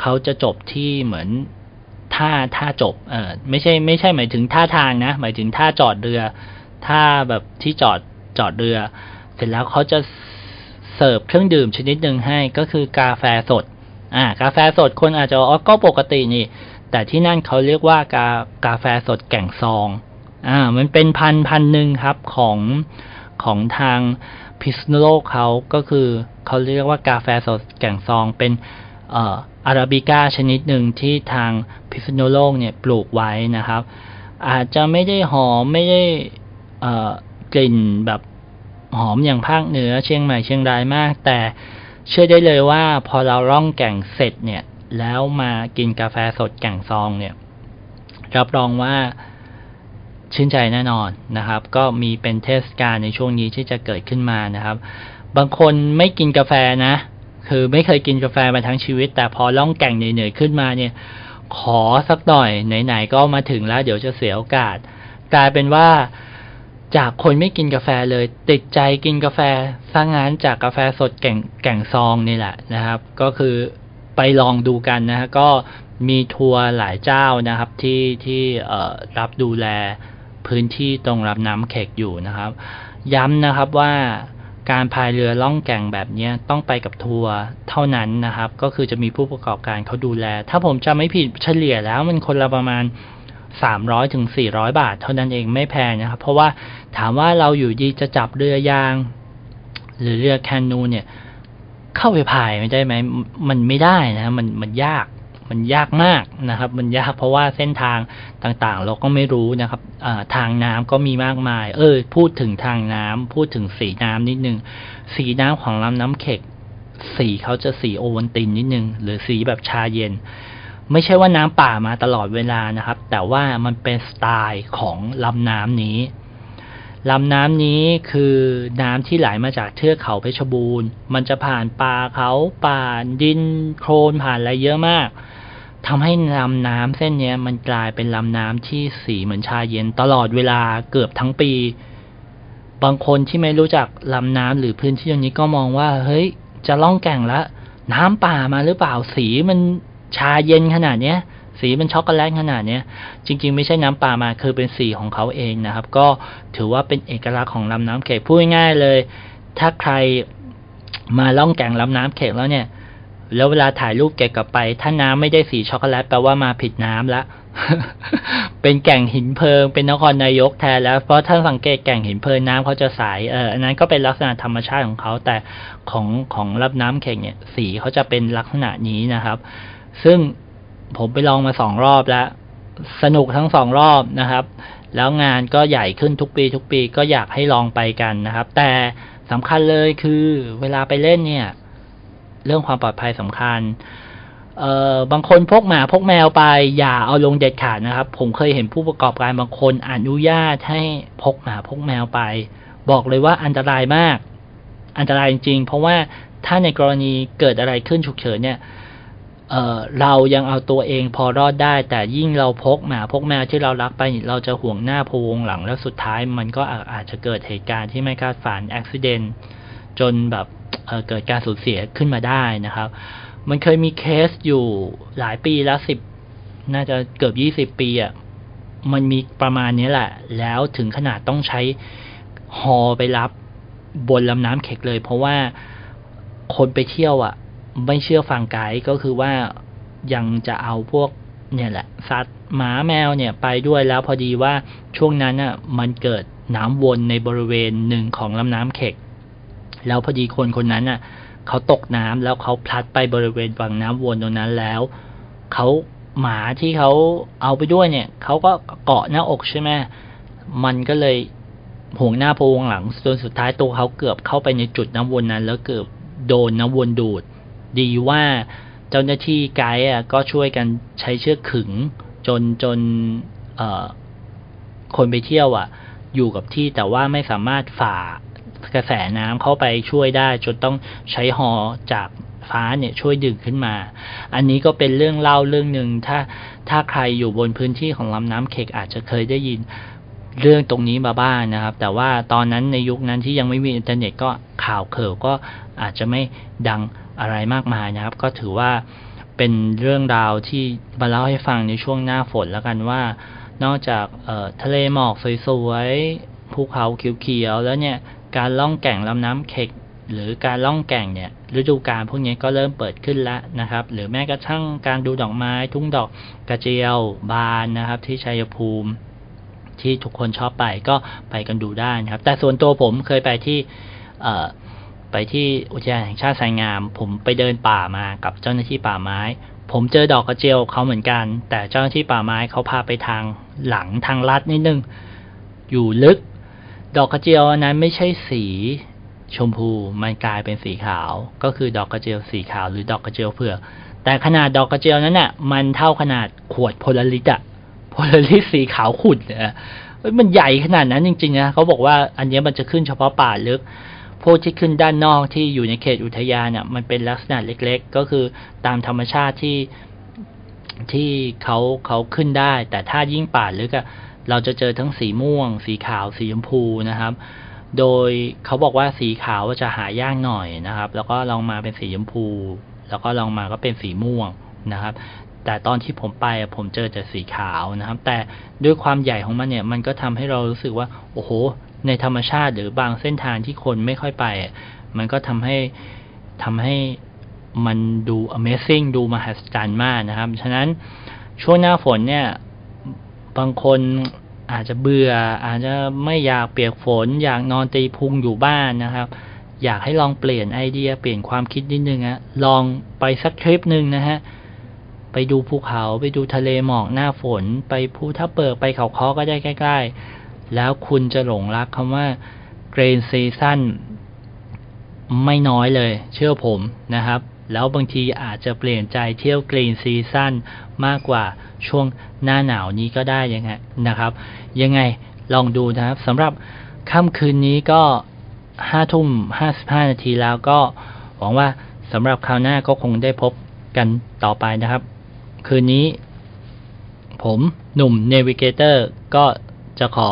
เขาจะจบที่เหมือนท่าท่าจบเออไม่ใช่ไม่ใช่หมายถึงท่าทางนะ หมายถึงท่าจอดเรือท่าแบบที่จอดจอดเรือ เสร็จแล้วเขาจะเสิร์ฟเครื่องดื่มชนิดหนึ่งให้ก็คือกาแฟสด อ่า กาแฟสดคนอาจจะอ๋อก็ปกตินี่ แต่ที่นั่นเขาเรียกว่ากากาแฟสดแก่งซอง อ่า มันเป็นพันพันหนึ่งครับของของทางพิษณุโลกเขาก็คือเขาเรียกว่ากาแฟสดแก่งซองเป็นเอ่ออาราบิก้าชนิดหนึ่งที่ทางพิษณุโลกเนี่ยปลูกไว้นะครับ อาจจะไม่ได้หอมไม่ได้เอ่อกลิ่นแบบหอมอย่างภาคเหนือเชียงใหม่เชียงรายมาก แต่เชื่อได้เลยว่าพอเราล่องแก่งเสร็จเนี่ย แล้วมากินกาแฟสดแก่งซองเนี่ยรับรองว่าชื่นใจแน่นอนนะครับ ก็มีเป็นเทศกาลในช่วงนี้ที่จะเกิดขึ้นมานะครับ บางคนไม่กินกาแฟนะ คือไม่เคยกินกาแฟมาทั้งชีวิต แต่พอล่องแก่งเหนื่อยๆขึ้นมาเนี่ย ขอสักหน่อยไหนๆก็มาถึงแล้ว เดี๋ยวจะเสียโอกาสกลายเป็นว่าจากคนไม่กินกาแฟเลย ติดใจกินกาแฟสร้างงานจากกาแฟสดแก่งแก่งซองนี่แหละนะครับ ก็คือ ไปลองดูกันนะฮะก็มีทัวร์หลายเจ้านะครับที่ที่รับดูแลพื้นที่ตรงรับน้ำเขกอยู่นะครับ ย้ำนะครับว่าการพายเรือล่องแก่งแบบนี้ต้องไปกับทัวร์เท่านั้นนะครับ ก็คือจะมีผู้ประกอบการเขาดูแล ถ้าผมจำไม่ผิดเฉลี่ยแล้วมันคนละประมาณ 300ถึง400 บาท เท่านั้นเองไม่แพงนะครับ เพราะว่าถามว่าเราอยู่ดีจะจับเรือยาง หรือเรือแคนูเนี่ย เข้าไปพายไม่ได้ไหมมันไม่ได้นะมันมันยากมันยากมากนะครับ มันยากเพราะว่าเส้นทางต่างๆ เราก็ไม่รู้นะครับทางน้ำก็มีมากมาย เออ พูดถึงทางน้ำพูดถึงสีน้ำนิดนึง สีน้ำของลำน้ำเข็ก สีเขาจะสีโอวันตินนิดนึง หรือสีแบบชาเย็น ไม่ใช่ว่าน้ำป่ามาตลอดเวลานะครับ แต่ว่ามันเป็นสไตล์ของลำน้ำนี้ ลำน้ำนี้คือน้ำที่ไหลมาจากเทือกเขาเพชรบูรณ์ มันจะผ่านป่าเขาป่าดินโคลนผ่านอะไรเยอะมากทำให้ลำน้ำเส้นนี้มันกลายเป็นลำน้ำที่สีเหมือนชาเย็นตลอดเวลาเกือบทั้งปี บางคนที่ไม่รู้จักลำน้ำหรือพื้นที่ตรงนี้ก็มองว่า เฮ้ย จะล่องแก่งแล้วน้ำป่ามาหรือเปล่าสีมันชาเย็นขนาดเนี้ย สีเป็นช็อกโกแลตขนาดเนี้ยจริง ๆ ไม่ใช่น้ำป่ามาคือเป็นสีของเขาเองนะครับ ก็ถือว่าเป็นเอกลักษณ์ของลำน้ำเขกพูดง่ายเลย ถ้าใครมาล่องแก่งลำน้ำเขกแล้วเนี่ย แล้วเวลาถ่ายรูปเก็บกลับไป ถ้าน้ำไม่ได้สีช็อกโกแลตแปลว่ามาผิดน้ำละเป็นแก่งหินเพลิง เป็นนครนายกแทนแล้ว เพราะถ้านสังเกตแก่งหินเพลิงน้ำเขาจะใสเอออันนั้นก็เป็นลักษณะธรรมชาติของเขาแต่ของของรับน้ำเข่งเนี่ยสีเขาจะเป็นลักษณะนี้นะครับ ซึ่ง ผมไปลองมาสองรอบแล้ว สนุกทั้งสองรอบนะครับ แล้วงานก็ใหญ่ขึ้นทุกปี ทุกปีก็อยากให้ลองไปกันนะครับ แต่สำคัญเลยคือเวลาไปเล่นเนี่ย เรื่องความปลอดภัยสำคัญเอ่อบางคนพกหมาพกแมวไปอย่าเอาลงเด็ดขาดนะครับ ผมเคยเห็นผู้ประกอบการบางคนอนุญาตให้พกหมาพกแมวไป บอกเลยว่าอันตรายมาก อันตรายจริงๆ เพราะว่าถ้าในกรณีเกิดอะไรขึ้นฉุกเฉินเนี่ย เเรายังเอาตัวเองพอรอดได้ แต่ยิ่งเราพกหมาพกแมวที่เรารักไปเราจะห่วงหน้าพวงหลังแล้วสุดท้ายมันก็อาจจะเกิดเหตุการณ์ที่ไม่คาดฝันอุบิเหตุจนแบบเเกิดการสูญเสียขึ้นมาได้นะครับ มันเคยมีเคสอยู่หลายปีแล้วสิบน่าจะเกือบยี่สิบปีอะ่ะมันมีประมาณนี้แหละ แล้วถึงขนาดต้องใช้ฮอไปรับบนลำน้ำเข็กเลย เพราะว่าคนไปเที่ยวอะ่ะ ไม่เชื่อฟังไกด์ก็คือว่ายังจะเอาพวกเนี่ยแหละสัตว์หมาแมวเนี่ยไปด้วยแล้วพอดีว่าช่วงนั้นอะมันเกิดน้ำวนในบริเวณหนึ่งของลำน้ำเข็ก แล้วพอดีคนคนนั้นอะเขาตกน้ำแล้วเขาพลัดไปบริเวณฝั่งน้ำวนตรงนั้นแล้วเขาหมาที่เขาเอาไปด้วยเนี่ยเขาก็เกาะหน้าอกใช่ไหมมันก็เลยห่วงหน้าพวงหลังจนสุดท้ายตัวเขาเกือบเข้าไปในจุดน้ำวนนั้น แล้วเกือบโดนน้ำวนดูด ดีว่าเจ้าหน้าที่ไกด์ก็ช่วยกันใช้เชือกขึงจนจนคนไปเที่ยวอะ อยู่กับที่แต่ว่าไม่สามารถฝ่ากระแสน้ำเข้าไปช่วยได้ จนต้องใช้ฮอจากฟ้าเนี่ยช่วยดึงขึ้นมา อันนี้ก็เป็นเรื่องเล่าเรื่องหนึ่งถ้าถ้าใครอยู่บนพื้นที่ของลำน้ำเขกอาจจะเคยได้ยินเรื่องตรงนี้มาบ้างนะครับ แต่ว่าตอนนั้นในยุคนั้นที่ยังไม่มีอินเทอร์เน็ตก็ข่าวเข่าก็อาจจะไม่ดัง อะไรมากมายนะครับ ก็ถือว่าเป็นเรื่องราวที่มาเล่าให้ฟังในช่วงหน้าฝนแล้วกันว่า นอกจากทะเลหมอกสวยๆภูเขาเขียวๆแล้วเนี่ยการล่องแก่งลำน้ำเข็กหรือการล่องแก่งเนี่ยฤดูกาลพวกนี้ก็เริ่มเปิดขึ้นแล้วนะครับ หรือแม้กระทั่งการดูดอกไม้ ทุ่งดอกกระเจียวบานนะครับ ที่ชัยภูมิ ที่ทุกคนชอบไปก็ไปกันดูได้นะครับ แต่ส่วนตัวผมเคยไปที่ ไปที่อุทยานแห่งชาติไซงาม ผมไปเดินป่ามากับเจ้าหน้าที่ป่าไม้ ผมเจอดอกกระเจียวเขาเหมือนกัน แต่เจ้าหน้าที่ป่าไม้เขาพาไปทางหลังทางลัดนิดนึง อยู่ลึก ดอกกระเจียวนั้นไม่ใช่สีชมพูมันกลายเป็นสีขาว ก็คือดอกกระเจียวสีขาวหรือดอกกระเจียวเผือก แต่ขนาดดอกกระเจียวนั้นน่ะ มันเท่าขนาดขวดโพลาริสอะโพลาริสสีขาวขุ่นเนี่ยมันใหญ่ขนาดนั้นจริงๆนะเขาบอกว่าอันนี้มันจะขึ้นเฉพาะป่าลึก พวกที่ขึ้นด้านนอกที่อยู่ในเขตอุทยานเนี่ยมันเป็นลักษณะเล็กๆ ก็คือตามธรรมชาติที่ที่เขาเขาขึ้นได้ แต่ถ้ายิ่งป่าลึกอะเราจะเจอทั้งสีม่วง สีขาว สีชมพูนะครับ โดยเขาบอกว่าสีขาวจะหายากหน่อยนะครับ แล้วก็ลองมาเป็นสีชมพู แล้วก็ลองมาก็เป็นสีม่วงนะครับ แต่ตอนที่ผมไปผมเจอแต่สีขาวนะครับ แต่ด้วยความใหญ่ของมันเนี่ย มันก็ทำให้เรารู้สึกว่า โอ้โห ในธรรมชาติหรือบางเส้นทางที่คนไม่ค่อยไป มันก็ทำให้ทำให้มันดู Amazing ดูมหัศจรรย์มากนะครับ ฉะนั้นช่วงหน้าฝนเนี่ย บางคนอาจจะเบื่อ อาจจะไม่อยากเปียกฝน อยากนอนตีพุงอยู่บ้านนะครับ อยากให้ลองเปลี่ยนไอเดียเปลี่ยนความคิดนิดนึงฮะลองไปสักทริปหนึ่งนะฮะไปดูภูเขาไปดูทะเลหมอกหน้าฝน ไปภูทับเบิกไปเขาค้อก็ได้ใกล้ๆ แล้วคุณจะหลงรักคำว่าเกรนซีซั่นไม่น้อยเลย เชื่อผมนะครับ แล้วบางทีอาจจะเปลี่ยนใจเที่ยวกรนซีซั่นมากกว่าช่วงหน้าหนาวนี้ก็ได้ยังไงนะครับ ยังไงลองดูนะครับสำหรับค่ำคืนนี้ก็ห้าทุ่มห้าสิบห้านาทีแล้วก็หวังว่าสำหรับคราวหน้าก็คงได้พบกันต่อไปนะครับ คืนนี้ ผมหนุ่มเนวิเกเตอร์ก็จะขอ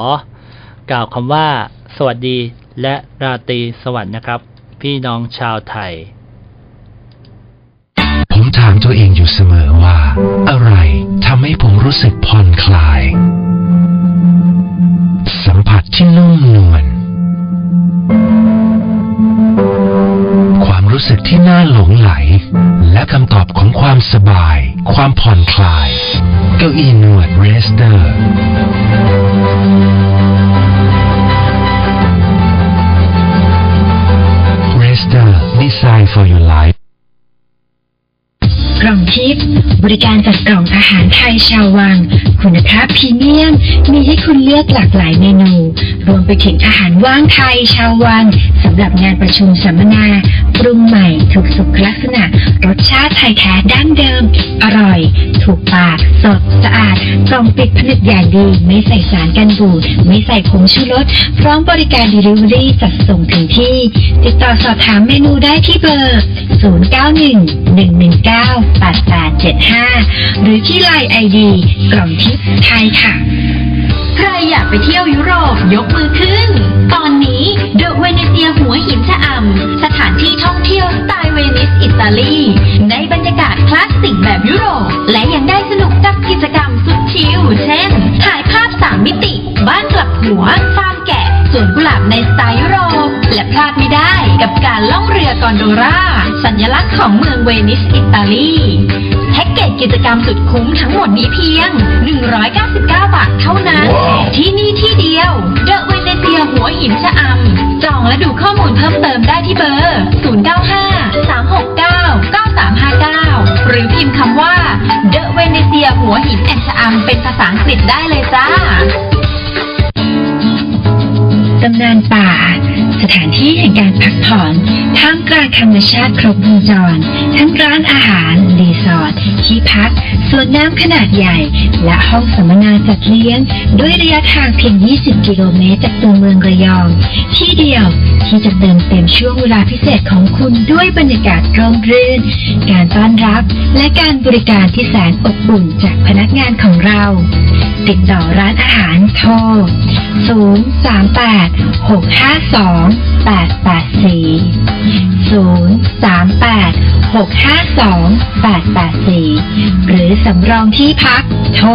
กล่าวคำว่า สวัสดีและราตรีสวัสดีนะครับ พี่น้องชาวไทย ผมถามตัวเองอยู่เสมอว่า อะไรทำให้ผมรู้สึกผ่อนคลาย สัมผัสที่นุ่มนวลความรู้สึกที่น่าหลงไหล และคำตอบของความสบาย ความผ่อนคลาย เก้าอี้นวดเรสเตอร์ เตอร์ Design for your life กล่องทิพย์บริการจัดกล่องอาหารไทยชาววัง คุณภาพพรีเมียม มีให้คุณเลือกหลากหลายเมนู รวมไปถึงอาหารว่างไทยชาววังสำหรับงานประชุมสัมมนาปรุงใหม่ถูกสุขลักษณะ รสชาติไทยแท้ดั้งเดิม อร่อย ถูกปาก สด สะอาด กล่องปิดผนึกอย่างดี ไม่ใส่สารกันบูด ไม่ใส่ผงชูรส พร้อมบริการด Delivery จัดส่งถึงที่ ติดต่อสอบถามเมนูได้ที่เบอร์ 091 119 8875 หรือที่ LINE ID กล่องทิพย์ไทยค่ะ ใครอยากไปเที่ยวยุโรปยกมือขึ้น ตอนนี้เดอะเวเนเซียหัวหินชะอำสถานที่ท่องเที่ยวสไตล์เวนิสอิตาลีในบรรยากาศคลาสสิกแบบยุโรป และยังได้สนุกกับกิจกรรมสุดชิลเช่นถ่าย สามมิติ บ้านกลับหัวฟาร์มแกะสวนกุหลาบในสไตล์ยุโรปและพลาดไม่ได้กับการล่องเรือกอนโดราสัญลักษณ์ของเมืองเวนิสอิตาลีแพ็กเกจกิจกรรมสุดคุ้มทั้งหมดนี้เพียง 199 บาทเท่านั้น ที่นี่ที่เดียว เดอะเวเนเซียหัวหินชะอำ จองและดูข้อมูลเพิ่มเติมได้ที่เบอร์ 095-369-9359 หรือพิมพ์คำว่า The v e n e t i a หัวหินแอนชอัมเป็นภาษาอังกฤษได้เลยจ้า ตำนานป่า ถานที่แห่งการพักผ่อนท่ามกลางธรรมชาติครบวงจร ทั้งร้านอาหาร รีสอร์ทที่พักสวนน้ำขนาดใหญ่ และห้องสัมมนาจัดเลี้ยง ด้วยระยะทางเพียง 20 กิโลเมตรจากตัวเมืองระยอง ที่เดียวที่จะเติมเต็มช่วงเวลาพิเศษของคุณด้วยบรรยากาศร่มรื่น การต้อนรับ และการบริการที่แสนอบอุ่นจากพนักงานของเรา ติดต่อร้านอาหารโทร 038 652 884 038 652 884 หรือสำรองที่พักโทร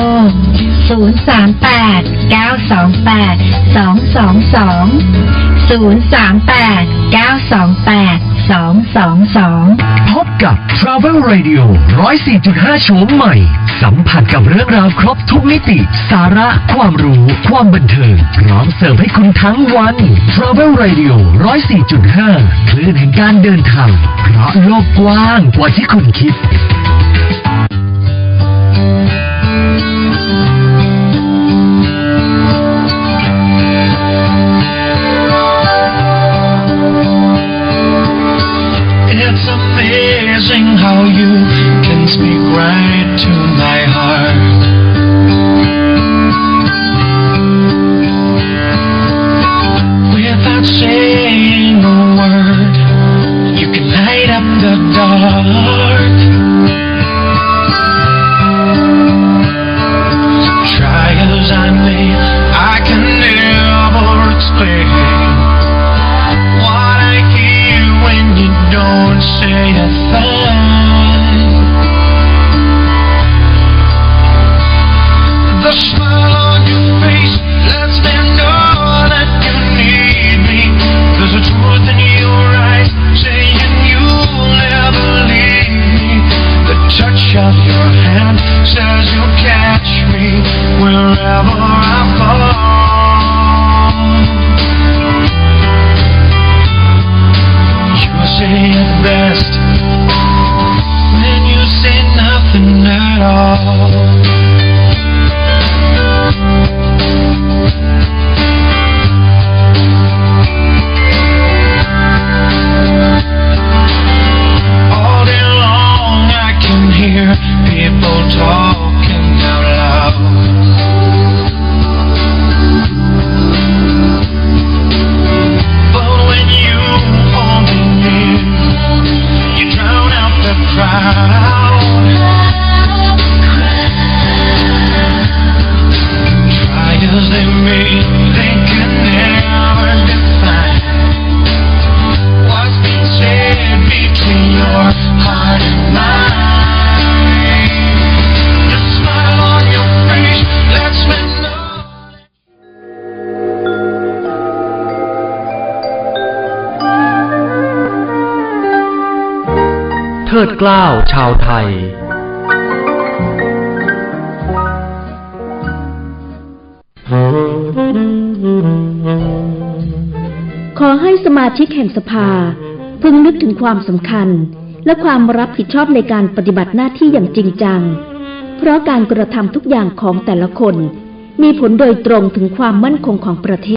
038 928 222 038 928 222 พบกับ Travel Radio 104.5 โฉมใหม่ สัมผัสกับเรื่องราวครบทุกมิติ สาระ ความรู้ ความบันเทิง พร้อมเสิร์ฟให้คุณทั้งวัน Travel Radio 104.5 คลื่นแห่งการเดินทาง เพราะโลกกว้างกว่าที่คุณคิด It's amazing how you can speak right to my heart. เกล้าวชาวไทย ขอให้สมาชิกแห่งสภา พึงนึกถึงความสำคัญ และความรับผิดชอบในการปฏิบัติหน้าที่อย่างจริงจัง เพราะการกระทำทุกอย่างของแต่ละคน มีผลโดยตรงถึงความมั่นคงของประเทศ